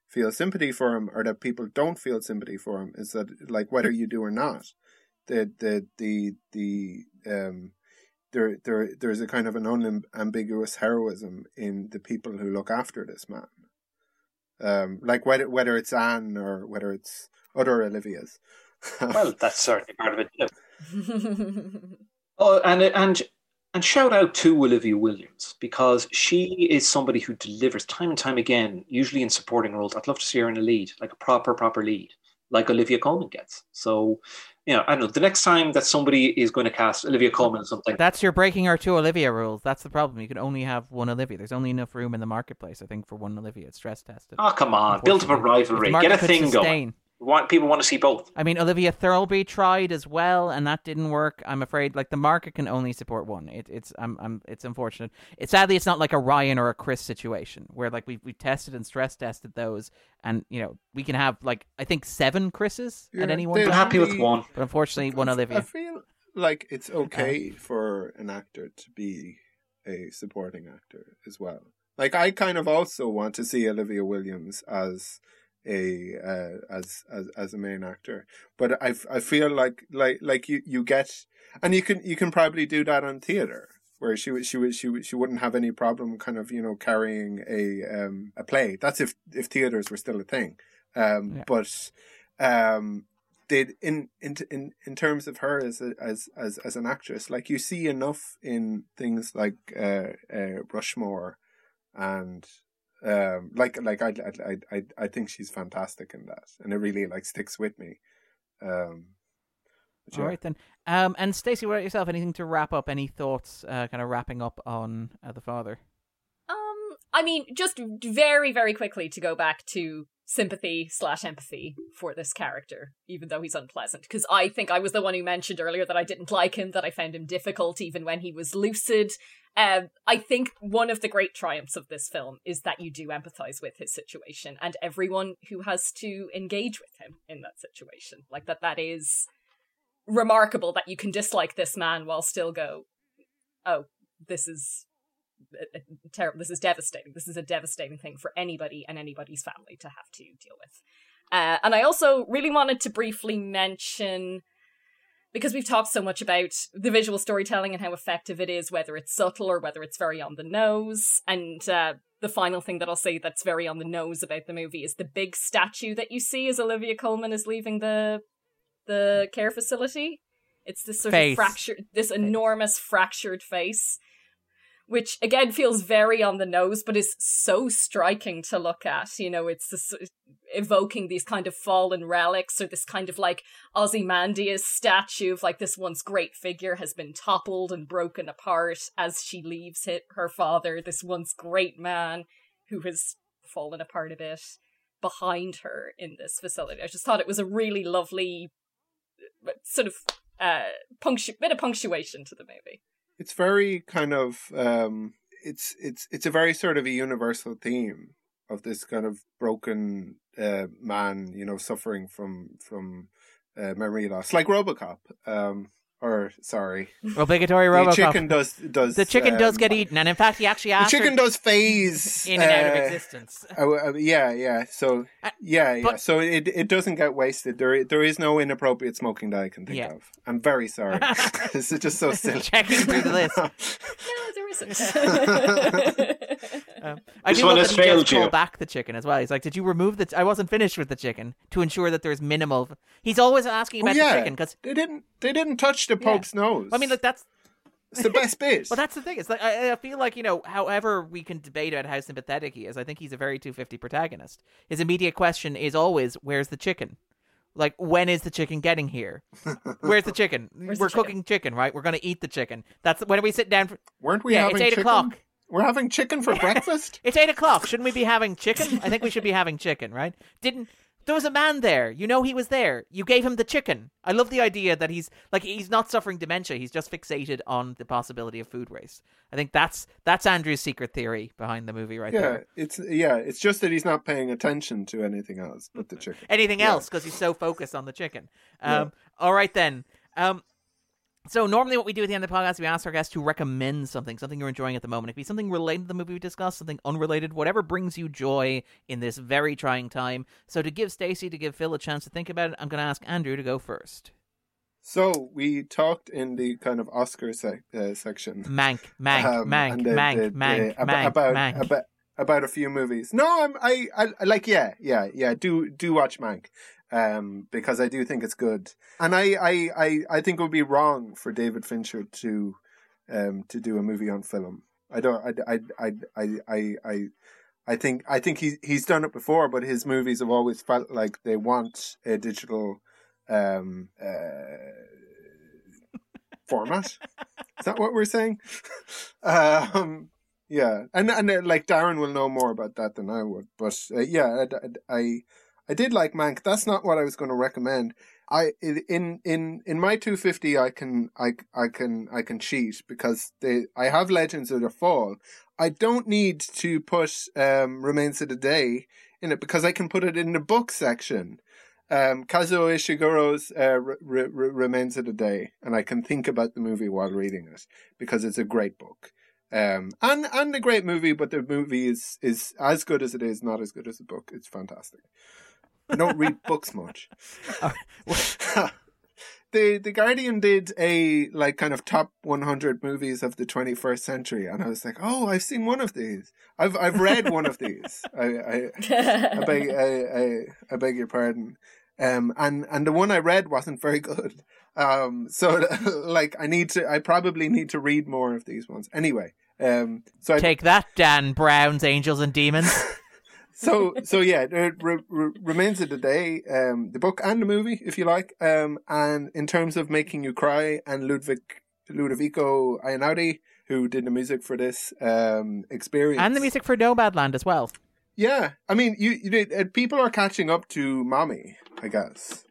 feel sympathy for him or that people don't feel sympathy for him. Is that like whether you do or not, the the the the um there there there's a kind of an unambiguous heroism in the people who look after this man. Um, like whether whether it's Anne or whether it's other Olivia's. well, that's certainly part of it. too. Oh, and and and shout out to Olivia Williams because she is somebody who delivers time and time again, usually in supporting roles. I'd love to see her in a lead, like a proper proper lead, like Olivia Colman gets. So, you know, I don't know. The next time that somebody is going to cast Olivia Colman in something, That's your breaking our two Olivia rules. That's the problem. You can only have one Olivia. There's only enough room in the marketplace, I think, for one Olivia. It's stress tested. oh come on, build up a Unfortunately. If the rivalry, get a thing going. Sustain- Want people want to see both. I mean, Olivia Thirlby tried as well, and that didn't work. I'm afraid, like the market can only support one. It, it's, I'm, I'm, it's unfortunate. It's sadly, it's not like a Ryan or a Chris situation where like we we tested and stress tested those, and you know we can have like I think seven Chris's at Yeah, any one they- I'm happy with one. But unfortunately, one Olivia. I feel like it's okay uh-huh. for an actor to be a supporting actor as well. Like I kind of also want to see Olivia Williams as a uh, as as as a main actor, but I I feel like like like you you get and you can you can probably do that on theater where she would she would she would she wouldn't have any problem kind of you know carrying a um a play. That's if if theaters were still a thing. Um, Yeah. but um did in in in in terms of her as a, as as as an actress, like you see enough in things like uh, uh Rushmore, and um like like I I I I think she's fantastic in that, and it really like sticks with me. Um, yeah. right then. Um, and Stacy, what about yourself? Anything to wrap up? Any thoughts? Uh, kind of wrapping up on uh, the father. Um, I mean, just very, very quickly to go back to sympathy slash empathy for this character, even though he's unpleasant. Because I think I was the one who mentioned earlier that I didn't like him, that I found him difficult even when he was lucid. Um, I think one of the great triumphs of this film is that you do empathize with his situation and everyone who has to engage with him in that situation. Like that, that is remarkable that you can dislike this man while still go, oh, this is terrible. This is devastating. This is a devastating thing for anybody and anybody's family to have to deal with. Uh, and I also really wanted to briefly mention because we've talked so much about the visual storytelling and how effective it is, whether it's subtle or whether it's very on the nose. And uh, the final thing that I'll say that's very on the nose about the movie is the big statue that you see as Olivia Colman is leaving the the care facility. It's this sort Face. of fractured, this enormous fractured face, which again feels very on the nose, but is so striking to look at. You know, it's this, evoking these kind of fallen relics or this kind of like Ozymandias statue of like this once great figure has been toppled and broken apart as she leaves it, her father, this once great man who has fallen apart a bit behind her in this facility. I just thought it was a really lovely uh, sort of uh punctu- bit of punctuation to the movie. It's very kind of um it's it's it's a very sort of a universal theme of this kind of broken uh, man, you know, suffering from from uh, memory loss, like RoboCop. Um, or sorry, Obligatory the chicken does does the chicken does um, get eaten, and in fact, he actually The chicken her does phase in and out of uh, existence. uh, uh, yeah, yeah. So Uh, yeah, yeah. but- so it it doesn't get wasted. There there is no inappropriate smoking that I can think Yeah. of. I'm very sorry. this is just so silly. Checking through the list. No, there isn't. Um, I This do one love has that he does failed you. call back the chicken as well. He's like, "Did you remove the? T- I wasn't finished with the chicken to ensure that there's minimal." He's always asking Oh, about yeah. the chicken because They didn't they didn't touch the Pope's nose. I mean, like that's it's the best bit. Well, that's the thing. It's like I, I feel like you know, however we can debate about how sympathetic he is, I think he's a very 250 protagonist. His immediate question is always, "Where's the chicken?" Like, when is the chicken getting here? Where's the chicken? Where's We're the cooking chicken, right? We're gonna eat the chicken. That's when we sit down for. Weren't we yeah, having it's eight chicken? o'clock. We're having chicken for breakfast. It's eight o'clock. Shouldn't we be having chicken? I think we should be having chicken, right? Didn't there was a man there? You know he was there. You gave him the chicken. I love the idea that he's like he's not suffering dementia. He's just fixated on the possibility of food waste. I think that's that's Andrew's secret theory behind the movie right yeah, there. it's yeah, it's just that he's not paying attention to anything else but the chicken. Anything Yeah. else because he's so focused on the chicken. Yeah. Um, All right then. Um, so normally what we do at the end of the podcast, we ask our guests to recommend something, something you're enjoying at the moment. It could be something related to the movie we discussed, something unrelated, whatever brings you joy in this very trying time. So to give Stacy, to give Phil a chance to think about it, I'm going to ask Andrew to go first. So we talked in the kind of Oscar sec- uh, section Mank, Mank, um, Mank, the- Mank, the- the- Mank, ab- Mank, about Mank. about about a few movies. No, I'm I, I I like yeah yeah yeah do do watch Mank um because I do think it's good and I I I, I think it would be wrong for David Fincher to um to do a movie on film. I don't I I I I I. I I think I think he he's done it before, but his movies have always felt like they want a digital um, uh, format. Is that what we're saying? um, yeah, and and uh, like Darren will know more about that than I would, but uh, yeah, I, I I did like Mank. That's not what I was going to recommend. I in in in my 250 I can I I can I can cheat because they I have Legends of the Fall. I don't need to put um Remains of the Day in it because I can put it in the book section. Um, Kazuo Ishiguro's uh, R- R- Remains of the Day, and I can think about the movie while reading it because it's a great book. Um, and and a great movie, but the movie is is as good as it is, not as good as the book. It's fantastic. I don't read books much. the The Guardian did a like kind of top 100 movies of the 21st century, and I was like, oh, I've seen one of these. I've I've read one of these. I I, I beg I, I, I beg your pardon. Um, and and the one I read wasn't very good. Um, so like I need to, I probably need to read more of these ones. Anyway, um, so I, Take that, Dan Brown's Angels and Demons. So so yeah, it re- re- remains of the day, um, the book and the movie, if you like. Um, and in terms of making you cry, and Ludwig Ludovico Einaudi, who did the music for this um experience, and the music for Nomadland as well. Yeah, I mean, you, you did, uh, people are catching up to Mommy. I guess.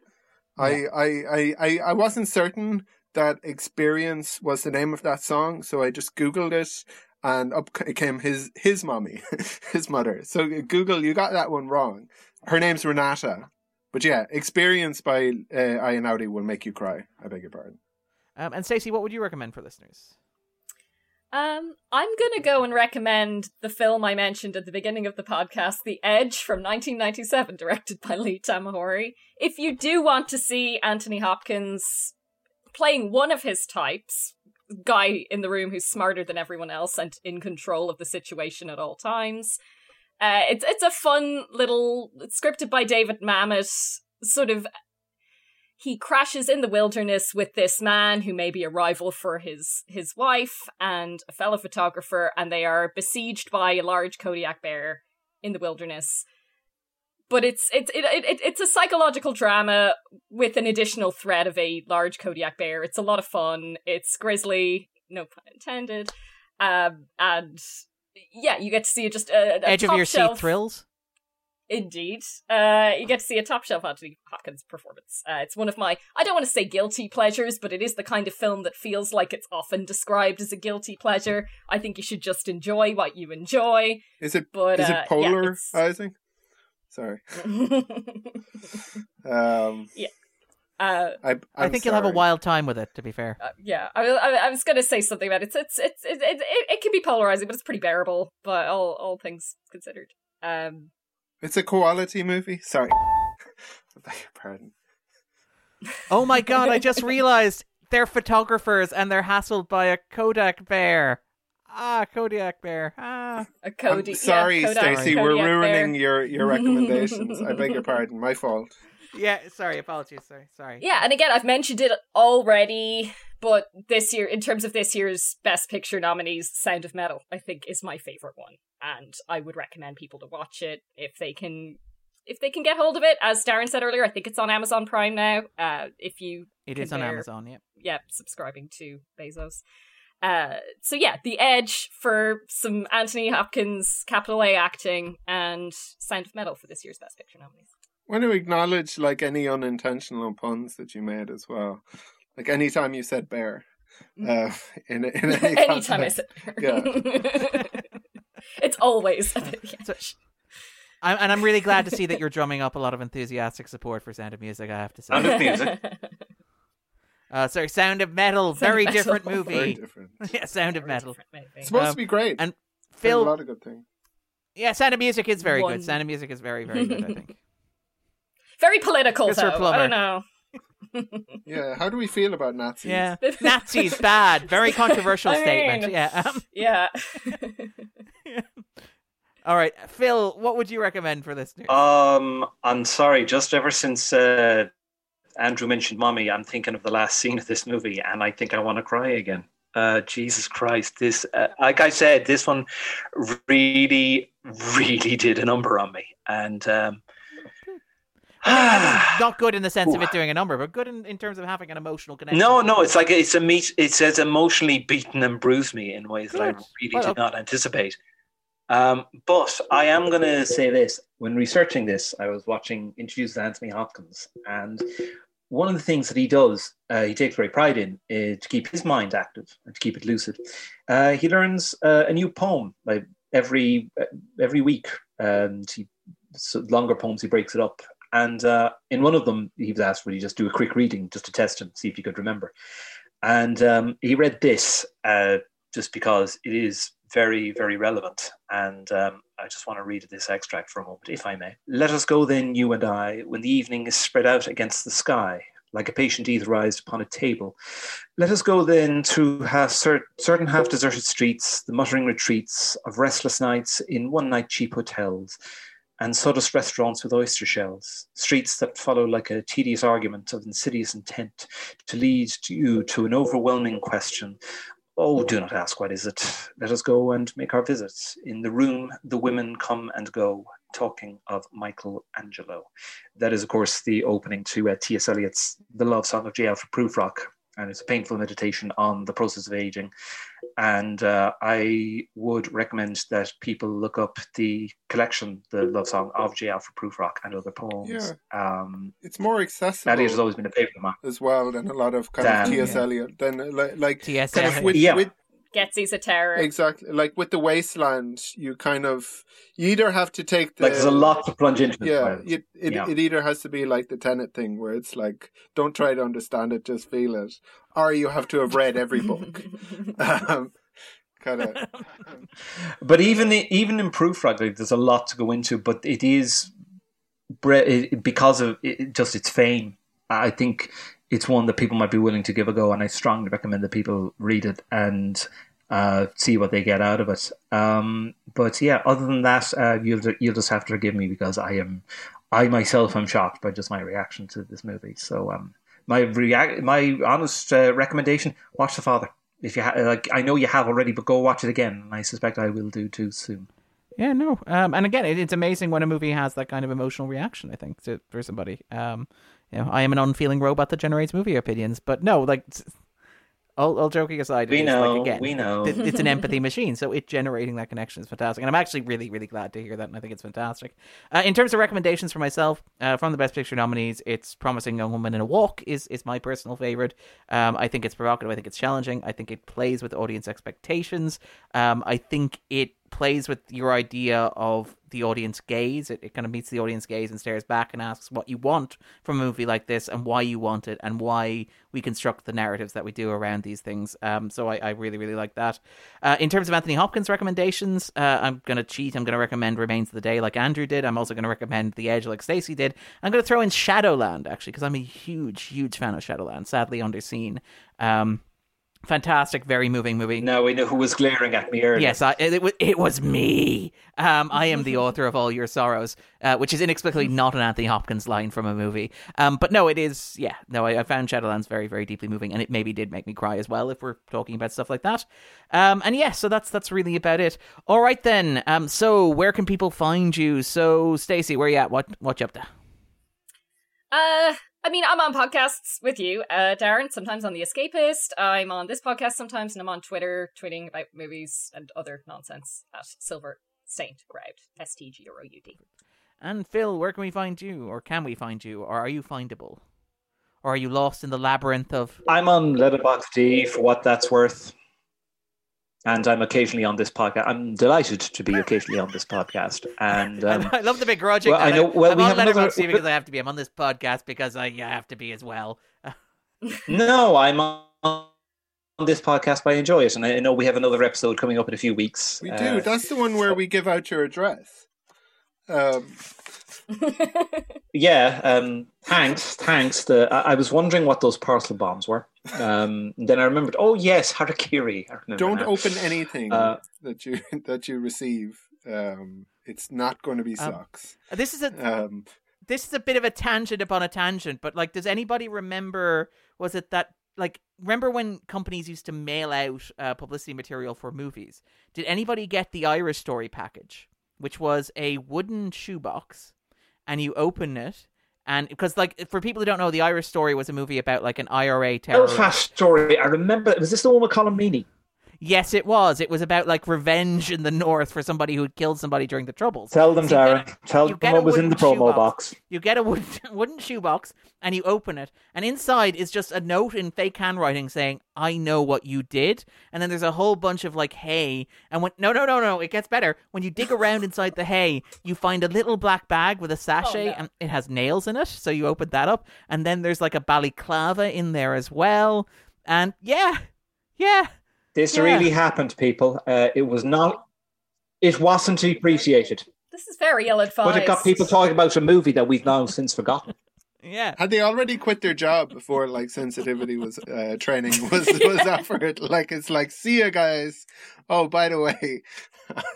I, I, I, I, I wasn't certain that "Experience" was the name of that song, so I just googled it, and up came his his mommy, his mother. So Google, you got that one wrong. Her name's Renata, but yeah, "Experience" by uh, Einaudi will make you cry. I beg your pardon. Um, and Stacy, what would you recommend for listeners? Um, I'm gonna go and recommend the film I mentioned at the beginning of the podcast, The Edge from 1997, directed by Lee Tamahori. If you do want to see Anthony Hopkins playing one of his types, guy in the room who's smarter than everyone else and in control of the situation at all times, uh, it's it's a fun little scripted by David Mamet, sort of he crashes in the wilderness with this man who may be a rival for his his wife and a fellow photographer and they are besieged by a large Kodiak bear in the wilderness but it's it's it, it it's a psychological drama with an additional threat of a large Kodiak bear it's a lot of fun it's grisly no pun intended um and yeah you get to see just a, a Edge of your shelf- seat thrills. Indeed. Uh, you get to see a top shelf Anthony Hopkins performance. Uh, it's one of my, I don't want to say guilty pleasures, but it is the kind of film that feels like it's often described as a guilty pleasure. I think you should just enjoy what you enjoy. Is it But, is uh, it yeah, it's- polarizing? Sorry. Um, yeah. uh, I, i I'm think you'll have a wild time with it. To be fair, uh, yeah, I, I, I was going to say something about it. It's, it's, it's, it, it, it, it can be polarizing, but it's pretty bearable, but all, all things considered. Um, It's a quality movie. Sorry. I your pardon. oh my god! I just realized they're photographers and they're hassled by a Kodak bear. Ah, Kodiak bear. Ah. a Cody. I'm sorry, yeah, Kodak- Stacy. We're ruining Bear. your, your recommendations. I beg your pardon. My fault. Yeah, sorry. Apologies. Sorry. Sorry. Yeah, and again, I've mentioned it already, but this year, in terms of this year's Best Picture nominees, Sound of Metal, I think, is my favorite one, and I would recommend people to watch it if they can. If they can get hold of it, as Darren said earlier, I think it's on Amazon Prime now. Uh, if you, It is on Amazon. Yeah. yeah, subscribing to Bezos. Uh, so yeah, The Edge for some Anthony Hopkins capital A acting and Sound of Metal for this year's Best Picture nominees. I want to acknowledge like any unintentional puns that you made as well. Like anytime you said bear. Uh, in, in any Anytime I context. said Yeah. it's always a bit So- I'm, and I'm really glad to see that you're drumming up a lot of enthusiastic support for Sound of Music. I have to Sound say. of Music. Uh, sorry, Sound of Metal. Sound of very Metal. different Very movie. different. yeah, Sound of Metal. It's supposed Um, to be great. and There's a Phil. lot of good things. Yeah, Sound of Music is very One. good. Sound of Music is very, very good. I think. Very political, Christopher though. Plummer. I don't know. Yeah, how do we feel about Nazis? Yeah, Nazis bad. Very controversial I statement. Yeah. Um, Yeah. all right, Phil. What would you recommend for listeners? Um, I'm sorry. Just ever since uh, Andrew mentioned "mommy," I'm thinking of the last scene of this movie, and I think I want to cry again. Uh, Jesus Christ! This, uh, like I said, this one really, really did a number on me, and um, I mean, not good in the sense of it doing a number, but good in, in terms of having an emotional connection. no, no, it's like it's a meet. It says emotionally beaten and bruised me in ways that I really Well, did not anticipate. Um, but I am going to say this: when researching this, I was watching interviews with Anthony Hopkins, and one of the things that he does, uh, he takes great pride in, is to keep his mind active and to keep it lucid. Uh, he learns uh, a new poem like every uh, every week, and he so longer poems. He breaks it up, and uh, in one of them, he was asked, "Would he just do a quick reading just to test him, see if he could remember?" And um, he read this just because it is very, very relevant. And um, I just want to read this extract for a moment, if I may. Let us go then, you and I, when the evening is spread out against the sky, like a patient etherized upon a table. Let us go then through half cer- certain half deserted streets, the muttering retreats of restless nights in one night cheap hotels. And sawdust restaurants with oyster shells, streets that follow like a tedious argument of insidious intent to lead you to an overwhelming question Oh, do not ask, what is it? Let us go and make our visits. In the room, the women come and go, talking of Michelangelo. That is, of course, the opening to uh, T.S. Eliot's The Love Song of J. Alfred Prufrock and it's a painful meditation on the process of aging. And uh, I would recommend that people look up the collection, the love song of J. Alfred Prufrock and other poems. Um, It's more accessible Eliot has always been a favourite of mine. as well than a lot of kind Damn. of T.S. Yeah. Eliot. Then uh, like, like T.S. kind of Eliot. with, Yeah. with Getsy's a terror. exactly like with the wasteland, you kind of you either have to take the Like there's a lot to plunge into. Yeah, well. it it, Yeah. it either has to be like the Tenet thing where it's like don't try to understand it, just feel it, or you have to have read every book. um, kind of But even even in Prufrock, like, there's a lot to go into. But it is because of it, just its fame. I think it's one that people might be willing to give a go, and I strongly recommend that people read it and uh, see what they get out of it. Um, but yeah, other than that, uh, you'll you'll just have to forgive me because I am I myself am shocked by just my reaction to this movie. So um, my react my honest uh, recommendation: watch The Father. If you ha- like, I know you have already, but go watch it again. And I suspect I will do too soon. Yeah, no. Um, and again, it, it's amazing when a movie has that kind of emotional reaction. I think to for somebody. Um, you know, I am an unfeeling robot that generates movie opinions, but no, like, all, all joking aside, We know, like, again, we know. it's an empathy machine, so it generating that connection is fantastic, and I'm actually really, really glad to hear that, and I think it's fantastic. Uh, in terms of recommendations for myself, uh, from the Best Picture nominees, it's "Promising Young Woman in a Walk" is is my personal favorite. Um, I think it's provocative. I think it's challenging. I think it plays with audience expectations. Um, I think it plays with your idea of the audience gaze. It, it kind of meets the audience gaze and stares back and asks what you want from a movie like this and why you want it and why we construct the narratives that we do around these things. Um, so I, I really, really like that. Uh, in terms of Anthony Hopkins recommendations, uh, I'm going to cheat. I'm going to recommend Remains of the Day like Andrew did. I'm also going to recommend The Edge like Stacy did. I'm going to throw in Shadowland, actually, because I'm a huge, huge fan of Shadowland, sadly underseen. Um, fantastic, very moving movie. Now we know who was glaring at me earlier. Yes, I, it, was, it was me. Um, I am the author of All Your Sorrows, uh, which is inexplicably not an Anthony Hopkins line from a movie. Um, but no, it is. Yeah, no, I, I found Shadowlands very, very deeply moving, and it maybe did make me cry as well if we're talking about stuff like that. Um, and yeah, so that's that's really about it. All right then. Um, so where can people find you? So Stacy, where you at? What what you up to? Uh, I mean, I'm on podcasts with you, uh, Darren. Sometimes on The Escapist. I'm on this podcast sometimes, and I'm on Twitter, tweeting about movies and other nonsense at Silver Saint Groud. S T G R O U D. And Phil, where can we find you, or can we find you, or are you findable, or are you lost in the labyrinth of? I'm on Letterboxd for what that's worth. And I'm occasionally on this podcast. I'm delighted to be occasionally on this podcast. And um, I love the begrudging. well, I know- well, I'm we on have another- Letterboxd because I have to be. I'm on this podcast because I have to be as well. no, I'm on this podcast, but I enjoy it. And I know we have another episode coming up in a few weeks. we Uh, do. That's the one where we give out your address. Um, Yeah, um, thanks, thanks. The, I, I was wondering what those parcel bombs were. Um, then I remembered. Oh yes, harakiri. I remember don't now. open anything Uh, that you that you receive. Um, it's not going to be Um, socks. This is a Um, this is a bit of a tangent upon a tangent, but like, does anybody remember? Was it that like remember when companies used to mail out uh, publicity material for movies? Did anybody get the Irish Story package, which was a wooden shoebox, and you open it? And because, like, for people who don't know, the Irish Story was a movie about like an IRA terrorist. Belfast story. I remember. Was this the one with Colm Meaney? Yes, it was. It was about like revenge in the North for somebody who had killed somebody during the Troubles. Tell them, So Darren. get- Tell you them get what was in the promo shoebox. box. You get a wooden, wooden shoebox and you open it, and inside is just a note in fake handwriting saying, "I know what you did." And then there's a whole bunch of like hay. And when no, no, no, no, it gets better. When you dig around inside the hay, you find a little black bag with a sachet, oh, no. and it has nails in it. So you open that up, and then there's like a balaclava in there as well. And yeah, yeah. This Yeah. really happened, people. Uh, it was not. It wasn't appreciated, This is very ill advised. but it got people talking about a movie that we've now since forgotten. Yeah. had they already quit their job before like sensitivity was uh, training was was offered? Like it's like, see you guys. Oh, by the way,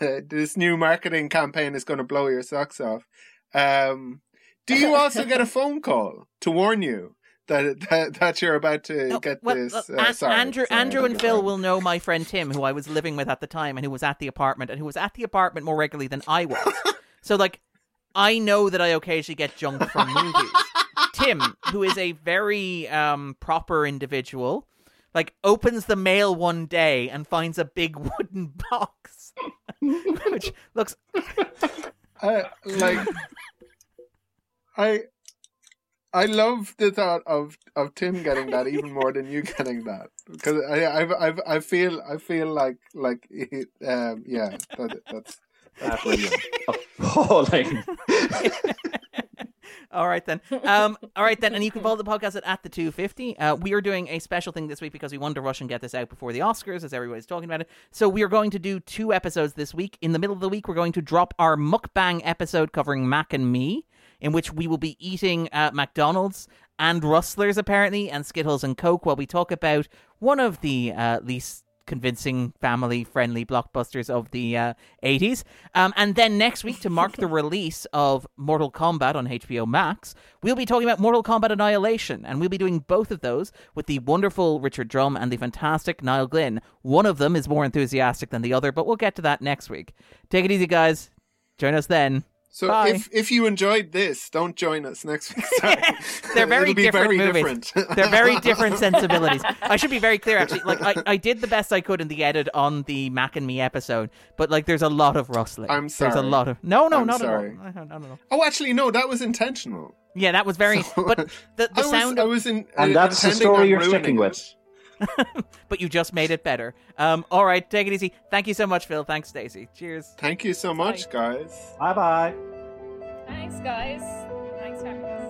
this new marketing campaign is going to blow your socks off. Um, do you also get a phone call to warn you that that, that you're about to No, get well, this? uh, Uh, An- sorry, Andrew, sorry, Andrew, and Phil will know my friend Tim, who I was living with at the time, and who was at the apartment, and who was at the apartment more regularly than I was. so, like, I know that I occasionally get junk from movies. Tim, who is a very um, proper individual, like opens the mail one day and finds a big wooden box, which looks I like I I love the thought of of Tim getting that even more than you getting that because I I I, I feel I feel like like it, um yeah that, that's that's brilliant. Appalling. All right then. Um, all right then, and you can follow the podcast at, at the two fifty. Uh, we are doing a special thing this week because we wanted to rush and get this out before the Oscars, as everybody's talking about it. So we are going to do two episodes this week. In the middle of the week, we're going to drop our mukbang episode covering Mac and me, in which we will be eating uh, McDonald's and Rustlers apparently, and Skittles and Coke, while we talk about one of the uh, least convincing family friendly blockbusters of the uh, 80s. Um, and then next week, to mark the release of Mortal Kombat on HBO Max, we'll be talking about Mortal Kombat Annihilation. And we'll be doing both of those with the wonderful Richard Drum and the fantastic Niall Glynn. One of them is more enthusiastic than the other, but we'll get to that next week. Take it easy, guys. Join us then. So Bye. if if you enjoyed this, don't join us next week. They're very It'll be different very movies. different. They're very different sensibilities. I should be very clear, actually. Like, I, I did the best I could in the edit on the Mac and Me episode, but like, there's a lot of rustling. I'm There's a lot of no, no, I'm not sorry. at all. I don't know. oh, actually, no, that was intentional. Yeah, that was very. But the, the I was, sound. I was in, And uh, that's the story you're ruining sticking it. With. but you just made it better. Um. All right, take it easy. Thank you so much, Phil. Thanks, Stacy. Cheers. Thank you so much, guys. Bye bye. Thanks, guys. Thanks, Happy guys.